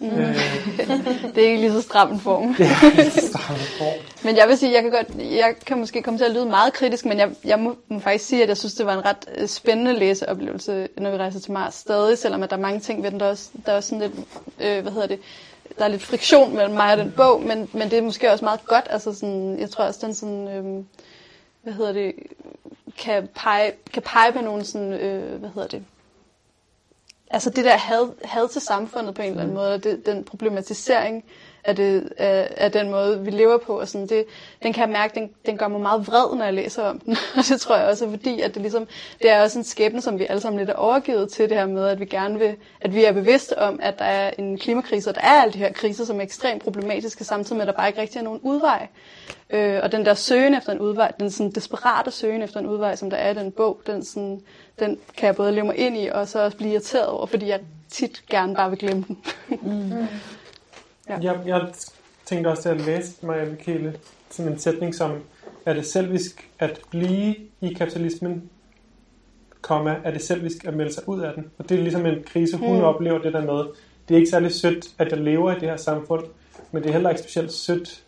Mm. Øh, Det er ikke lige så stram en form. det er en stramme form. Men jeg vil sige, jeg kan, godt, jeg kan måske komme til at lyde meget kritisk, men jeg, jeg må, må faktisk sige, at jeg synes, det var en ret øh, spændende læseoplevelse, når vi rejser til Mars stadig, selvom at der er mange ting ved den, der er også, der er også sådan lidt, øh, hvad hedder det, der er lidt friktion mellem mig og den bog, men, men det er måske også meget godt, altså sådan, jeg tror også, den sådan, øh, hvad hedder det, kan pege, kan pege på nogle sådan, øh, hvad hedder det, altså det der had, had til samfundet på en eller anden måde, og det, den problematisering af, det, af, af den måde, vi lever på, og sådan, det, den kan jeg mærke, den, den gør mig meget vred, når jeg læser om den. Og det tror jeg også er fordi, at det, ligesom, det er også en skæbne, som vi alle sammen lidt er overgivet til det her med, at vi gerne vil, at vi er bevidste om, at der er en klimakrise, og der er alle de her kriser, som er ekstremt problematiske, samtidig med, at der bare ikke rigtig er nogen udvej. Øh, og den der søgen efter en udvej, den sådan desperate søgen efter en udvej, som der er i den bog, den, sådan, den kan jeg både leve mig ind i, og så også blive irriteret over, fordi jeg tit gerne bare vil glemme den. Ja. Jeg, jeg tænkte også at læse Maja Michele sådan en sætning som, er det selvisk at blive i kapitalismen, komma, er det selvisk at melde sig ud af den. Og det er ligesom en krise, hun Mm. oplever det der med. Det er ikke særlig sødt, at jeg lever i det her samfund, men det er heller ikke specielt sødt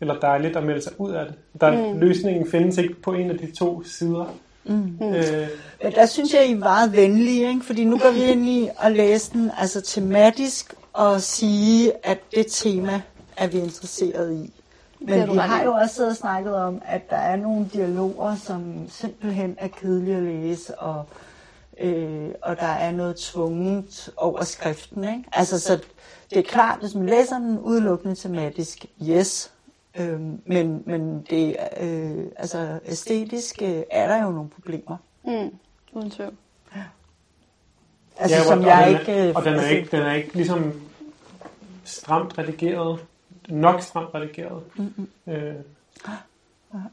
eller dejligt at melde sig ud af det. Der, Mm. mm. Løsningen findes ikke på en af de to sider. Mm. Øh, Men der synes jeg, I er meget venlige, ikke? fordi nu går vi ind i at læse den altså tematisk og sige, at det tema er vi interesseret i. Men vi har jo også siddet og snakket om, at der er nogle dialoger, som simpelthen er kedelige at læse, og, øh, og der er noget tvunget over skriften. Ikke? Altså, så det er klart, hvis man læser den udelukkende tematisk, yes, Øhm, men men det, øh, altså æstetisk øh, er der jo nogle problemer. Mm. Uden tvivl. Altså, ja, som og, jeg og ikke... den er, øh, og den er, altså, ikke, den er ikke ligesom stramt redigeret. Nok stramt redigeret. Mm-mm. Øh,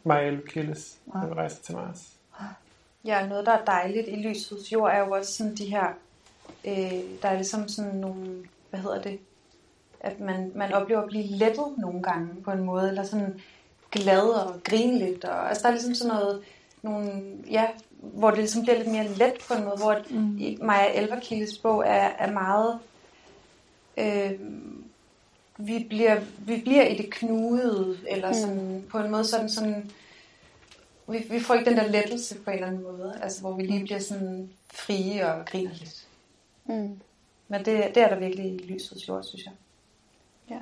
Maja når vi rejser til Mars. Ja, noget, der er dejligt i lysets jord, er jo også sådan de her, øh, der er ligesom sådan nogle, hvad hedder det, at man, man oplever at blive lettet nogle gange på en måde, eller sådan glad og grine lidt. Og, altså der er ligesom sådan noget, nogle, ja, hvor det ligesom bliver lidt mere let på en måde, hvor mm. Maja Elverkildes bog er, er meget, øh, vi, bliver, vi bliver i det knudede, eller sådan, mm. på en måde sådan, sådan vi, vi får ikke den der lettelse på en eller anden måde, altså hvor vi lige bliver sådan frie og griner lidt. Mm. Men det, det er der virkelig lysets jord, synes jeg. Ja.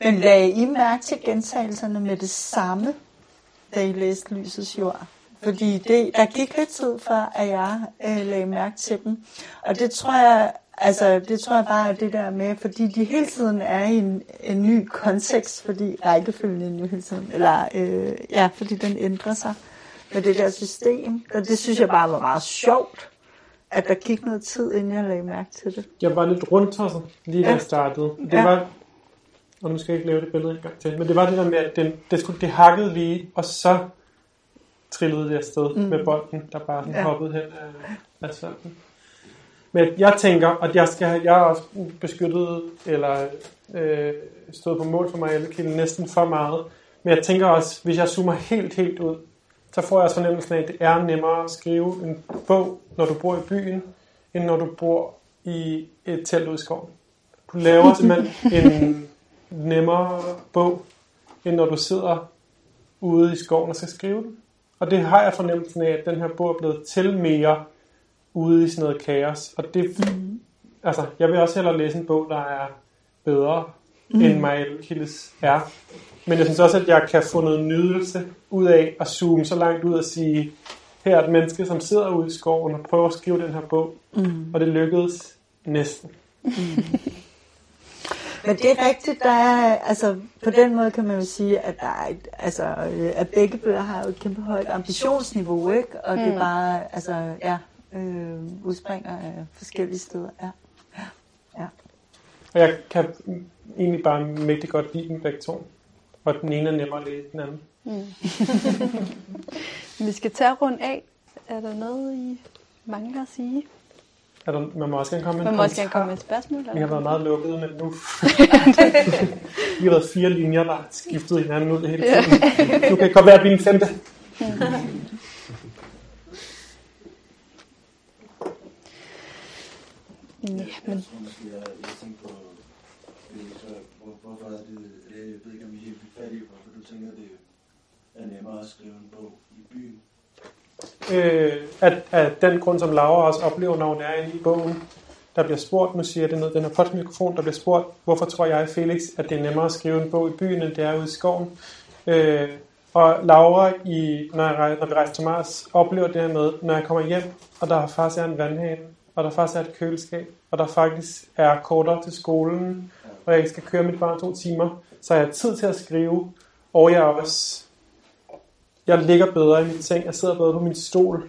Men lagde I mærke til gentagelserne med det samme, da I læste Lysets Jord? Fordi det, der gik lidt tid før, at jeg øh, lagde mærke til dem. Og det tror jeg, altså, det tror jeg bare er det der med, fordi de hele tiden er i en, en ny kontekst, fordi rækkefølgen er jo hele tiden, eller øh, ja, fordi den ændrer sig med det der system. Og det synes jeg bare var meget sjovt, at der gik noget tid, inden jeg lagde mærke til det. Jeg var lidt rundt lige da jeg startede. Det Ja. var, og nu skal jeg ikke lave det billede en gang til, men det var det der med, at den, det, skulle, det hakkede lige, og så trillede det afsted Mm. med bolden, der bare sådan Ja. hoppede hen af asfalten. Men jeg tænker, at jeg, skal, jeg er også beskyttet, eller øh, stået på mål for mig i næsten for meget. Men jeg tænker også, hvis jeg zoomer helt, helt ud, så får jeg også fornemmelsen af, at det er nemmere at skrive en bog, når du bor i byen, end når du bor i et telt ude i skoven. Du laver simpelthen en nemmere bog, end når du sidder ude i skoven og skal skrive den. Og det har jeg fornemmelsen af, at den her bog er blevet til mere ude i sådan noget kaos. Og det, mm. altså, jeg vil også hellere læse en bog, der er bedre, mm. end mig Kildes er. Men jeg synes også, at jeg kan få noget nydelse ud af at zoome så langt ud og sige, her er et menneske, som sidder ude i skoven og prøver at skrive den her bog. Mm. Og det lykkedes næsten. Mm. Men det er rigtigt, der er, altså på den måde kan man jo sige, at, der er et, altså, at begge bøger har jo et kæmpe højt ambitionsniveau, ikke? Og mm. det er bare, altså, ja, øh, udspringer af forskellige steder, ja. ja. ja. Og jeg kan egentlig bare mægtig godt lide dem begge to. Og den ene er nemmere at læse den anden. Mm. Vi skal tage rundt af. Er der noget, I mangler at sige? Er der, man må også gerne komme med Man må også gerne komme med et spørgsmål. Vi har været meget lukkede, men nu vi har været fire linjer, der har skiftet hinanden ud hele tiden. Nu kan det godt være, at vi en femte. Ja, men... Hvorfor er det, jeg ved ikke om I helt fat i, hvorfor du tænker, det er nemmere at skrive en bog i byen øh, at, at den grund, som Laura også oplever, når hun er inde i bogen, der bliver spurgt, nu siger jeg det ned, den her mikrofon, der bliver spurgt, hvorfor tror jeg, Felix, at det er nemmere at skrive en bog i byen, end det er ude i skoven. Øh, og Laura, i, når, jeg, når vi rejser til Mars, oplever det her med, når jeg kommer hjem, og der faktisk er en vandhane, og der faktisk er et køleskab, og der faktisk er kortere til skolen, og jeg skal køre mit barn to timer, så jeg har tid til at skrive, og jeg også jeg ligger bedre i min seng, jeg sidder bedre på min stol,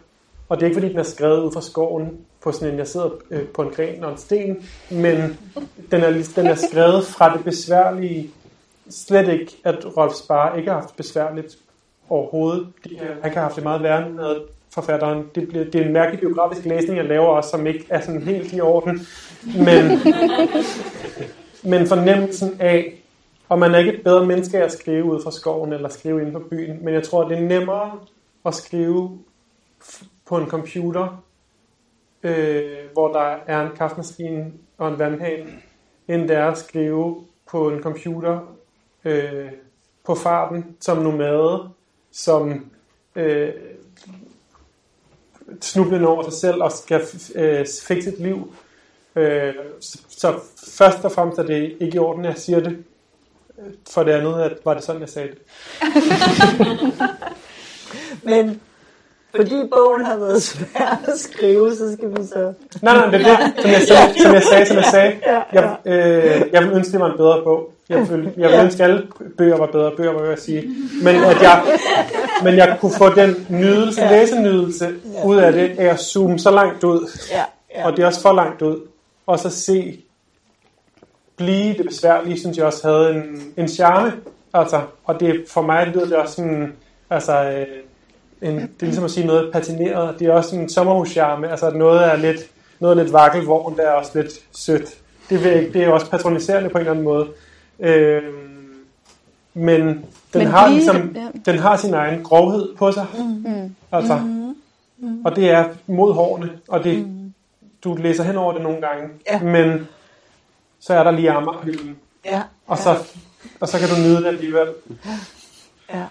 og det er ikke fordi, den er skrevet ud fra skoven på sådan en, jeg sidder øh, på en gren og en sten, men den er, den er skrevet fra det besværlige, slet ikke, at Rolf Spar ikke har haft besværligt overhovedet. Han kan have haft det meget værre med forfatteren. Det, bliver, det er en mærkelig biografisk læsning, jeg laver også, som ikke er sådan helt i orden. Men, men fornemmelsen af, og man er ikke et bedre menneske at skrive ud fra skoven eller skrive ind på byen, men jeg tror, det er nemmere at skrive på en computer, øh, hvor der er en kaffemaskine og en vandhane, end det er at skrive på en computer øh, på farten som nomade, som øh, snublende over sig selv og skal øh, fikse sit liv. Øh, så først og fremmest er det ikke i orden, jeg siger det, for det andet, at var det sådan, jeg sagde det. Men fordi bogen har været svær at skrive, så skal vi så... Nej, nej, det er det, som jeg sagde, som jeg sagde, som jeg sagde. Jeg, øh, jeg vil ønske, det var en bedre bog. Jeg vil, jeg vil ønske, alle bøger var bedre bøger, må jeg sige. Men at jeg, men jeg kunne få den nydelse, læsenydelse ud af det, af at zoome så langt ud. Og det er også for langt ud. Og så se blive det besværlige, synes jeg også havde en, en charme. Altså, og det, for mig lyder det også sådan, altså, øh, en, det er ligesom at sige noget patineret. Det er også en sommerhuscharme, altså noget er lidt, noget er lidt vakkelvogn, der er også lidt sødt. Det, vil, det er også patroniserende på en eller anden måde. Øh, men den men har lige, ligesom, ja. den har sin egen grovhed på sig. Mm. Altså, mm. Mm. Og det er mod hårene, og det, mm. du læser hen over det nogle gange. Ja. Men så er der lige Amagerhylden. Ja. Og så, og så kan du nyde det alligevel. Ja.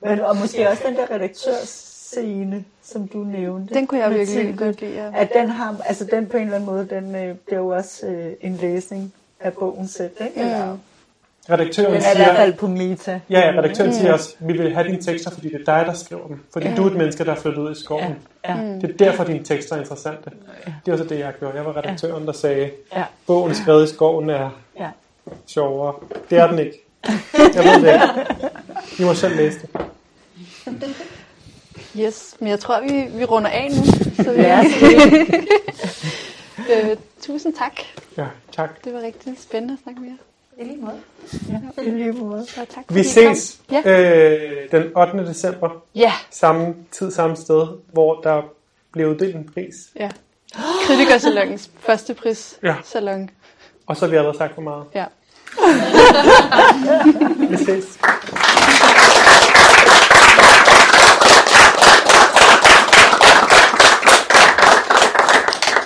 Men, og måske også den der redaktørscene, som du nævnte. Den kunne jeg virkelig godt lide. Ja. At den har, altså den på en eller anden måde, den øh, bliver jo også øh, en læsning af bogen selv, ikke? Eller, Redaktøren siger... i hvert fald på meta. Ja, redaktøren mm. siger også, vi vil have dine tekster, fordi det er dig, der skriver dem. Fordi ja. du er et menneske, der er flyttet ud i skoven. Ja. Ja. Det er derfor, dine tekster er interessante. Ja. Det er også det, jeg gjorde. Jeg var redaktøren, der sagde, ja. bogen skrevet i skoven er ja. sjovere. Det er den ikke. Jeg ved det ikke. I må selv læse det. Yes, men jeg tror, vi, vi runder af nu. Så vi ja. øh, tusind tak. Ja, tak. Det var rigtig spændende at snakke med jer. I lige måde. Ja, i lige måde. Så tak, vi ses ja. øh, den 8. december. Ja. Samme tid, samme sted, hvor der blev uddelt en pris. Ja. Kritikersalongens første pris. Ja. Salon. Og så har vi allerede sagt for meget. Ja.